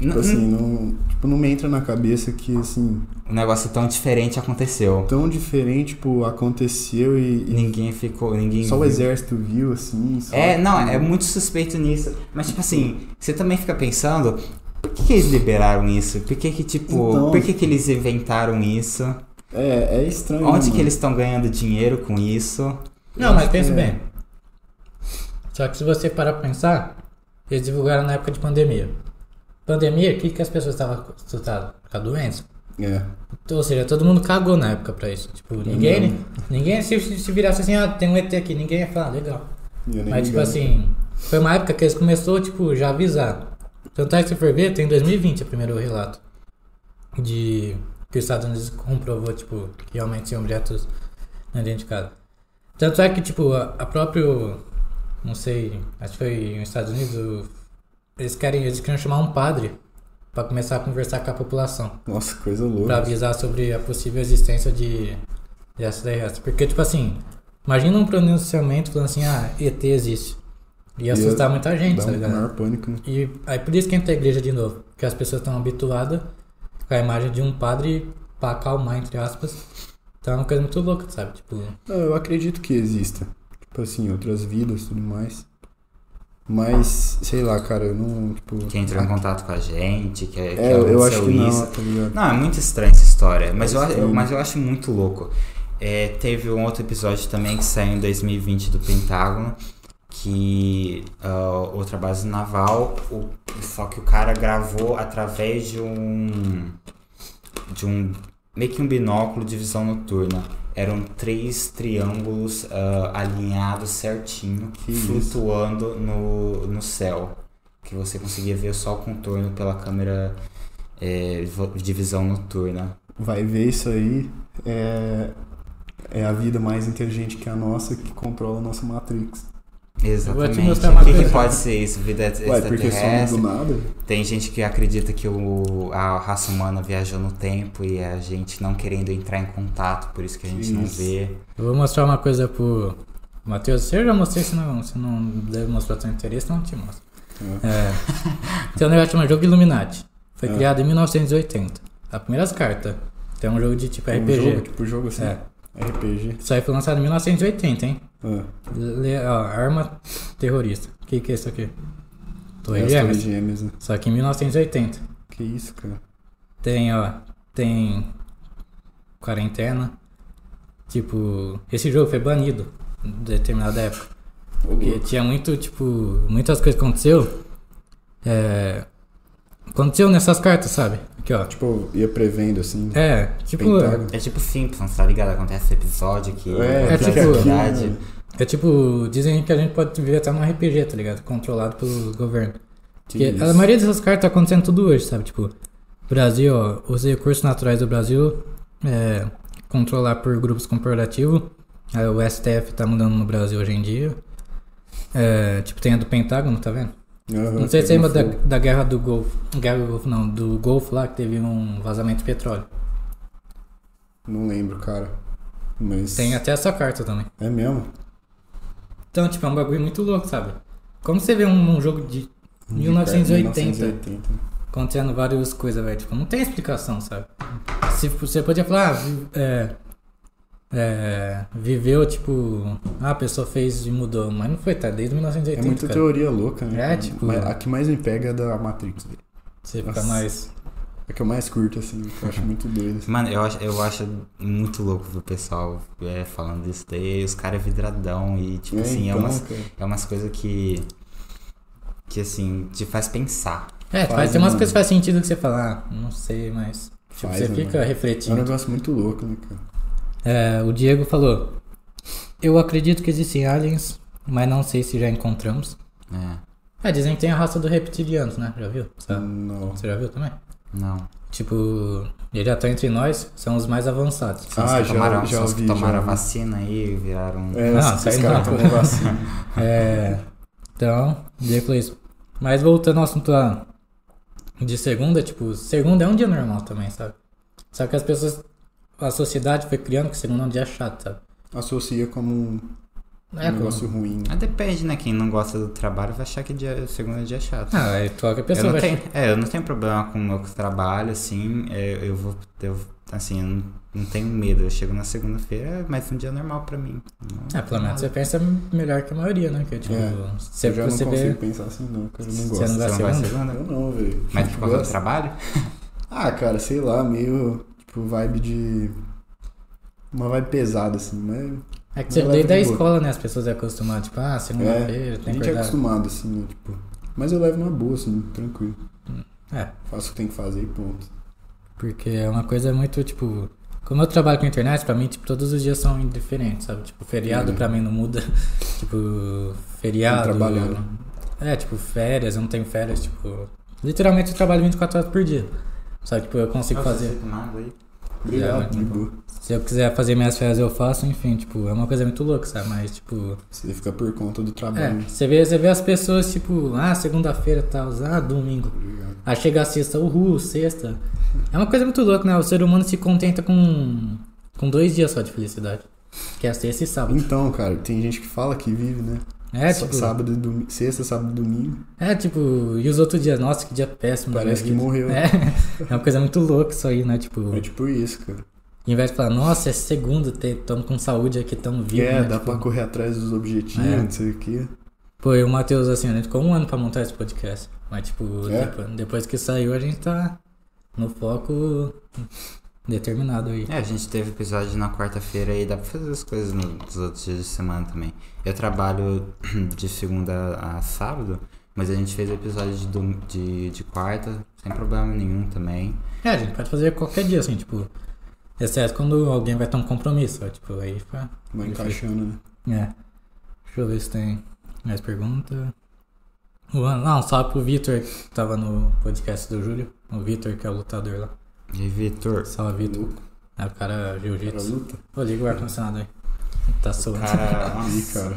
Tipo assim, não, tipo, não me entra na cabeça que, assim, um negócio tão diferente aconteceu. tão diferente, tipo, aconteceu e, e Ninguém ficou. Ninguém só o viu. exército viu, assim. É, não, é muito suspeito nisso. Mas, tipo assim, você também fica pensando, por que, que eles liberaram isso? Por que que, tipo, Então- por que que eles inventaram isso? É, é estranho. Onde né, que eles estão ganhando dinheiro com isso? Não, mas pensa é. bem. Só que se você parar pra pensar, eles divulgaram na época de pandemia. Pandemia, o que, que as pessoas estavam assustadas? Com a doença. mano? É. Então, ou seja, todo mundo cagou na época pra isso. Tipo, ninguém, ninguém se, se virasse assim, ah, tem um ET aqui, ninguém ia falar, legal. Mas, tipo assim, foi uma época que eles começou, tipo, já avisar. Tanto é que se for ver, tem em 2020 o primeiro relato. De que os Estados Unidos comprovou, tipo, que realmente tinham objetos não identificados. Tanto é que, tipo, a, a próprio. Não sei, acho que foi nos Estados Unidos. o- Eles querem, eles queriam chamar um padre pra começar a conversar com a população. Nossa, coisa louca. Pra avisar sobre a possível existência de, de extraterrestres. Porque, tipo assim, imagina um pronunciamento falando assim, ah, ET existe. Ia assustar muita gente, Dá tá um ligado? maior pânico, né? E aí por isso que entra a igreja de novo. Porque as pessoas estão habituadas com a imagem de um padre pra acalmar, entre aspas. Então é uma coisa muito louca, sabe? Tipo, Não, eu acredito que exista. Tipo assim, outras vidas e tudo mais. Mas, sei lá, cara, eu não, tipo... Que entrou em contato com a gente, que, que É, eu acho que não, isso. tá ligado? Não, é muito estranha essa história. Mas É eu, eu- mas eu acho muito louco. É, teve um outro episódio também que saiu em 2020 do Pentágono, que uh, outra base naval, o, só que o cara gravou através de um de um meio que um binóculo de visão noturna. Eram três triângulos uh, alinhados certinho, Que flutuando no, no céu. Que você conseguia ver só o contorno pela câmera é, de visão noturna. Vai ver isso aí, é, é a vida mais inteligente que a nossa que controla a nossa Matrix. Exatamente. o que, que pode ser isso? Vida Ué, extraterrestre? do nada? Tem gente que acredita que o, a raça humana viajou no tempo e a gente não querendo entrar em contato, por isso que a gente não Isso. vê. Eu vou mostrar uma coisa pro Matheus. Se eu já mostrei, se não, se não deve mostrar seu interesse, não te mostro. É. Tem um negócio chamado Jogo Illuminati. Foi É. criado em 1980. As primeiras cartas. Tem um jogo de tipo Um RPG. jogo, tipo jogo assim. É. RPG. Isso aí foi lançado em 1980, hein? Ah, Le- ó, arma terrorista. O que, que é isso aqui? Torre é as Gêmeas. Gêmeas, né? Só que em 1980. Que isso, cara. Tem, ó. Tem. Quarentena. Tipo. Esse jogo foi banido em determinada época. Porque tinha muito, tipo. Muitas coisas que aconteceu. É. Aconteceu nessas cartas, sabe? Aqui, ó. Tipo, ia prevendo assim. É, tipo. Pentágono. É tipo Simpsons, tá ligado? Acontece esse episódio que É, É acontece tipo- verdade. né? É tipo. Dizem que a gente pode viver até num RPG, tá ligado? Controlado pelo governo. Que Porque isso. a maioria dessas cartas tá acontecendo tudo hoje, sabe? Tipo, Brasil, ó, os recursos naturais do Brasil é controlar por grupos corporativos. Aí o STF tá mudando no Brasil hoje em dia. É, tipo, tem a do Pentágono, tá vendo? Aham, Não sei se você lembra da, da guerra do Golfo. Guerra do Golfo não, do Golfo lá que teve um vazamento de petróleo. Não lembro, cara. Mas. Tem até essa carta também. É mesmo? Então, tipo, é um bagulho muito louco, sabe? Como você vê um, um jogo de 1980 1980. acontecendo várias coisas, velho. Tipo, não tem explicação, sabe? Se você podia falar, ah, é, é, viveu, tipo, ah, a pessoa fez e mudou, mas não foi, tá? Desde É 1980, muita cara. teoria louca, né? É, tipo- Mas a que mais me pega é da Matrix, velho. Você fica Nossa. mais. É que eu mais curto, assim. que Eu acho muito doido. assim. Mano, eu acho, eu acho muito louco ver o pessoal é, falando disso daí. Os caras é vidradão e, tipo É, assim, é então, umas, cara. é umas coisas que. que, assim, te faz pensar. É, Faz, faz, tem umas coisas que faz sentido que você fala, ah, não sei, mas. Tipo, Faz, você né, fica mano? É um refletindo. negócio muito louco, né, cara? É, o Diego falou: Eu acredito que existem aliens, mas não sei se já encontramos. É, É, dizem que tem a raça dos reptilianos, né? Já viu? Sabe? Não. Você já viu também? não. Tipo, eles já estão entre nós, são os mais avançados. São os Ah, que já- tomaram, já são os ouvi, que tomaram já vacina aí e viraram. É, Não, aí caras tomam vacina. É. Então, Diego falou isso. Mas voltando ao assunto lá de segunda, tipo, segunda é um dia normal também, sabe? Só que as pessoas. A sociedade foi criando que segunda é um dia chato, sabe? Associa como um É, um negócio ruim. né? Mas depende, né? Quem não gosta do trabalho vai achar que dia, segunda é dia chato. Ah, aí qualquer Eu pessoa não, vai. tenho, é, eu não tenho problema com o meu trabalho, assim, é, eu vou, eu, assim, eu não, não tenho medo, eu chego na segunda-feira, é mais um dia normal pra mim. Não- É, pelo menos você pensa melhor que a maioria, né? Que, tipo, É, você, eu já não você consigo vê. pensar assim, não, cara. Eu não Você gosto. não Você vai não vai segunda? segunda? Eu não, velho. Mas por causa do trabalho? Ah, cara, sei lá, meio. Tipo, vibe de. Uma vibe pesada, assim, mas. É que você desde a boa. escola, né? As pessoas é acostumadas, tipo, ah, É, segunda-feira, a tem que gente é acostumado, assim, né? Tipo. Mas eu levo na boa, assim, tranquilo. É, Faço o que tem que fazer e ponto. porque é uma coisa muito, tipo. Como eu trabalho com internet, pra mim, tipo, todos os dias são indiferentes, sabe? Tipo, feriado É. pra mim não muda. tipo, feriado. Trabalhando. É, tipo, férias, eu não tenho férias, tipo. Literalmente eu trabalho 24 horas por dia. Só que, tipo, eu consigo fazer. Obrigado, Já, de tipo, boa. Se eu quiser fazer minhas férias, eu faço, enfim, tipo, é uma coisa muito louca, sabe? Mas, tipo. Você fica por conta do É, trabalho. você vê, você vê as pessoas, tipo, ah, segunda-feira tal, ah, domingo. Obrigado. Aí chega a sexta, uhul, sexta. É uma coisa muito louca, né? O ser humano se contenta com, com dois dias só de felicidade. Que é sexta e sábado. Então, cara, tem gente que fala que vive, né? É, Só tipo, sábado domingo. Sexta, sábado e domingo. é, tipo, e os outros dias, nossa, que dia péssimo. da Parece que vida. morreu. É, é uma coisa muito louca isso aí, né? Tipo, É tipo isso, cara. em vez de falar, nossa, é segunda, estamos com saúde aqui, estamos vivos. é, né? dá Tipo, pra correr atrás dos objetivos, É. não sei o quê. Pô, e o Matheus, assim, a gente ficou um ano pra montar esse podcast. Mas, tipo, É? depois, depois que saiu, a gente tá no foco determinado aí. É, a gente teve episódio na quarta-feira e dá pra fazer as coisas nos outros dias de semana também. Eu trabalho de segunda a sábado, mas a gente fez episódio de, dom- de, de quarta, sem problema nenhum também. É, a gente pode fazer qualquer dia, assim, tipo. Exceto quando alguém vai ter um compromisso, ó, tipo, aí fica. Vai encaixando, né? É. Deixa eu ver se tem mais pergunta. Não, salve pro Vitor, que tava no podcast do Júlio. O Vitor, que é o lutador lá. E Vitor, Salve, Vitor. É o cara jiu-jitsu. luta. Pô, liga o ar-condicionado aí. Tá suando. cara. Aí, cara.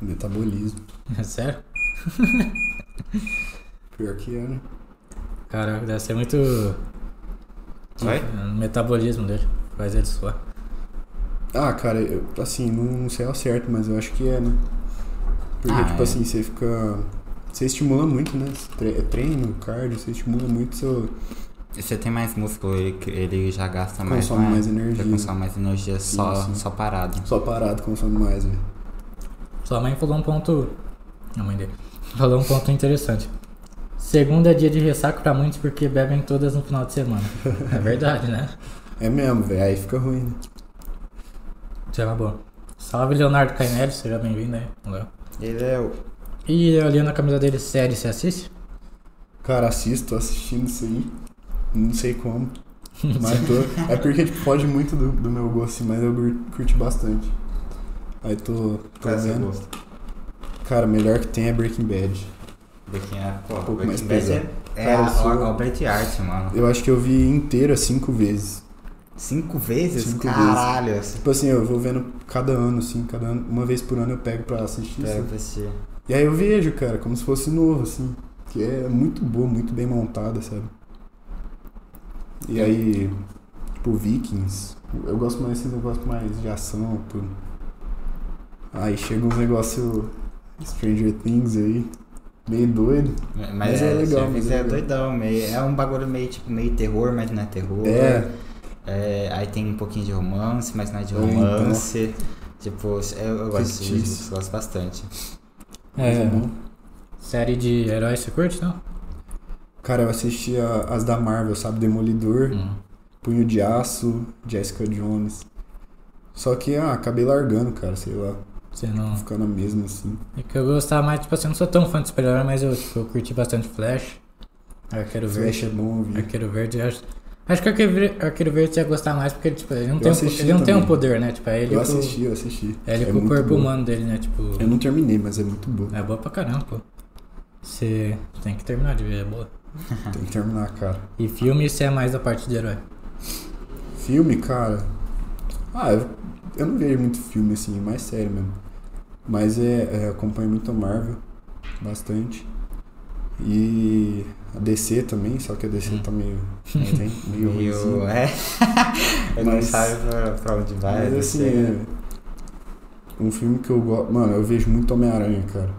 Metabolismo. É sério? Pior que é, né? Cara, deve ser muito. Oi? O metabolismo dele. Faz ele suar. Ah, cara, eu, assim, não, não sei ao certo, mas eu acho que é, né? Porque, Ah, tipo é. assim, você fica. Você estimula muito, né? Tre- Treino, cardio, você estimula muito seu. Você tem mais músculo, ele, ele já gasta mais. Consome não é? mais Já energia. consome mais energia só, sim. só parado. Só parado consome mais, né? Sua mãe falou um ponto. A mãe dele. Falou um ponto interessante. Segunda é dia de ressaca pra muitos porque bebem todas no final de semana. É verdade, né? É mesmo, velho. Aí fica ruim, né? Isso é uma boa. Salve Leonardo Cainelli, seja bem-vindo aí. Léo. Ele é o. E ali na camisa dele, série, você assiste? Cara, assisto, tô assistindo isso aí. Não sei como. Mas tô. É porque tipo, pode muito do, do meu gosto, assim, mas eu cur- curti bastante. Aí tô, tô Qual é gosto? Cara, melhor que tem é Breaking Bad. Breaking é, pô, Um pouco Breaking mais Bad pesado. é, é Cara, a sou- obra de arte, mano. Eu acho que eu vi inteira cinco vezes. Cinco vezes? Cinco Caralho. Tipo assim, eu vou vendo cada ano, assim, cada ano, uma vez por ano eu pego pra assistir. Pega assim. pra assistir. E aí eu vejo, cara, como se fosse novo, assim. Que é muito boa, muito bem montada, sabe? E aí, tipo, Vikings. Eu gosto mais desses negócios mais de ação, tudo. Aí chega uns negócios Stranger Things aí, meio doido. Mas, Mas é é, legal, mas é é doidão, meio, é um bagulho meio tipo meio terror, mas não é terror. É. É, aí tem um pouquinho de romance, mas não é de É, então. romance. Tipo, eu, eu gosto disso, gosto bastante. É. Série de heróis, você curte, não? Cara, eu assisti a- as da Marvel, sabe? Demolidor, Hum. Punho de Aço, Jessica Jones. Só que, ah, acabei largando, cara, sei lá. Você não. Ficar na mesma, assim. É que eu gostava mais, tipo assim, eu não sou tão fã de super-herói, mas eu, tipo, eu curti bastante Flash. Arqueiro Flash Verde. é bom, eu vi. Arqueiro Verde, eu acho. Acho que Arqueiro Verde, Arqueiro Verde você ia gostar mais porque tipo, ele não, Eu tem um, ele não tem um poder, né? Tipo, é ele Eu com, assisti, eu assisti. é ele É com o corpo bom. humano dele, né? Tipo, Eu não terminei, mas é muito boa. é boa pra caramba, pô. Você tem que terminar de ver, é boa. Tem que terminar, cara. E filme, você é mais da parte de herói. Filme, cara. Ah, eu, eu não vejo muito filme assim, mais sério mesmo. Mas é, é, acompanho muito a Marvel, bastante. E a DC também, só que a DC Hum. tá meio. Tem, meio Meio. ruimzinho. É. eu não Mas- sabe pra, pra onde vai. Mas não assim, sei. é. Um filme que eu gosto. Mano, eu vejo muito Homem-Aranha, cara.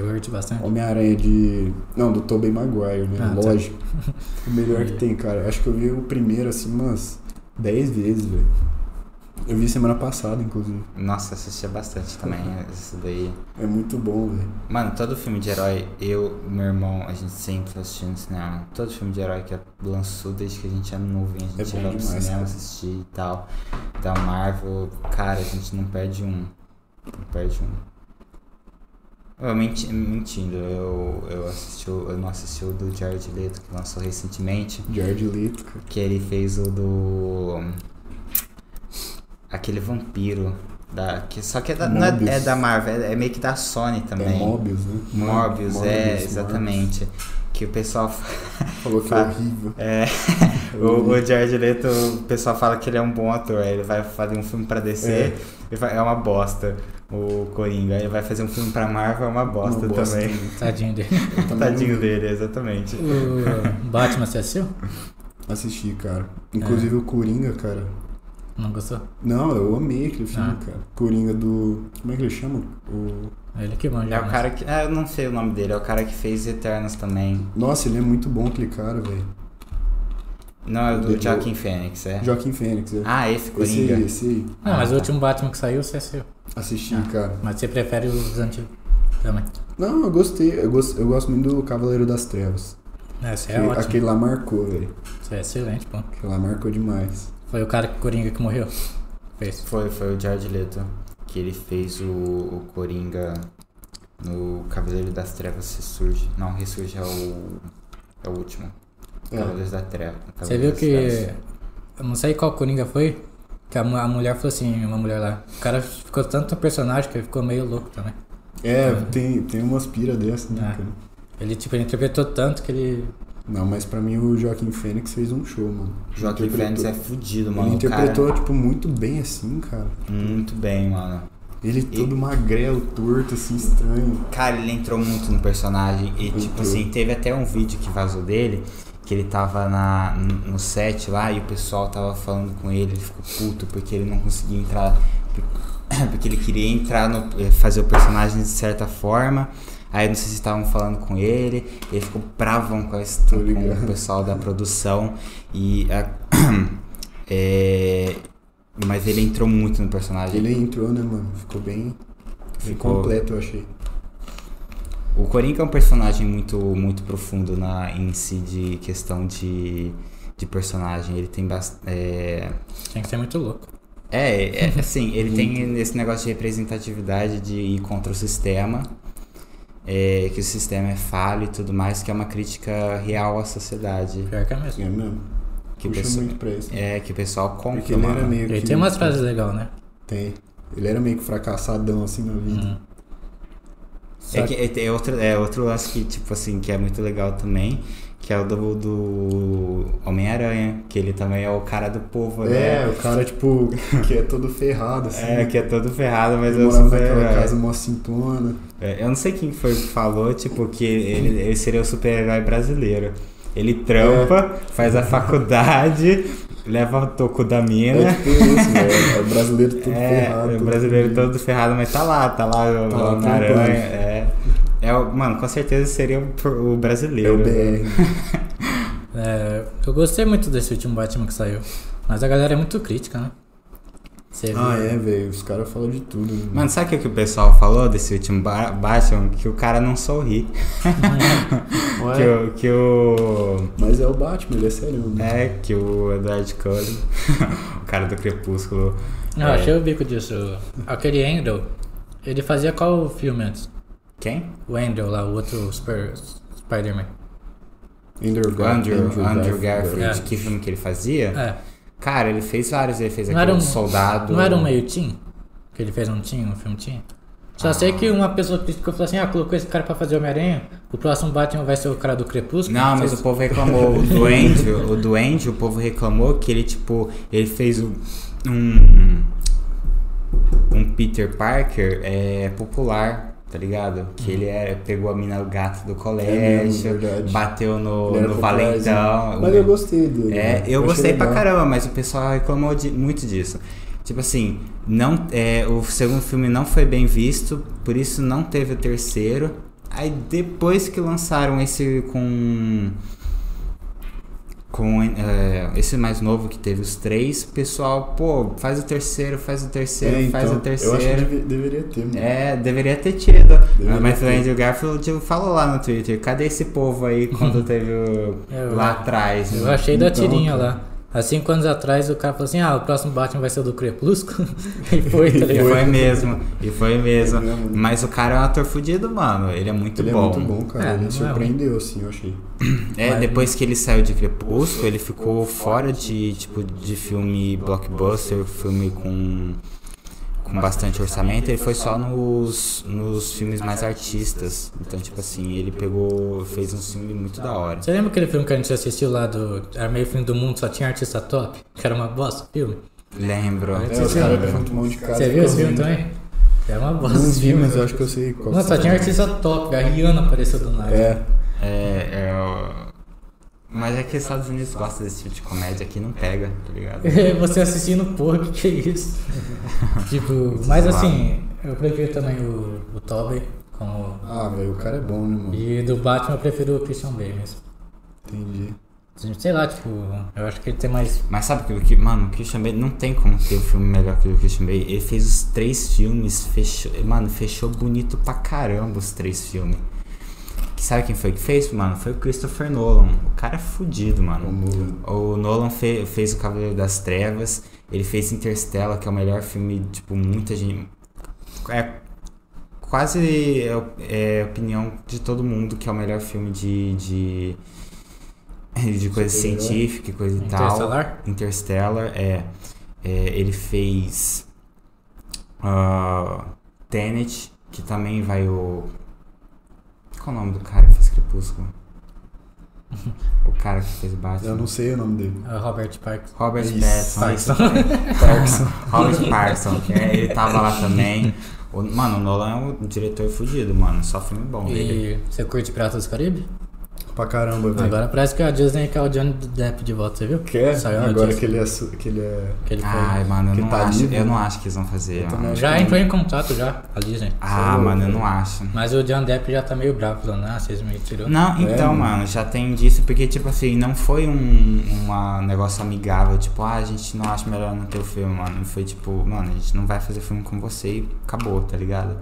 Você curte bastante? Homem-Aranha de. Não, do Tobey Maguire, né? Ah, tá. Lógico. O melhor que tem, cara. Acho que eu vi o primeiro assim umas 10 vezes, velho. Eu vi semana passada, inclusive. Nossa, assistia bastante também. Isso daí. É muito bom, velho. Mano, todo filme de herói, eu e meu irmão, a gente sempre tá assistindo no cinema. Todo filme de herói que lançou desde que a gente era novinho, a É gente bom ia pro cinema cara. assistir e tal. Da Marvel, cara, a gente não perde um. Não perde um. Eu menti, mentindo, eu, eu assisti, eu não assisti o do Jared Leto que lançou recentemente. Jared Leto. Que ele fez o do. Aquele vampiro. Da, que, só que é da, não é, Mobius. é da Marvel, é, é meio que da Sony também. É Mobius, né? Morbius, é, Morbius, exatamente. Que o pessoal. Falou que é horrível. É, o, o Jared Leto, o pessoal fala que ele é um bom ator. Ele vai fazer um filme pra DC, É. vai- é uma bosta. O Coringa. Aí ele vai fazer um filme pra Marvel, é uma bosta, Uma bosta também. Tadinho dele. Tadinho não dele, exatamente. o Batman, você assistiu? Assisti, cara. Inclusive o Coringa, cara. Não gostou? Não, eu amei aquele filme, Ah. cara. Coringa do. Como é que ele chama? O. Ele que manja. É o né? cara que. Ah, eu não sei o nome dele, é o cara que fez Eternos também. Nossa, ele é muito bom aquele cara, velho. Não, é o do Joaquin Phoenix, é? Joaquim Fênix, é. Ah, esse esse Coringa. aí, esse aí. Não, mas Ah, o tá. último Batman que saiu, você assistiu. Assisti, Ah. cara. Mas você prefere os antigos também. Não, eu gostei. Eu gosto, eu gosto muito do Cavaleiro das Trevas. Essa é Aquele- ótimo. Aquele lá marcou, velho. Isso é excelente, pô. Aquele lá marcou demais. Foi o cara que Coringa que morreu. Fez. Foi, foi o Jared Leto que ele fez o, o Coringa no Cavaleiro das Trevas Ressurge. Não, Ressurge é o, é o último. É. Cavaleiros da Treva. Você viu Cavaleiros que. Eu não sei qual Coringa foi. Que a, a mulher falou assim, uma mulher lá. O cara ficou tanto no personagem que ele ficou meio louco também. É, tem, tem umas pira dessas, né, Ah. cara? Ele, tipo, ele interpretou tanto que ele. Não, mas pra mim o Joaquim Fênix fez um show, mano. Joaquim Fênix é fudido, mano. Ele interpretou, tipo, muito bem assim, cara. Cara, muito bem, mano. Ele todo magrelo, torto, assim, estranho. Cara, ele entrou muito no personagem. E, tipo Entrou. assim, teve até um vídeo que vazou dele. Que ele tava na, no set lá e o pessoal tava falando com ele. Ele ficou puto porque ele não conseguia entrar. Porque ele queria entrar no. eh, fazer o personagem de certa forma. Aí não sei se estavam falando com ele. Ele ficou bravão com, esse, com o pessoal da produção. E. a- é, mas ele entrou muito no personagem. Ele entrou, né, mano? Ficou bem, bem Ficou- completo, eu achei. O Coringa é um personagem muito, muito profundo na, em si de questão de, de personagem. Ele tem bastante. É, Tem que ser muito louco. é, é, assim, ele tem esse negócio de representatividade de ir contra o sistema. é, que o sistema é falho e tudo mais, que é uma crítica real à sociedade. Pior que é mesmo. É mesmo. Que o Puxa pessoal, muito pra isso. é, que o pessoal compra, Porque ele era meio Ele que... tem umas frases legais, né? Tem. Ele era meio que fracassadão, assim, na vida. Uhum. É que é, é outro, é outro lance que, tipo assim, que é muito legal também, que é o do, do Homem-Aranha, que ele também é o cara do povo, É, né? o cara, tipo, que é todo ferrado, assim. É, que é todo ferrado, mas eu morava naquela casa mó simplona. É, eu não sei quem foi que falou, tipo, que ele, ele seria o super-herói brasileiro. Ele trampa, faz a faculdade, leva o toco da mina. É tipo isso, velho. É o brasileiro todo É, ferrado. o todo brasileiro todo ferrado, mas tá lá, tá lá o Tá lá. É, é, o- mano, com certeza seria o, o É brasileiro. o BR. É, eu gostei muito desse último Batman que saiu. Mas a galera é muito crítica, né? Você Ah, viu? é, velho. Os caras falam de tudo. né? Mano, sabe o que, que o pessoal falou desse último ba Batman? Que o cara não sorri. Ué, Que o. Que o Mas é o Batman, ele é sério. Né? é, que o Edward Cullen, o cara do Crepúsculo. Não, é, achei o bico disso. Aquele Andrew, ele fazia qual filme antes? Quem? O Andrew lá, o outro Super Spider-Man. Andrew, Gar Andrew, Andrew, Garfield. É. Que filme que ele fazia? É. Cara, ele fez vários. Ele fez Não aquele um- soldado. Não era um meio teen? Que ele fez um teen, um filme teen? Só sei que uma pessoa criticou e falou assim: ah, colocou esse cara pra fazer Homem-Aranha, o próximo Batman vai ser o cara do Crepúsculo. Não, mas o Vocês- povo reclamou. O do Andrew, o do Andrew, o povo reclamou que ele, tipo, ele fez um. Um, um Peter Parker é, popular, tá ligado? Que ele é, pegou a mina gato do É mesmo, colégio, bateu no, era no. Valentão. Mas eu gostei dele. É, né? eu achei gostei pra caramba, mas o pessoal reclamou de- muito disso. Tipo assim, não, é, o segundo filme não foi bem visto, por isso não teve o terceiro. Aí depois que lançaram esse com. Com é, esse mais novo que teve os três, o pessoal, pô, faz o terceiro, faz o terceiro, É, faz então, o terceiro. Eu acho que deve- deveria ter, mano. É, deveria ter tido. Deveria Mas o ter. Andrew Garfield falou lá no Twitter, cadê esse povo aí quando teve o, Eu- lá atrás? Eu achei da Então, tirinha cara. lá. Há cinco anos atrás o cara falou assim: ah, o próximo Batman vai ser o do Crepúsculo. e foi, tá E ligado? foi mesmo, e foi mesmo. É. Mas o cara é um ator fudido, mano. Ele é muito Ele bom. é muito bom, cara. É, ele é surpreendeu, assim, eu achei. É, Mas- depois que ele saiu de Crepúsculo, ele ficou fora de, tipo, de filme blockbuster, filme com, com bastante orçamento. Ele foi só nos, nos filmes mais artistas. Então, tipo assim, ele pegou, fez um filme muito da hora. Você lembra aquele filme que a gente assistiu lá do. Era meio fim do mundo, só tinha artista top? Que era uma bosta o filme? Lembro. É, É, Você viu? Você esse filme também? Era uma bosta Não vi, filme. mas eu acho que eu sei qual Nossa, só que tinha é. artista top, a Rihanna apareceu do nada. É, É, é Mas é que os Estados Unidos gostam desse tipo de comédia aqui, não pega, tá ligado? Você assistindo, porra, que que é isso? tipo, mas assim, eu prefiro também o, o Tobey como. Ah, velho, o cara é bom, né, mano? E do Batman eu prefiro o Christian Bale mesmo. Entendi. Sei lá, tipo, eu acho que ele tem mais. Mas sabe que, que mano, o Christian Bale não tem como ter um filme melhor que o Christian Bale. Ele fez os três filmes, fechou, mano, fechou bonito pra caramba os três filmes. Que sabe quem foi que fez, mano? Foi o Christopher Nolan. O cara é fudido, O mano. Nolan. O Nolan fe- fez o Cavaleiro das Trevas, ele fez Interstellar, que é o melhor filme, tipo, muita gente. É quase é, é opinião de todo mundo que é o melhor filme de. de, de coisa Super-herói. científica e coisa e tal. Interstellar? Interstellar, é. é, ele fez. ah, Tenet, que também vai o. Qual é o nome do cara que fez Crepúsculo? o cara que fez Batman. Eu não sei o nome dele. É o Robert Parks. Robert Isso, Pattinson. Parkinson. Parkinson. Robert Pattinson, que é- ele tava lá também. O- mano, o Nolan é um diretor fudido, mano. Só filme bom dele. E você curte Piratas do Caribe? Pra caramba, velho. Agora parece que a Disney quer o Johnny Depp de volta, você viu? Quer? Saiu Agora notícia que ele é. su- Que ele é... que ele foi. Ai, mano, eu Que não, tá acho, livre, eu não né? acho que eles vão fazer. Já entrou em contato já, a Disney. Ah, Sei mano, eu não acho. Mas o John Depp já tá meio bravo, falando, ah, vocês me tirou. Não, É, então, mano. mano, já tem disso, porque, tipo assim, não foi um uma negócio amigável, tipo, ah, a gente não acha melhor no teu filme, mano. Foi tipo, mano, a gente não vai fazer filme com você e acabou, tá ligado?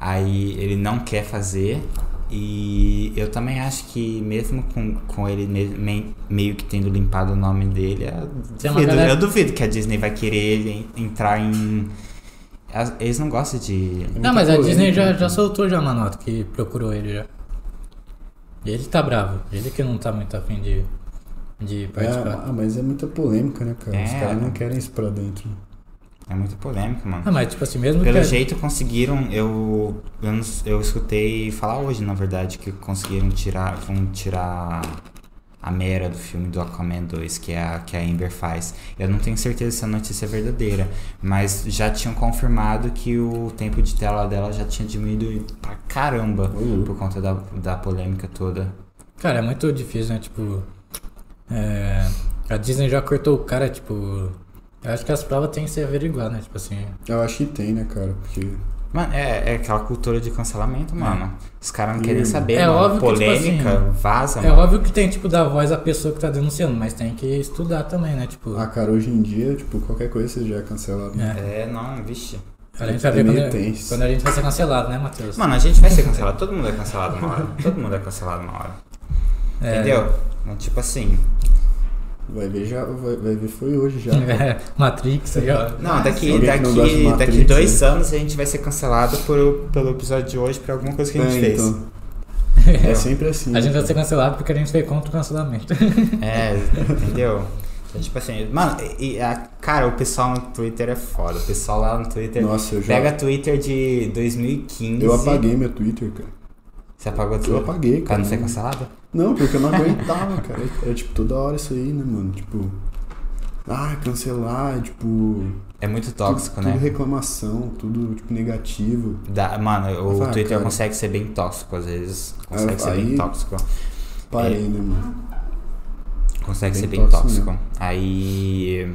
Aí ele não quer fazer, e eu também acho que mesmo com, com ele me- me- meio que tendo limpado o nome dele, eu duvido, galera- eu duvido que a Disney vai querer en- entrar em. Eles não gostam de. Não, mas a Disney já, né? já soltou já uma nota que procurou ele já. E ele tá bravo. Ele que não tá muito afim de, de É, participar. ah, mas é muita polêmica, né, cara? Os É. caras não querem isso pra dentro. É muito polêmico, mano. Ah, mas tipo assim, mesmo Pelo que... jeito conseguiram, eu, eu, eu escutei falar hoje, na verdade, que conseguiram tirar, vão tirar a Mera do filme do Aquaman 2, que é a, que a Amber faz. Eu não tenho certeza se a notícia é verdadeira, mas já tinham confirmado que o tempo de tela dela já tinha diminuído pra caramba louco. por conta da, da polêmica toda. Cara, é muito difícil, né? Tipo... é, a Disney já cortou o cara, tipo... Eu acho que as provas têm que ser averiguadas, né? Tipo assim... Eu acho que tem, né, cara? Porque. Mano, é, é aquela cultura de cancelamento, mano. Os caras não querem saber, É mano. óbvio que, tipo Polêmica, assim, vaza, É mano. óbvio que tem, tipo, dar voz à pessoa que tá denunciando, mas tem que estudar também, né? Tipo... Ah, cara, hoje em dia, tipo, qualquer coisa você já é cancelado. né? É. É, não, vixe. A gente vai É ver meio quando, quando a gente vai ser cancelado, né, Matheus? Mano, a gente vai ser cancelado. Todo mundo é cancelado uma hora. Todo mundo é cancelado uma hora. É. Entendeu? Então, Tipo assim. Vai ver já, vai, vai ver foi hoje já. É, Matrix aí, ó. Não, daqui, que não de daqui, daqui Matrix, dois né? anos a gente vai ser cancelado por, pelo episódio de hoje por alguma coisa que a gente É, fez. então. É sempre assim. A gente né, vai ser cancelado porque a gente foi contra o cancelamento. É, entendeu? Então, tipo assim, mano, e, a, cara, o pessoal no Twitter é foda. O pessoal lá no Twitter. Nossa, eu já. Pega Twitter de 2015. Eu apaguei meu Twitter, cara. Você apagou Eu tudo? apaguei, Pra cara. não ser cancelado? Não, porque eu não aguentava, cara. É tipo toda hora isso aí, né, mano? Tipo. Ah, cancelar, tipo. É muito tóxico, tudo, né? Tudo reclamação, tudo, tipo, negativo. Dá- mano, o Ah, Twitter cara. consegue ser bem tóxico às vezes. Consegue Ah, ser bem aí- tóxico. Parei, É. né, mano? Consegue Bem ser bem tóxico tóxico. Aí.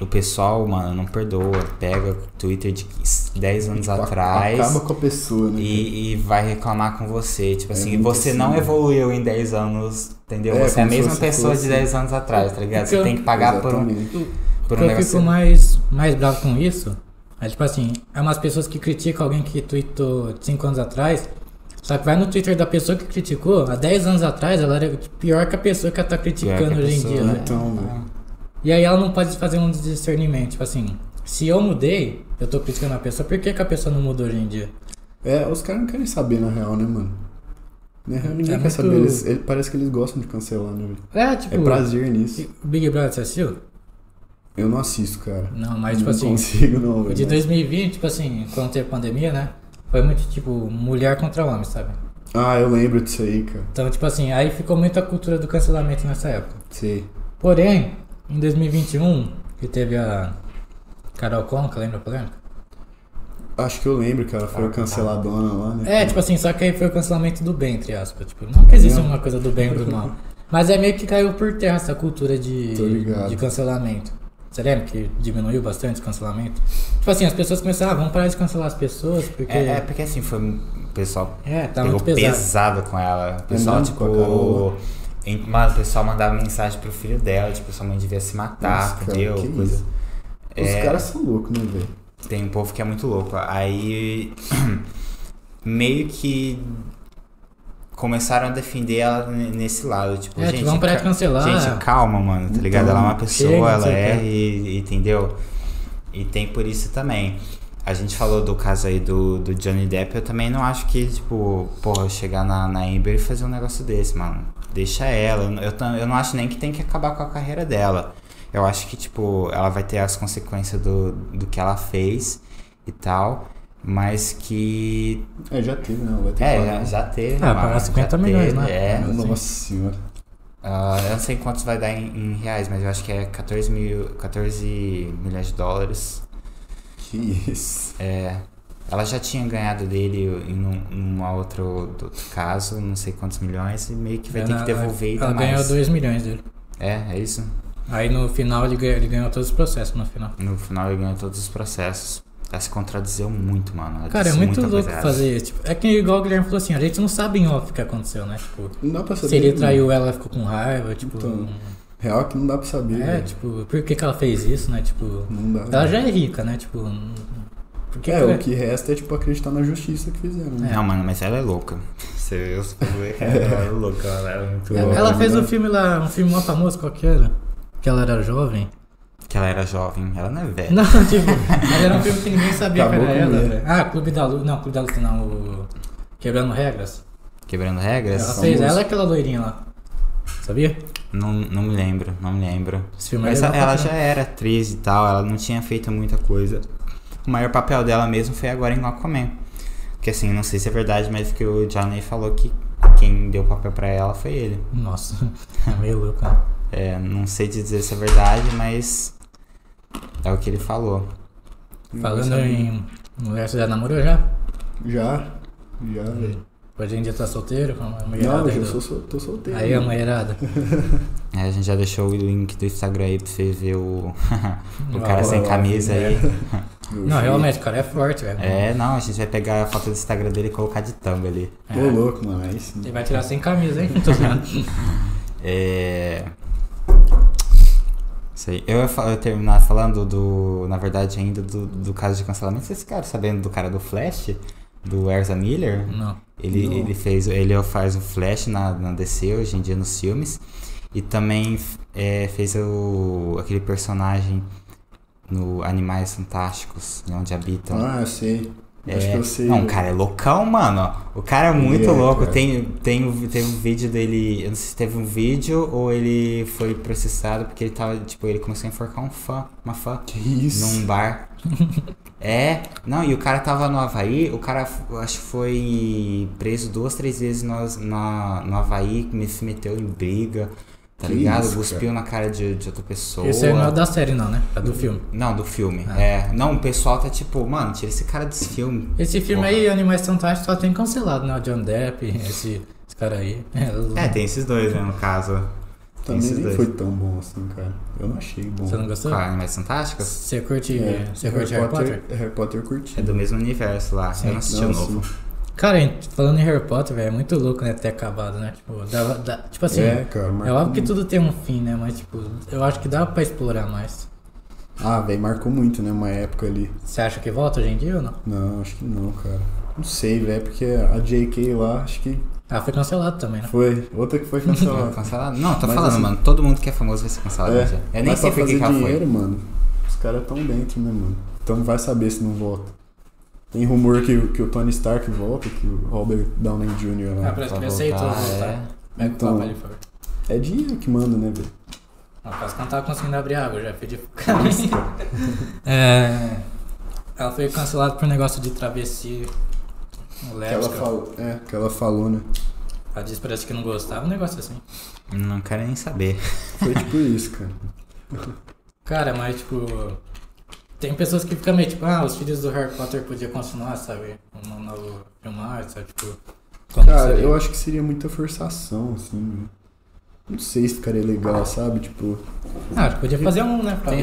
O pessoal, mano, não perdoa. Pega o Twitter de 10 anos Tipo, atrás. Acaba com a pessoa, né? E, e vai reclamar com você. Tipo É assim, você assim, não né? evoluiu em 10 anos, entendeu? É, você é a mesma você pessoa fosse- de 10 anos atrás, tá ligado? Você Eu- tem que pagar por um, por O um que eu negócio. fico mais, mais bravo com isso é tipo assim, é umas pessoas que criticam alguém que tweetou 5 anos atrás, só que vai no Twitter da pessoa que criticou, há 10 anos atrás ela era pior que a pessoa que ela tá criticando hoje em dia, né? né? Então, velho. E aí ela não pode fazer um discernimento, tipo assim, se eu mudei, eu tô criticando a pessoa, por que, que a pessoa não mudou hoje em dia? É, os caras não querem saber na real, né, mano? Na real, ninguém É quer muito- saber. Eles, ele- parece que eles gostam de cancelar, né, velho? É, tipo, É prazer nisso. o Big Brother você assistiu? Eu não assisto, cara. Não, mas tipo não assim, consigo, não, velho. de 2020, tipo assim, quando teve pandemia, né? Foi muito tipo mulher contra homem, sabe? Ah, eu lembro disso aí, cara. Então, tipo assim, aí ficou muito a cultura do cancelamento nessa época. Sei. Porém, em 2021, que teve a Carol Conca, lembra a polêmica? Acho que eu lembro que ela foi Ah, a canceladona lá, né? É, tipo assim, só que aí foi o cancelamento do bem, entre aspas. Tipo, não que existe uma coisa do bem ou do mal. Mas é meio que caiu por terra essa cultura de, de cancelamento. Você lembra que diminuiu bastante o cancelamento? Tipo assim, as pessoas começaram, ah, vamos parar de cancelar as pessoas, porque. É, é porque assim, foi um- o pessoal É, tá pegou muito pesado. pesado. com ela. O pessoal, Carol? tipo. Em- Mano, o pessoal mandava mensagem pro filho dela, tipo, sua mãe devia se matar, Nossa, cara, entendeu? que Coisa. Os É, caras são loucos, né, velho? Tem um povo que é muito louco. Aí. meio que. começaram a defender ela nesse lado. Tipo, É, gente, tipo, vamos parar de ca- cancelar. Gente, calma, mano, tá ligado? Então, ela é uma pessoa, chega, ela é, e, entendeu? E tem por isso também. A gente falou do caso aí do, do Johnny Depp, eu também não acho que, tipo, porra, chegar na, na Amber e fazer um negócio desse, mano. Deixa ela. Eu, eu, não acho nem que tem que acabar com a carreira dela. Eu acho que, tipo, ela vai ter as consequências do, do que ela fez e tal. Mas que. É, já teve, né? Vai ter que É, pagar. já, já teve. Ah, pagar 50 já milhões, teve, né? É. Nossa senhora. Ah, eu não sei quantos vai dar em, em reais, mas eu acho que é 14, mil, 14 milhões de dólares. Que isso. É, ela já tinha ganhado dele em um, numa outro, outro caso, não sei quantos milhões, e meio que vai ter Ela- que devolver e Ela dar ganhou mais. 2 milhões dele. É, é isso. Aí no final ele ganhou, ele ganhou todos os processos no final. No final ele ganhou todos os processos. Ela se contradizeu muito, mano. Ela Cara, é muito louco coisa fazer isso. Tipo, é que igual o Guilherme falou assim, a gente não sabe em off o que aconteceu, né? Tipo, Não dá pra saber. se ele né? traiu ela, ela ficou com raiva, tipo. Então, Real que não dá pra saber. é, velho. tipo, por que, que ela fez isso, né? Tipo. Não dá. Ela já é rica, né? Tipo. Por que É, ela- o que resta é, tipo, acreditar na justiça que fizeram. Né? Não, mano, mas ela é louca. Você viu os cara, ela é louca, ela é muito Ela, louca. ela fez né? um filme lá, um filme mó famoso, qual que era? Que ela era jovem. Que ela era jovem, ela não é velha. Não, tipo, mas era um filme que ninguém sabia Acabou que era ela, velho. Ah, Clube da Luta. Não, Clube da Luta não, o. Quebrando Regras. Quebrando regras? Ela fez, ela é aquela loirinha lá. Sabia? Não, não me lembro, não me lembro. Esse filme é Mas ela pra já era atriz e tal, ela não tinha feito muita coisa. O maior papel dela mesmo foi agora em Aquaman. Que assim, não sei se é verdade, mas que o Johnny falou que quem deu o papel pra ela foi ele. Nossa, é meio louco, né? É, não sei te dizer se é verdade, mas é o que ele falou. Falando Não em mulher, você já namorou já? Já. Já, velho. Hoje em dia tá solteiro? Com a mulherada Não, eu do- sou, sol- tô solteiro. Aí a né? mulherada. É, a gente já deixou o link do Instagram aí pra você ver o, o cara sem camisa aí. Não, fui- realmente, o cara é forte, velho. É, não, a gente vai pegar a foto do Instagram dele e colocar de thumb ali. Ô, louco, mano. Aí sim. Ele vai tirar sem camisa, hein? Tô. É. Sei. Eu ia, eu ia terminar falando do. Na verdade, ainda do, do caso de cancelamento. Vocês ficaram sabendo do cara do Flash? Do Erza Miller? Não. Ele, Não. ele fez. Ele faz o Flash na, na DC hoje em dia nos filmes. E também é, fez o, aquele personagem no Animais Fantásticos, onde habitam. Ah, eu sei. É, Acho que eu sei. Não, o cara é loucão, mano. O cara é muito é, louco. cara. Tem, tem, um- tem um vídeo dele. Eu não sei se teve um vídeo ou ele foi processado porque ele tava. Tipo, ele começou a enforcar um fã, uma fã, Que isso? num bar. é, não, e o cara tava no Havaí, o cara acho que foi preso duas, três vezes no, na, no Havaí, me- se meteu em briga, tá Que ligado? isso, Cuspiu na cara de, de outra pessoa. Esse aí não é da série, não, né? É do filme. Não, do filme. Ah. É. Não, o pessoal tá tipo, mano, tira esse cara desse filme. Esse filme Porra. aí, Animais Fantásticos, só tem cancelado, né? O John Depp, esse, esse cara aí. É, tem esses dois, né, no caso. Tem Também esses nem dois. foi tão bom assim, cara. Eu não achei bom. Você não gostou? Animais Fantásticos? Você curte, É, você curte Harry Potter? Harry Potter eu curti. É do mesmo universo lá. Sim. Eu não assisti o Não, novo. sim. Cara, falando em Harry Potter, velho, é muito louco, né, ter acabado, né? Tipo, dava, dá- tipo assim, é, é, cara. marcou óbvio que tudo tem um fim, né? Mas, tipo, eu acho que dá pra explorar mais. Ah, velho, marcou muito, né? Uma época ali. Você acha que volta hoje em dia ou não? Não, acho que não, cara. Não sei, velho, porque a JK lá, acho que Ah, foi cancelado também, né? foi. Outra que foi cancelada. Cancelado? Não, tô Mas falando, assim- mano. Todo mundo que é famoso vai ser cancelado. É, já. Eu nem mas sei pra fazer que dinheiro, foi. mano, os caras tão dentro, né, mano? Então vai saber se não volta. Tem rumor que, o- que o Tony Stark volta, que o Robert Downey Jr. lá. Ah, parece que ele aceitou voltar, é. Pega o Então-. É dinheiro que manda, né, velho? Não, quase que não tava conseguindo abrir água, já pedi pro cara. é, ela foi cancelada por negócio de travesti Que ela, falou, é, que ela falou, né? Ela disse parece que não gostava, um negócio assim. Não quero nem saber. Foi tipo isso, cara. Cara, mas tipo. Tem pessoas que ficam meio tipo, ah, os filhos do Harry Potter podiam continuar, sabe? Um novo filmar, sabe? Tipo. Cara, seria? eu acho que seria muita forçação, assim. né? Não sei se ficaria legal, sabe? Tipo, Ah, acho que podia fazer um, né? Pra.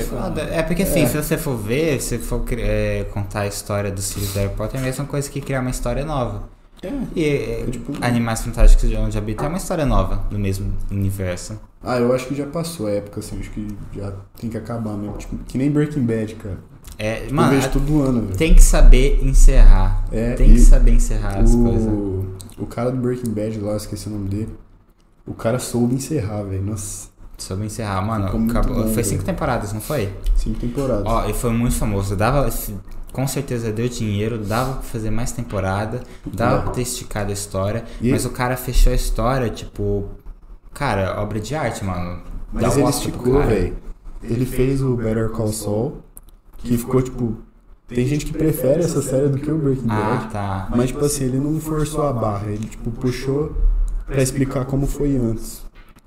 É porque assim, É. se você for ver, se for é, contar a história dos filhos do Harry Potter, é a mesma coisa que criar uma história nova. É. E tipo- Animais Fantásticos de Onde Habita é uma história nova do mesmo universo. Ah, eu acho que já passou a época, assim. Acho que já tem que acabar mesmo. Tipo, que nem Breaking Bad, cara. É, eu mano, vejo todo ano, velho. tem que saber encerrar. É, tem que saber encerrar as coisas. O, o cara do Breaking Bad lá, esqueci o nome dele. O cara soube encerrar, velho. Nossa, Soube encerrar, mano. Acabou- bom, foi cinco temporadas, não foi? cinco temporadas. Ó, e foi muito famoso. Dava, com certeza deu dinheiro, dava pra fazer mais temporada, dava pra ter esticado a história, E- mas o cara fechou a história, tipo, cara, obra de arte, mano. Dá Mas um ele esticou, velho. Ele fez o Better Call Saul, que ficou, tipo... Tem gente que prefere essa série do que o Breaking Ah, Bad. tá. Mas, tipo assim, ele não forçou a barra. Ele, tipo, puxou pra explicar como foi antes.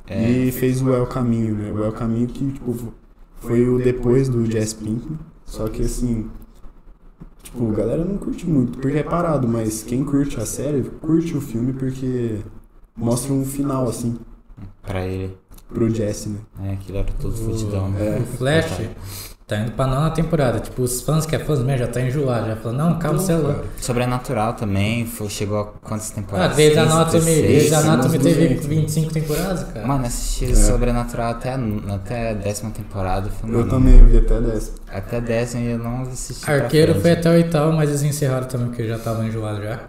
É. E fez o El Caminho, né? O El Caminho que, tipo, foi o depois do Jazz Pinkman. Só que, assim... Tipo, a galera não curte muito, porque é parado. Mas quem curte a série, curte o filme porque mostra um final, assim, Pra ele. pro Jesse, né? É, aquilo era todo fudidão. né? É. O Flash tá indo pra nona temporada. Tipo, os fãs que é fãs mesmo já tá enjoado. Já falando, não, calma, você é louco. Sobrenatural também, foi, chegou a quantas Ah, temporadas? Grey's 15, Anatomy, 16? Grey's Anatomy teve 200. 25 temporadas, cara. Mano, assisti É. Sobrenatural até, a- até a décima temporada. Foi, Eu mano, também vi até dessa. Até a décima eu não assisti. Arqueiro foi até o oitavo, mas eles encerraram também porque já tava enjoado já.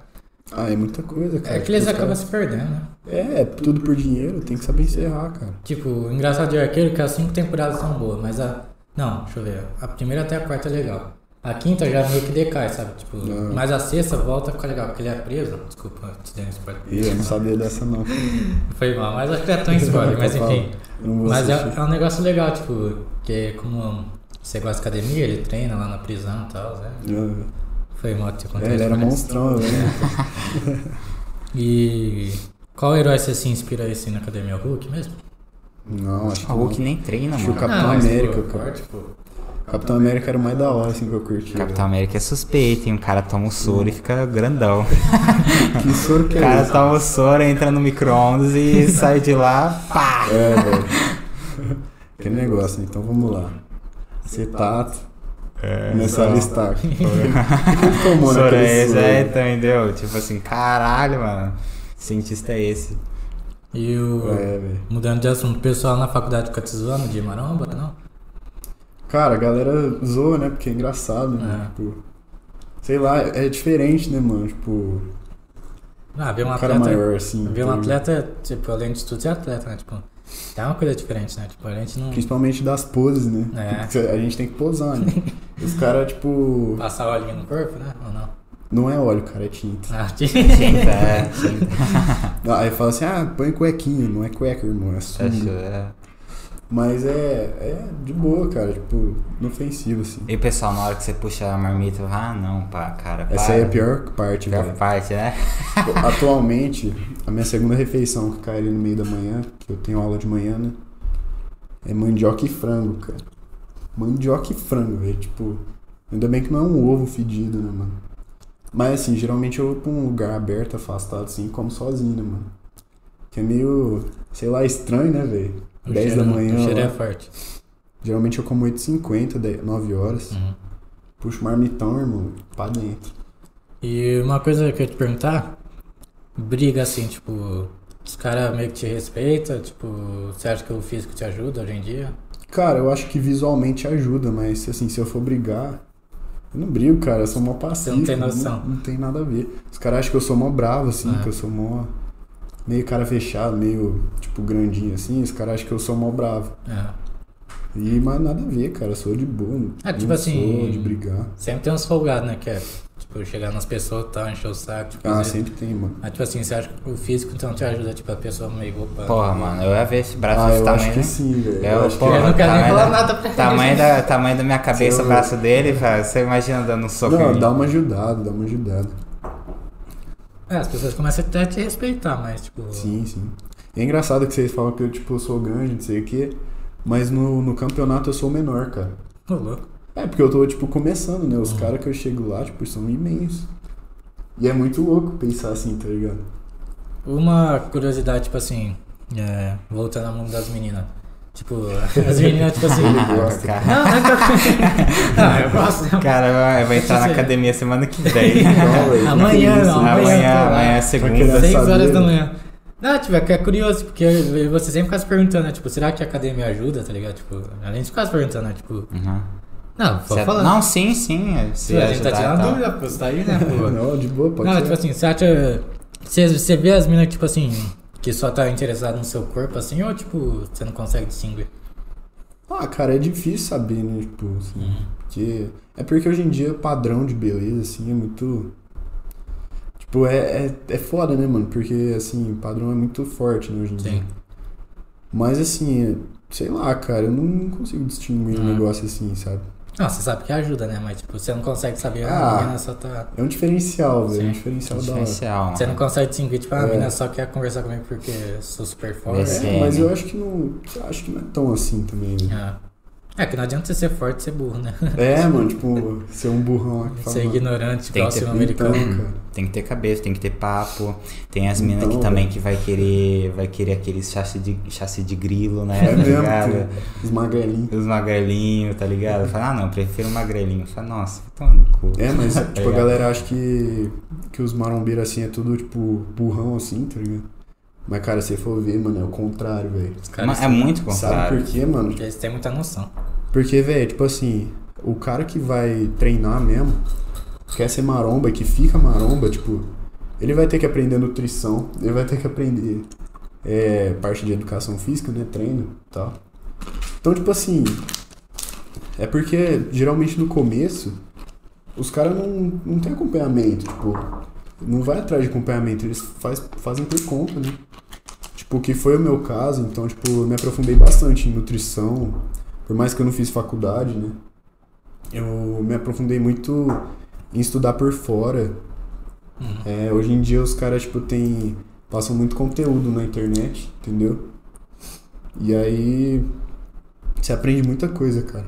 Ah, é muita coisa, cara. É que eles Tipo, acabam caras- se perdendo, né? É, tudo por dinheiro, tem que saber encerrar, cara. Tipo, o engraçado de Arqueiro é que as cinco temporadas são boas, mas a. Não, deixa eu ver. A primeira até a quarta é legal. A quinta já meio que decai, sabe? Tipo, Ah. mas a sexta volta a ficar legal, porque ele é preso. Desculpa, te dei um spoiler. E eu não sabia dessa, não. Foi mal, mas acho que é tão spoiler, mas enfim. Eu não Mas é, é um negócio legal, tipo, que como você gosta de academia, ele treina lá na prisão e tal, né? É, Foi mal que É, ele era né? monstrão, né? E qual herói você se inspira aí assim na academia? O Hulk mesmo? Não, acho que O Hulk não. nem treina, Acho que o mano. Capitão mas, América, pô, cara. tipo, Capitão América era o mais da hora, assim, que eu curti. Capitão América é suspeito, hein? O cara toma o soro e fica grandão. Que soro que O é cara esse? toma o soro, entra no micro-ondas e sai de lá, pá! É, velho. Aquele negócio, então vamos lá. Acetato. É, Começar a então. O que tomou Soro naquele é esse, soro? é, entendeu? Tipo assim, caralho, mano. Cientista é esse. E o. É. Mudando de assunto, o pessoal na faculdade fica te zoando de maromba, não? Cara, a galera zoa, né? Porque é engraçado, né? É. Tipo, sei lá, é diferente, né, mano? Tipo, Ah, ver um um cara atleta. maior, assim. Ver um atleta, tipo, além de tudo, ser atleta, né? Tipo, é uma coisa diferente, né? Tipo, a gente não. Principalmente das poses, né? É. Porque a gente tem que posar, né? Os caras, tipo. Passar óleo no corpo, né? Ou não? Não é óleo, cara, é tinta. Ah, Tinta, é, tinta. Ah, Aí fala assim, ah, põe cuequinha, não é cueca, irmão, é Acho, sunga. é. Mas é, é de boa, cara, tipo, inofensivo, assim. E o pessoal, na hora que você puxa a marmita, ah, não, pá, cara, para. Essa aí é a pior parte, Pior velho. parte, né? Atualmente, a minha segunda refeição que cai ali no meio da manhã, que eu tenho aula de manhã, né? É mandioca e frango, cara. Mandioca e frango, velho. Tipo, ainda bem que não é um ovo fedido, né, mano? Mas assim, geralmente eu vou pra um lugar aberto, afastado, assim, e como sozinho, né, mano? Que é meio, sei lá, estranho, né, velho? O 10 cheiro- da manhã. O cheiro lá. é forte. Geralmente eu como 8h50, 10 9 horas. Uhum. Puxo o marmitão, irmão, pra dentro. E uma coisa que eu ia te perguntar, briga assim, tipo, os caras meio que te respeitam, tipo, você acha que o físico te ajuda hoje em dia? Cara, eu acho que visualmente ajuda, mas assim, se eu for brigar, eu não brigo, cara, eu sou mó passivo. não tem noção. Não, não tem nada a ver. Os caras acham que eu sou mó bravo, assim, É. que eu sou mó. Meio cara fechado, meio, tipo, grandinho, assim. Os caras acham que eu sou mó bravo. É. E, mas nada a ver, cara, eu sou de boa. Ah, tipo não assim, Sou de brigar. Sempre tem uns folgados, né, que é, tipo, chegar nas pessoas e tal, encher o saco, tipo, Ah, sempre tem, mano. Mas, tipo assim, você acha que o físico então te ajuda, tipo, a pessoa meio opa. Porra, mano, eu ia ver esse braço Ah, desse eu tamanho. acho que né? sim, velho. Eu que porra, Eu não quero nem falar da- nada pra Tamanho da, tamanho da minha cabeça, o braço dele, velho. Você imagina dando um soco Não, dá uma ajudada, dá uma ajudada. É, as pessoas começam até a te respeitar, mas, tipo. Sim, sim. É engraçado que vocês falam que eu, tipo, sou grande, não sei o quê. Mas no, no campeonato eu sou o menor, cara. Ô, louco. É, porque eu tô, tipo, começando, né? Uhum. Os caras que eu chego lá, tipo, são imensos. E é muito louco pensar assim, tá ligado? Uma curiosidade, tipo assim, é, voltando ao mundo das meninas. Tipo, as meninas, tipo assim. Ele gosta. cara. Não, não. Não, eu gosto. Cara, vai, vai entrar na Você- academia semana que vem. Não, velho, Amanhã, não, né? amanhã. amanhã, amanhã é segunda. Seis saber, horas da manhã. Não, tipo, é que é curioso, porque você sempre fica se perguntando, né? Tipo, será que a academia ajuda, tá ligado? Tipo, além de ficar se perguntando, né? Tipo, Uhum. Não, pode Você- falar. Não, sim, sim. é, Se a gente tá e tirando tal. dúvida, pô. Você tá aí, né, pô? Não, de boa, pode Não, ser. tipo assim, você acha. Você, você vê as minas, tipo assim, que só tá interessado no seu corpo, assim, ou tipo, você não consegue distinguir? Ah, cara, é difícil saber, né? Tipo, assim, Uhum. porque... É porque hoje em dia o padrão de beleza, assim, é muito... Tipo, é, é, é foda, né, mano? Porque, assim, o padrão é muito forte, né, hoje em Sim. dia. Mas, assim, sei lá, cara, eu não consigo distinguir um Ah. negócio assim, sabe? Não, você sabe que ajuda, né? Mas, tipo, você não consegue saber, ah, Ah. a menina só tá. É um diferencial, velho. É um diferencial da hora. Diferencial. Você não consegue distinguir, tipo, ah, a É. menina só quer conversar comigo porque sou super forte. É, é, mas eu acho que não. Acho que não é tão assim também, né? Ah. É que não adianta você ser forte e ser burro, né? É, mano, tipo, ser um burrão fala. Ser ignorante, Tem que ter- Então, americano. cara. Tem que ter cabeça, tem que ter papo. Tem as minas Então, que também que vai querer, vai querer aqueles chassi de, chassi de grilo, né? É tá mesmo, ligado? Os magrelinhos. Os magrelinhos, tá ligado? Fala, ah não, prefiro magrelinho. Fala, nossa, toma no cu. É, mas Tá tipo, a galera acha que, que os marombeiros assim é tudo, tipo, burrão assim, tá ligado? Mas, cara, se for ver, mano, é o contrário, velho. Mas é muito Sabe contrário. por quê, mano? eles têm muita noção. Porque, velho, tipo assim, o cara que vai treinar mesmo, quer ser maromba, que fica maromba, tipo, ele vai ter que aprender nutrição, ele vai ter que aprender é, parte de educação física, né? Treino e tal. Então, tipo assim, é porque geralmente no começo os caras não, não tem acompanhamento, tipo, não vai atrás de acompanhamento, eles faz, fazem por conta, né? Tipo, que foi o meu caso, então, tipo, eu me aprofundei bastante em nutrição, por mais que eu não fiz faculdade, né? Eu me aprofundei muito em estudar por fora. Uhum. É, hoje em dia os caras, tipo, tem, passam muito conteúdo na internet, entendeu? E aí você aprende muita coisa, cara.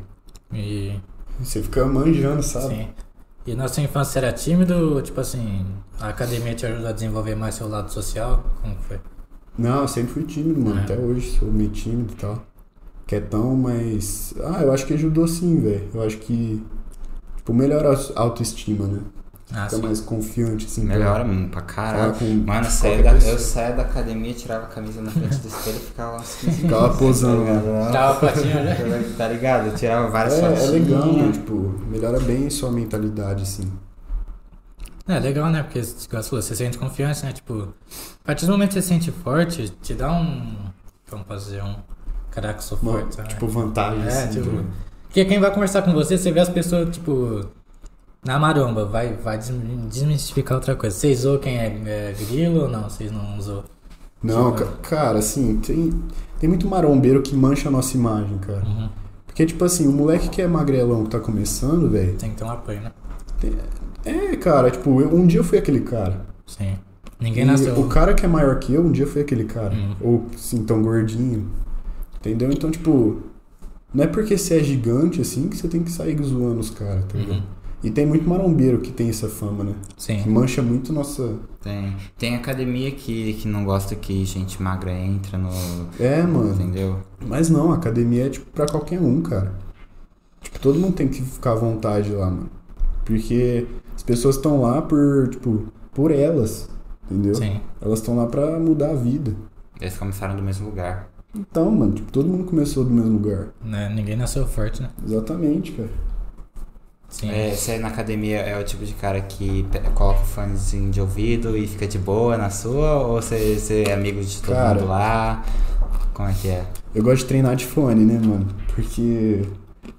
E. Você fica manjando, sabe? Sim. E na sua infância era tímido? Tipo assim, a academia te ajudou a desenvolver mais seu lado social? Como foi? Não, eu sempre fui tímido, mano. É. Até hoje sou meio tímido e tal. Quietão, mas. Ah, eu acho que ajudou sim, velho. Eu acho que. Tipo, melhora a autoestima, né? Ah, Fica sim. mais confiante, assim. pra Melhora muito pra falar caralho. com Mano, eu saía, da, eu saía da academia, tirava a camisa na frente do espelho e ficava lá uns 15 Ficava minutos, posando tá lá. ligado? Tava a fotinha já? Tá ligado? Eu tirava várias É, é legal, né? Tipo, melhora bem sua mentalidade, assim. É legal, né? Porque, igual você falou, você sente confiança, né? Tipo, a partir do momento que você se sente forte, te dá um. Como posso dizer? Um. Caraca, eu sou Uma, forte, sabe? tipo, vantagem, É, assim. tipo, né? Porque quem vai conversar com você, você vê as pessoas, tipo, na maromba, vai, vai des- desmistificar outra coisa. Vocês zoam quem é, é grilo ou não? Vocês não zoam? Não, Tipo- ca- cara, assim, tem, tem muito marombeiro que mancha a nossa imagem, cara. Uhum. Porque, tipo assim, o moleque que é magrelão, que tá começando, velho. Tem que ter um apoio, né? É, cara, tipo, eu- um dia eu fui aquele cara. Sim. Ninguém E nasceu. O cara que é maior que eu, um dia foi aquele cara. Uhum. Ou, assim, tão gordinho. Entendeu? Então, tipo, não é porque você é gigante, assim, que você tem que sair zoando os caras, tá ligado? Uhum. E tem muito marombeiro que tem essa fama, né? Que Sim. mancha muito nossa. Tem. Tem academia que, que não gosta que gente magra entra no. É, mano. Entendeu? Mas não, a academia é, tipo, pra qualquer um, cara. Tipo, todo mundo tem que ficar à vontade lá, mano. Porque as pessoas estão lá por, tipo, por elas, entendeu? Sim. Elas estão lá pra mudar a vida. Eles começaram do mesmo lugar. Então, mano, tipo, todo mundo começou do mesmo lugar. Né? Ninguém nasceu forte, né? Exatamente, cara. Sim. É, você na academia é o tipo de cara que coloca o fonezinho de ouvido e fica de boa na sua? Ou você, você é amigo de todo Cara. mundo lá? Como é que é? Eu gosto de treinar de fone, né, mano? Porque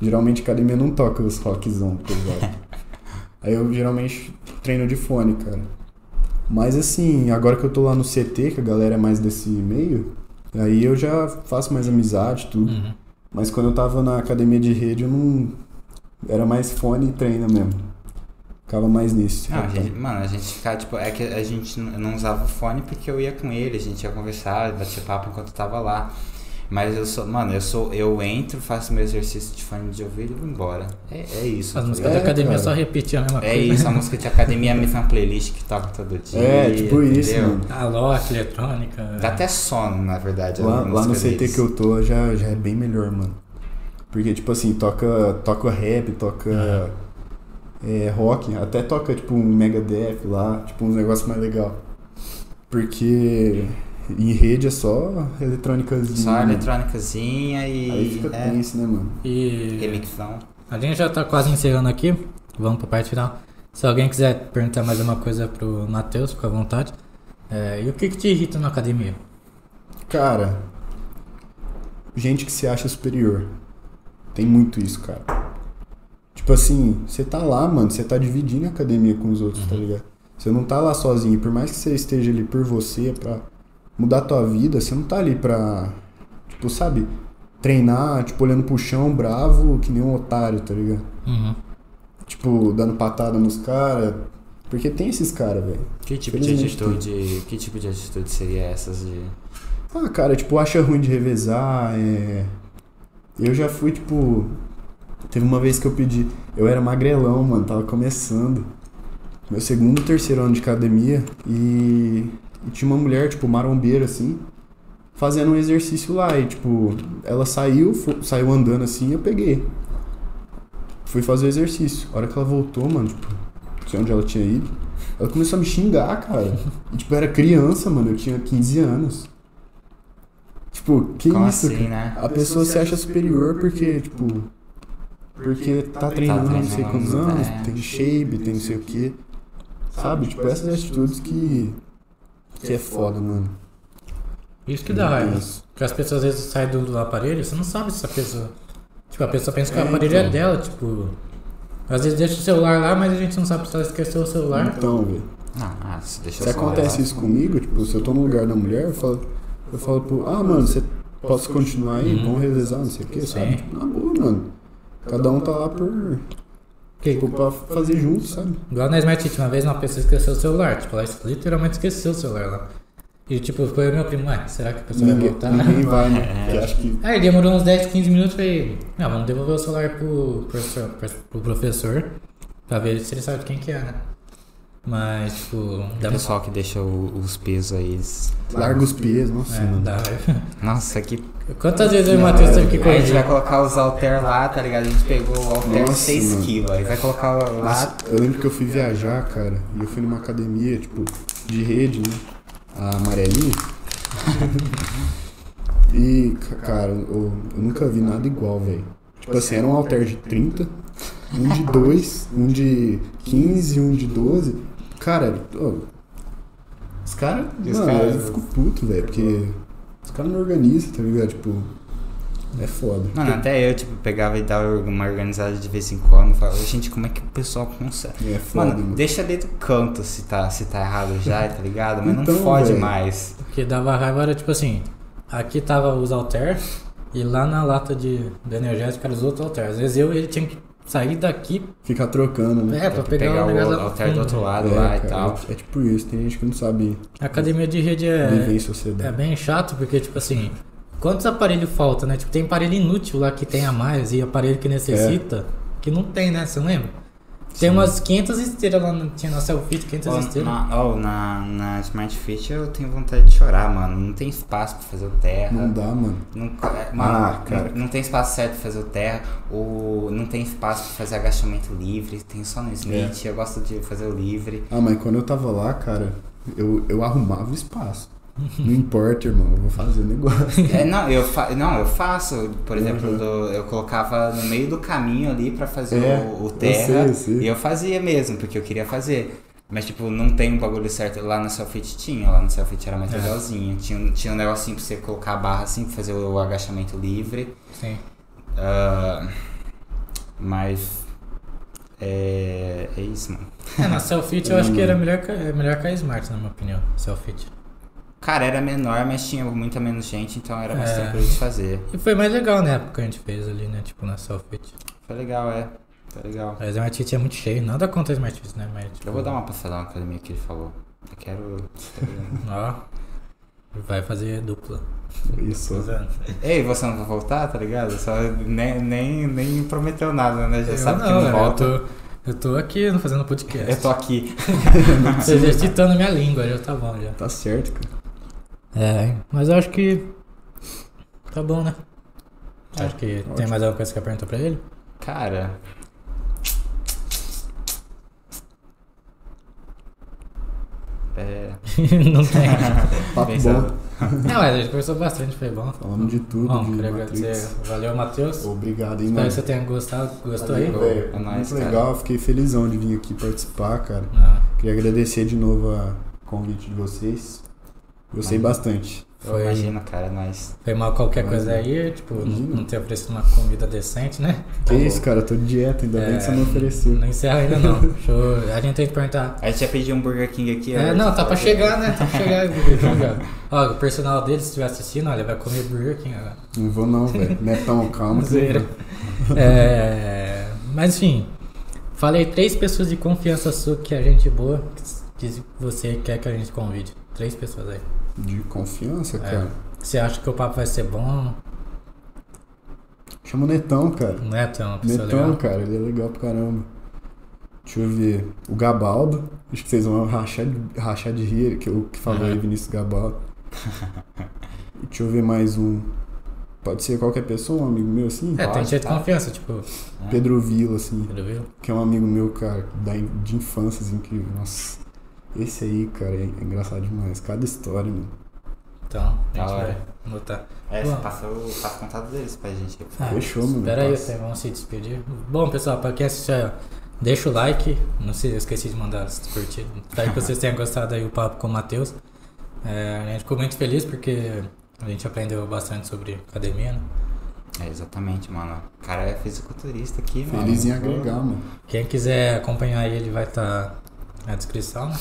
geralmente a academia não toca os rockzão, tá ligado? Aí eu geralmente treino de fone, cara. Mas assim, agora que eu tô lá no CT, que a galera é mais desse meio, aí eu já faço mais amizade, tudo. Uhum. Mas quando eu tava na academia de rede, eu não. Era mais fone e treino mesmo. Ficava mais nisso. Não, a gente, mano, a gente ficava, tipo, é que a gente não usava o fone porque eu ia com ele, a gente ia conversar, bater papo enquanto eu tava lá. Mas eu sou, mano, eu sou, eu entro, faço meu exercício de fone de ouvido e vou embora. É, é isso. As tá músicas ligado? da academia cara. só repetir a mesma É coisa. isso, a música de academia é a mesma playlist que toca todo dia. É, tipo isso, entendeu? mano. A lock, eletrônica. Dá até sono, na verdade. Lá, lá no CT deles. que eu tô já, já é bem melhor, mano. Porque, tipo assim, toca, toca rap, toca é, rock, até toca, tipo, um Megadeth lá, tipo, uns negócios mais legal. Porque em rede é só eletrônicazinha. Só né? eletrônicazinha e. Aí fica é, tenso, né, mano? E. remixão. A gente já tá quase encerrando aqui. Vamos pra parte final. Se alguém quiser perguntar mais uma coisa pro Matheus, fica à vontade. É, e o que, que te irrita na academia? Cara, gente que se acha superior. Tem muito isso, cara. Tipo assim, você tá lá, mano, você tá dividindo a academia com os outros, tá ligado? Você não tá lá sozinho. Por mais que você esteja ali por você, pra mudar a tua vida, você não tá ali pra, tipo, sabe, treinar, tipo, olhando pro chão, bravo, que nem um otário, tá ligado? Uhum. Tipo, dando patada nos caras. Porque tem esses caras, velho. Que tipo de Felizmente atitude. Que tipo de atitude seria essas de. Ah, cara, tipo, acha ruim de revezar, é... Eu já fui, tipo... Teve uma vez que eu pedi... Eu era magrelão, mano, tava começando. Meu segundo, terceiro ano de academia. E... e tinha uma mulher, tipo, marombeira, assim, fazendo um exercício lá. E, tipo, ela saiu, fo- saiu andando assim, eu peguei. Fui fazer o exercício. A hora que ela voltou, mano, tipo, não sei onde ela tinha ido. Ela começou a me xingar, cara. E, tipo, eu era criança, mano, eu tinha 15 anos. Tipo, que Como isso, assim, né? A pessoa se acha superior porque, tipo. Porque tá treinando não sei quantos anos, é. tem shape, tem não sei o que. Sabe? Tipo, essas atitudes que. que é foda, mano. Isso que dá raiva. Porque as pessoas às vezes saem do, do aparelho, você não sabe se a pessoa. Tipo, a pessoa pensa que o É, aparelho é então. dela, tipo. Às vezes deixa o celular lá, mas a gente não sabe se ela esqueceu o celular. Então, velho. Não, ah, se deixa Se acontece lá. isso comigo, tipo, se eu tô no lugar da mulher, eu falo, eu falo pro, ah, mano, você posso continuar aí? Uhum. Vamos revezar, não sei o que, sabe? Tipo, na boa, mano. Cada um tá lá por. Que, Tipo, pra fazer junto, sabe? igual na Smart Fit, uma vez uma pessoa esqueceu o celular. Tipo, ela literalmente esqueceu o celular lá. E tipo, ficou eu meu primo, ué, será que a pessoa vai Ninguém, voltar? ninguém vai, né? Porque acho que. Aí demorou uns 10, 15 minutos falei, não, vamos devolver o celular pro professor, pro professor pra ver se ele sabe quem que é, né? Mas, tipo, O dá pessoal que deixa o- os pesos aí. eles- Larga os pesos, nossa, É, mano. dá. Nossa, que. Quantas vezes eu e o Matheus teve que Aí a gente vai colocar os halter lá, tá ligado? A gente pegou o halter Nossa, 6 mano. kg. Aí vai colocar lá. Eu lembro que eu fui viajar, cara, e eu fui numa academia, tipo, de rede, né? A amarelinha. e, ca- cara, eu, eu nunca vi nada igual, velho. Tipo assim, era um alter de 30, um de 2, um de 15, um de 12. Cara, ô, os caras, os mano, caras- eu fico puto, velho, porque os caras não organizam, tá ligado? Tipo, é foda. Mano, até eu, tipo, pegava e dava uma organizada de vez em quando. Falava, gente, como é que o pessoal consegue? É foda, Mano, mano. deixa ali do canto se tá, se tá errado já, tá ligado? Mas Então, não fode velho. mais. O que dava raiva era tipo assim, aqui tava os alter e lá na lata de, do energético eram os outros alter. Às vezes eu ele tinha que sair daqui, Ficar trocando, né? é, pra pegar, pegar o o negócio lá halter pro do outro fundo. lado É, lá cara, e tal. É, é tipo isso, tem gente que não sabe A academia de rede viver em é, sociedade. é bem chato porque tipo assim, quantos aparelhos faltam, né? Tipo, tem aparelho inútil lá que tem a mais e aparelho que necessita, que não tem, né? Você lembra? Tem umas 500 esteiras lá, no- tinha na Selfie 500 Ó, esteiras. na, ó, na, na Smart Fit eu tenho vontade de chorar, mano. Não tem espaço pra fazer o terra. Não dá, mano. Não, é, mano, Ah, cara. não, não tem espaço certo pra fazer o terra, ou não tem espaço pra fazer agachamento livre, tem só no Smith, eu gosto de fazer o livre. Ah, mas quando eu tava lá, cara, eu, eu arrumava o espaço. Não importa, irmão, eu vou fazer o negócio. É, não, eu fa não, eu faço, por exemplo, Uhum. do- eu colocava no meio do caminho ali pra fazer É, o, o eu terra, sei, eu sei. e eu fazia mesmo, porque eu queria fazer. Mas, tipo, não tem um bagulho certo. Lá no Selfit tinha, lá no Selfit era mais É. legalzinho. Tinha, tinha um negocinho pra você colocar a barra assim, pra fazer o agachamento livre. Sim. Ah, mas. É, é isso, mano. É, na Selfie eu acho que era melhor que, é melhor que a Smart, na minha opinião. Selfie. Cara, era menor, mas tinha muita menos gente, então era mais É. tranquilo de fazer. E foi mais legal na época que a gente fez ali, né? Tipo, na Selfie. Foi legal, é. Foi legal. A Smart é muito cheio, nada contra a Smart né? Mas, tipo, Eu vou dar uma passada na academia que ele falou. Eu quero. Ó, vai fazer dupla. Isso. Tô. Ei, você não vai voltar, tá ligado? Só nem, nem, nem prometeu nada, né? Já Eu sabe que não, não velho, volta. Eu tô, eu tô aqui fazendo podcast. Eu tô aqui. Você exercitando minha língua, já tá bom já. Tá certo, cara. É, mas eu acho que. Tá bom, né? É, acho que tem ótimo. mais alguma coisa que você quer perguntar pra ele? Cara. É. não tem. Papo bom. Não, mas a gente conversou bastante, foi bom. Falamos de tudo, Bom, de queria Matrix. agradecer. Valeu, Matheus. Obrigado, hein, Espero mano. que você tenha gostado. Gostou aí? Valeu, velho. É nóis, Muito cara. legal, fiquei felizão de vir aqui participar, cara. Ah, Queria agradecer de novo a convite de vocês. Gostei Mano. bastante. foi, Imagina, cara, é nóis. foi mal qualquer coisa aí, tipo, não, Imagina. não ter oferecido uma comida decente, né? Que isso, cara, eu tô de dieta, ainda bem É, que você não ofereceu. Não encerra ainda não. Deixa eu- A gente tem que perguntar. A gente ia pedir um Burger King aqui. É, não, tá pra chegar, né? Tá pra chegar. Burger King, ó. Ó, o personal dele, se estiver assistindo, olha, vai comer Burger King agora. Não vou não, velho. Netão, calma. vou. É, mas enfim, falei três pessoas de confiança sua que é gente boa, que você quer que a gente convide. Três pessoas aí. De confiança, É. cara. Você acha que o papo vai ser bom? Chama o Netão, cara. Não é tão uma pessoa Netão, legal? cara, ele é legal pra caramba. Deixa eu ver. O Gabaldo. Acho que vocês vão rachar de, rachar de rir, que o que falou aí, Uhum. Vinícius Gabaldo. Deixa eu ver mais um. Pode ser qualquer pessoa, um amigo meu assim? É, tem jeito de confiança, tipo, Pedro Vila, assim. Pedro viu? Que é um amigo meu, cara, da, de infância, assim, que. Nossa. Esse aí, cara, é engraçado demais. Cada história, mano. Então, a gente hora. vai botar. É, você passa o, passa o contato deles pra gente. Ah, Fechou, mano. Espera aí, até vamos se despedir. Bom, pessoal, pra quem assistiu, aí, ó, deixa o like. Não sei, eu esqueci de mandar se curtir. Espero que vocês tenham gostado aí o papo com o Matheus. É, a gente ficou muito feliz porque a gente aprendeu bastante sobre academia, né? É, exatamente, mano. O cara é fisiculturista aqui, mano. Feliz em agregar, mano. Quem quiser acompanhar ele vai estar na descrição, né?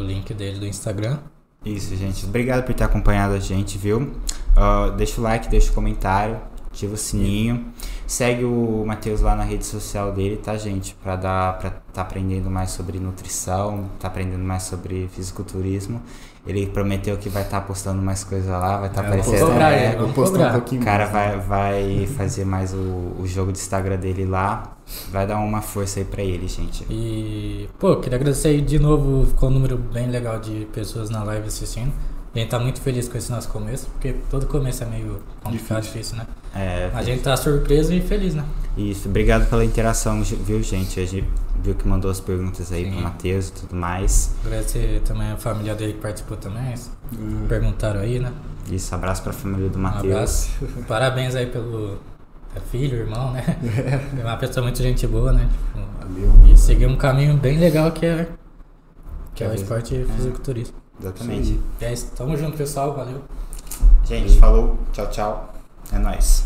O link dele do Instagram. Isso, gente. Obrigado por ter acompanhado a gente, viu? Ah, deixa o like, deixa o comentário, ativa o sininho. Segue o Matheus lá na rede social dele, tá, gente? Pra dar pra tá aprendendo mais sobre nutrição, tá aprendendo mais sobre fisiculturismo. Ele prometeu que vai estar postando mais coisa lá, vai estar É, vamos aparecendo. cobrar é, ele, Vou postar um pouquinho O cara mais, né? vai, vai fazer mais o, o jogo do Instagram dele lá. Vai dar uma força aí pra ele, gente. E, pô, queria agradecer aí de novo, ficou um número bem legal de pessoas na live assistindo. A gente tá muito feliz com esse nosso começo, porque todo começo é meio complicado, difícil, né? É, A gente tá surpreso e feliz, né? Isso, obrigado pela interação, viu, gente? A gente viu que mandou as perguntas aí Sim. pro Matheus e tudo mais. Agradecer também a família dele que participou também. Hum. Perguntaram aí, né? Isso, abraço pra família do Um Matheus. abraço. Parabéns aí pelo é filho, irmão, né? É uma pessoa muito gente boa, né? Tipo, Valeu. e seguir um caminho bem legal que é, que é o É. esporte fisiculturismo. Exatamente. E é isso. Tamo junto, pessoal. Valeu. Gente, falou. Tchau, tchau. É nóis.